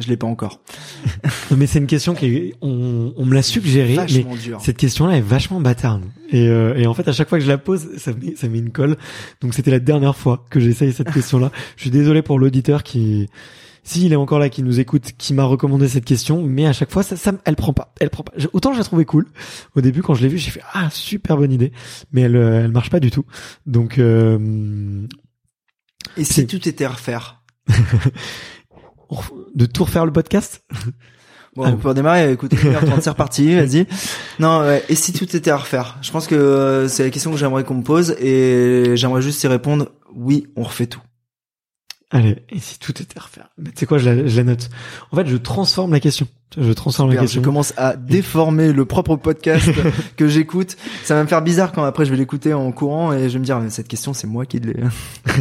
Je l'ai pas encore. Non, mais c'est une question qui est, on, on me l'a suggéré, mais dur. cette question-là est vachement bâtarde. Et, euh, et en fait, à chaque fois que je la pose, ça met, ça met une colle. Donc c'était la dernière fois que j'essaye cette question-là. Je suis désolé pour l'auditeur qui, s'il est encore là, qui nous écoute, qui m'a recommandé cette question, mais à chaque fois, ça, ça, elle prend pas. Elle prend pas. Autant je la trouvais cool. Au début, quand je l'ai vue, j'ai fait ah super bonne idée, mais elle, euh, elle marche pas du tout. Donc euh, Et si tout était à refaire de tout refaire le podcast? Bon, Ah on peut redémarrer, écoute, 1h30, c'est reparti, vas-y. Non, ouais, et si tout était à refaire? Je pense que euh, c'est la question que j'aimerais qu'on me pose et j'aimerais juste y répondre, oui, on refait tout. Allez, et si tout était à refaire Mais tu sais quoi, je la, je la note. En fait, je transforme la question. Je transforme la Merde, je question. commence à déformer le propre podcast que j'écoute. Ça va me faire bizarre quand après je vais l'écouter en courant et je vais me dire, mais cette question, c'est moi qui l'ai.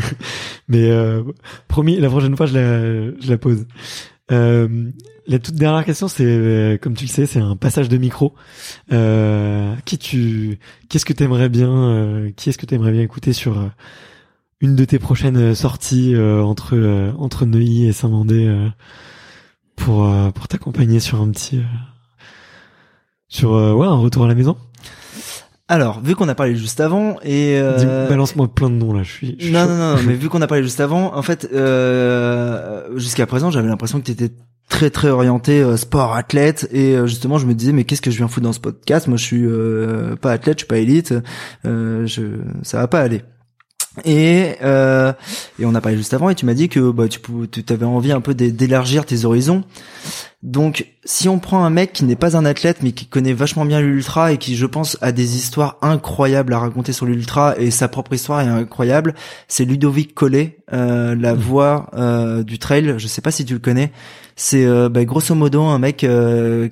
Mais euh, promis, la prochaine fois, je la, je la pose. Euh, la toute dernière question, c'est, euh, comme tu le sais, c'est un passage de micro. Euh, qui tu, qu'est-ce que t'aimerais bien, euh, qui est-ce que t'aimerais bien écouter sur euh, une de tes prochaines euh, sorties euh, entre euh, entre Neuilly et Saint-Mandé euh, pour euh, pour t'accompagner sur un petit, euh, sur euh, ouais, un retour à la maison. Alors, vu qu'on a parlé juste avant et euh, Balance-moi plein de noms là. Je suis. je suis non, non, non, non, mais vu qu'on a parlé juste avant, en fait, euh, jusqu'à présent, j'avais l'impression que tu étais très très orienté euh, sport athlète et euh, justement je me disais mais qu'est-ce que je viens foutre dans ce podcast? Moi je suis euh, pas athlète je suis pas élite euh, je ça va pas aller et euh, et on a parlé juste avant et tu m'as dit que bah tu avais envie un peu d'é- d'élargir tes horizons Donc, si on prend un mec qui n'est pas un athlète, mais qui connaît vachement bien l'ultra et qui, je pense, a des histoires incroyables à raconter sur l'ultra et sa propre histoire est incroyable, c'est Ludovic Collet, euh, la mmh. voix euh, du trail. Je sais pas si tu le connais. C'est euh, bah, grosso modo un mec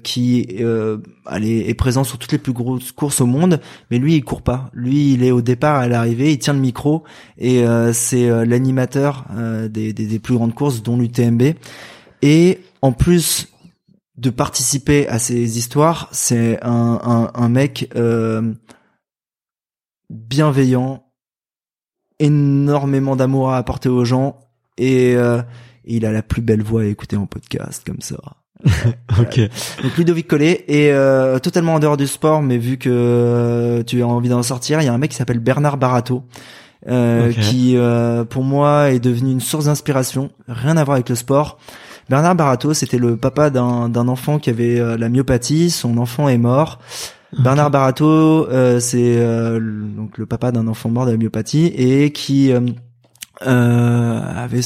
qui allez, est présent sur toutes les plus grosses courses au monde, mais lui il court pas. Lui il est au départ à l'arrivée, il tient le micro et c'est l'animateur des, des, des plus grandes courses, dont l'UTMB. Et en plus de participer à ces histoires, c'est un, un, un, mec euh, bienveillant, énormément d'amour à apporter aux gens et, euh, il a la plus belle voix à écouter en podcast comme ça. ok. Donc Ludovic Collet est euh, totalement en dehors du sport, mais vu que euh, tu as envie d'en sortir, il y a un mec qui s'appelle Bernard Barato. Euh, qui pour moi est devenu une source d'inspiration, rien à voir avec le sport. Bernard Barato, c'était le papa d'un enfant qui avait euh, la myopathie. Son enfant est mort. Bernard Barato, euh, c'est euh, donc le papa d'un enfant mort de la myopathie et qui avait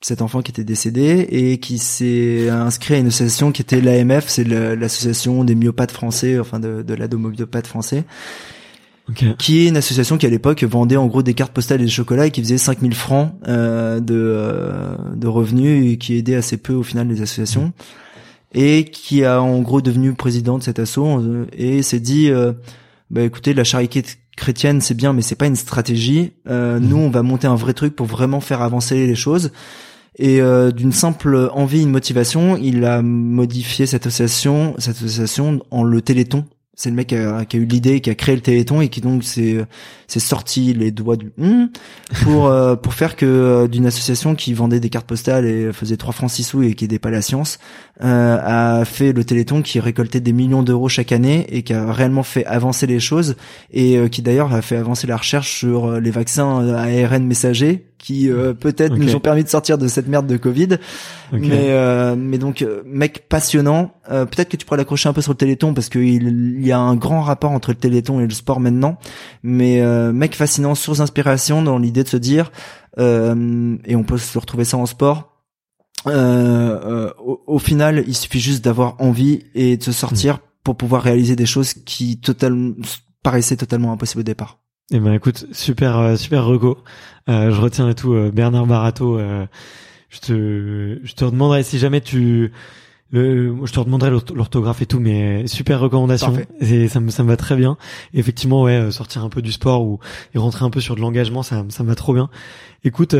cet enfant qui était décédé et qui s'est inscrit à une association qui était l'AMF, c'est l'association des myopathes français, enfin de, de l'adomyopathe français qui est une association qui à l'époque vendait en gros des cartes postales et des chocolats et qui faisait 5000 francs euh, de, euh, de revenus et qui aidait assez peu au final les associations. Et qui a en gros devenu président de cette asso euh, et s'est dit euh, bah écoutez la charité chrétienne c'est bien mais c'est pas une stratégie. Euh, mhm. nous on va monter un vrai truc pour vraiment faire avancer les choses. Et d'une simple envie, une motivation, il a modifié cette association, cette association en le Téléthon c'est le mec qui a, eu l'idée, qui a créé le Téléthon et qui donc s'est s'est sorti les doigts du hum pour euh, pour faire que euh, d'une association qui vendait des cartes postales et faisait 3 francs 6 sous et qui aidait pas la science euh, a fait le Téléthon qui récoltait des millions d'euros chaque année et qui a réellement fait avancer les choses et qui d'ailleurs a fait avancer la recherche sur les vaccins ARN messagers qui euh, peut-être nous ont permis de sortir de cette merde de Covid. Mais euh, mais donc euh, mec passionnant. peut-être que tu pourrais l'accrocher un peu sur le Téléthon parce qu'il il y a un grand rapport entre le Téléthon et le sport maintenant. Mais mec fascinant, source d'inspiration dans l'idée de se dire et on peut se retrouver ça en sport. Au, au, final, il suffit juste d'avoir envie et de se sortir hmm. pour pouvoir réaliser des choses qui totalement paraissaient totalement impossibles au départ. Eh ben écoute, super euh, super reco. Euh, je retiens et tout euh, Bernard Barato. Euh, je te je te demanderai si jamais tu le, je te demanderai l'orthographe et tout, mais super recommandation. Et ça me ça me va très bien. effectivement, ouais, sortir un peu du sport ou et rentrer un peu sur de l'engagement, ça ça me va trop bien. Écoute.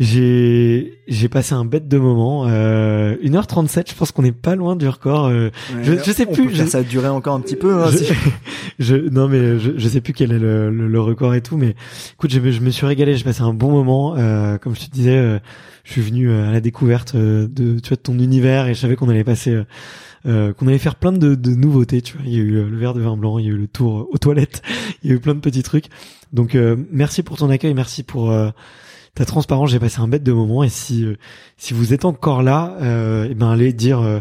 J'ai j'ai passé un bête de moment. Euh, 1h37, je pense qu'on est pas loin du record. Euh, je, je sais plus. Je, ça a duré encore un petit peu. Hein, je, non mais je, je sais plus quel est le, le, record et tout. Mais écoute, je, je me suis régalé. J'ai passé un bon moment. Euh, comme je te disais, euh, je suis venu euh, à la découverte de tu vois de ton univers et je savais qu'on allait passer. qu'on allait faire plein de, de, nouveautés, tu vois. Il y a eu le verre de vin blanc, il y a eu le tour aux toilettes, il y a eu plein de petits trucs. Donc merci pour ton accueil, merci pour ta transparence, j'ai passé un bête de moment et si euh, si vous êtes encore là, euh, eh ben allez dire euh,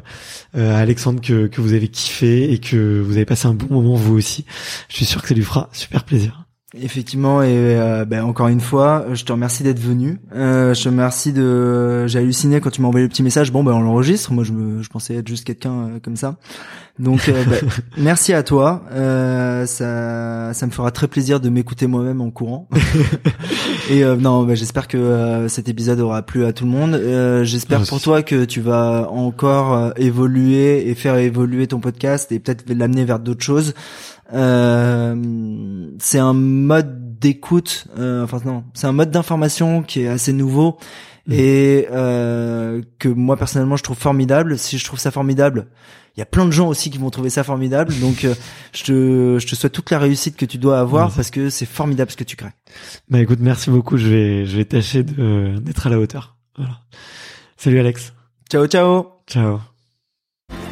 euh, à Alexandre que que vous avez kiffé et que vous avez passé un bon moment vous aussi. Je suis sûr que ça lui fera super plaisir. Effectivement, et euh, ben, encore une fois, je te remercie d'être venu. Euh, je te remercie de. J'ai halluciné quand tu m'as envoyé le petit message. Bon, ben on l'enregistre. Moi, je me, je pensais être juste quelqu'un euh, comme ça. Donc, euh, ben, merci à toi. ça, ça me fera très plaisir de m'écouter moi-même en courant. et non, ben, j'espère que cet épisode aura plu à tout le monde. j'espère pour toi que tu vas encore évoluer et faire évoluer ton podcast et peut-être l'amener vers d'autres choses. Euh, c'est un mode d'écoute, euh, enfin non, c'est un mode d'information qui est assez nouveau mmh. et euh, que moi personnellement je trouve formidable. Si je trouve ça formidable, il y a plein de gens aussi qui vont trouver ça formidable. Donc je te je te souhaite toute la réussite que tu dois avoir parce que c'est formidable ce que tu crées. Bah écoute, merci beaucoup. Je vais je vais tâcher d'être à la hauteur. Voilà. Salut Alex. Ciao ciao. Ciao.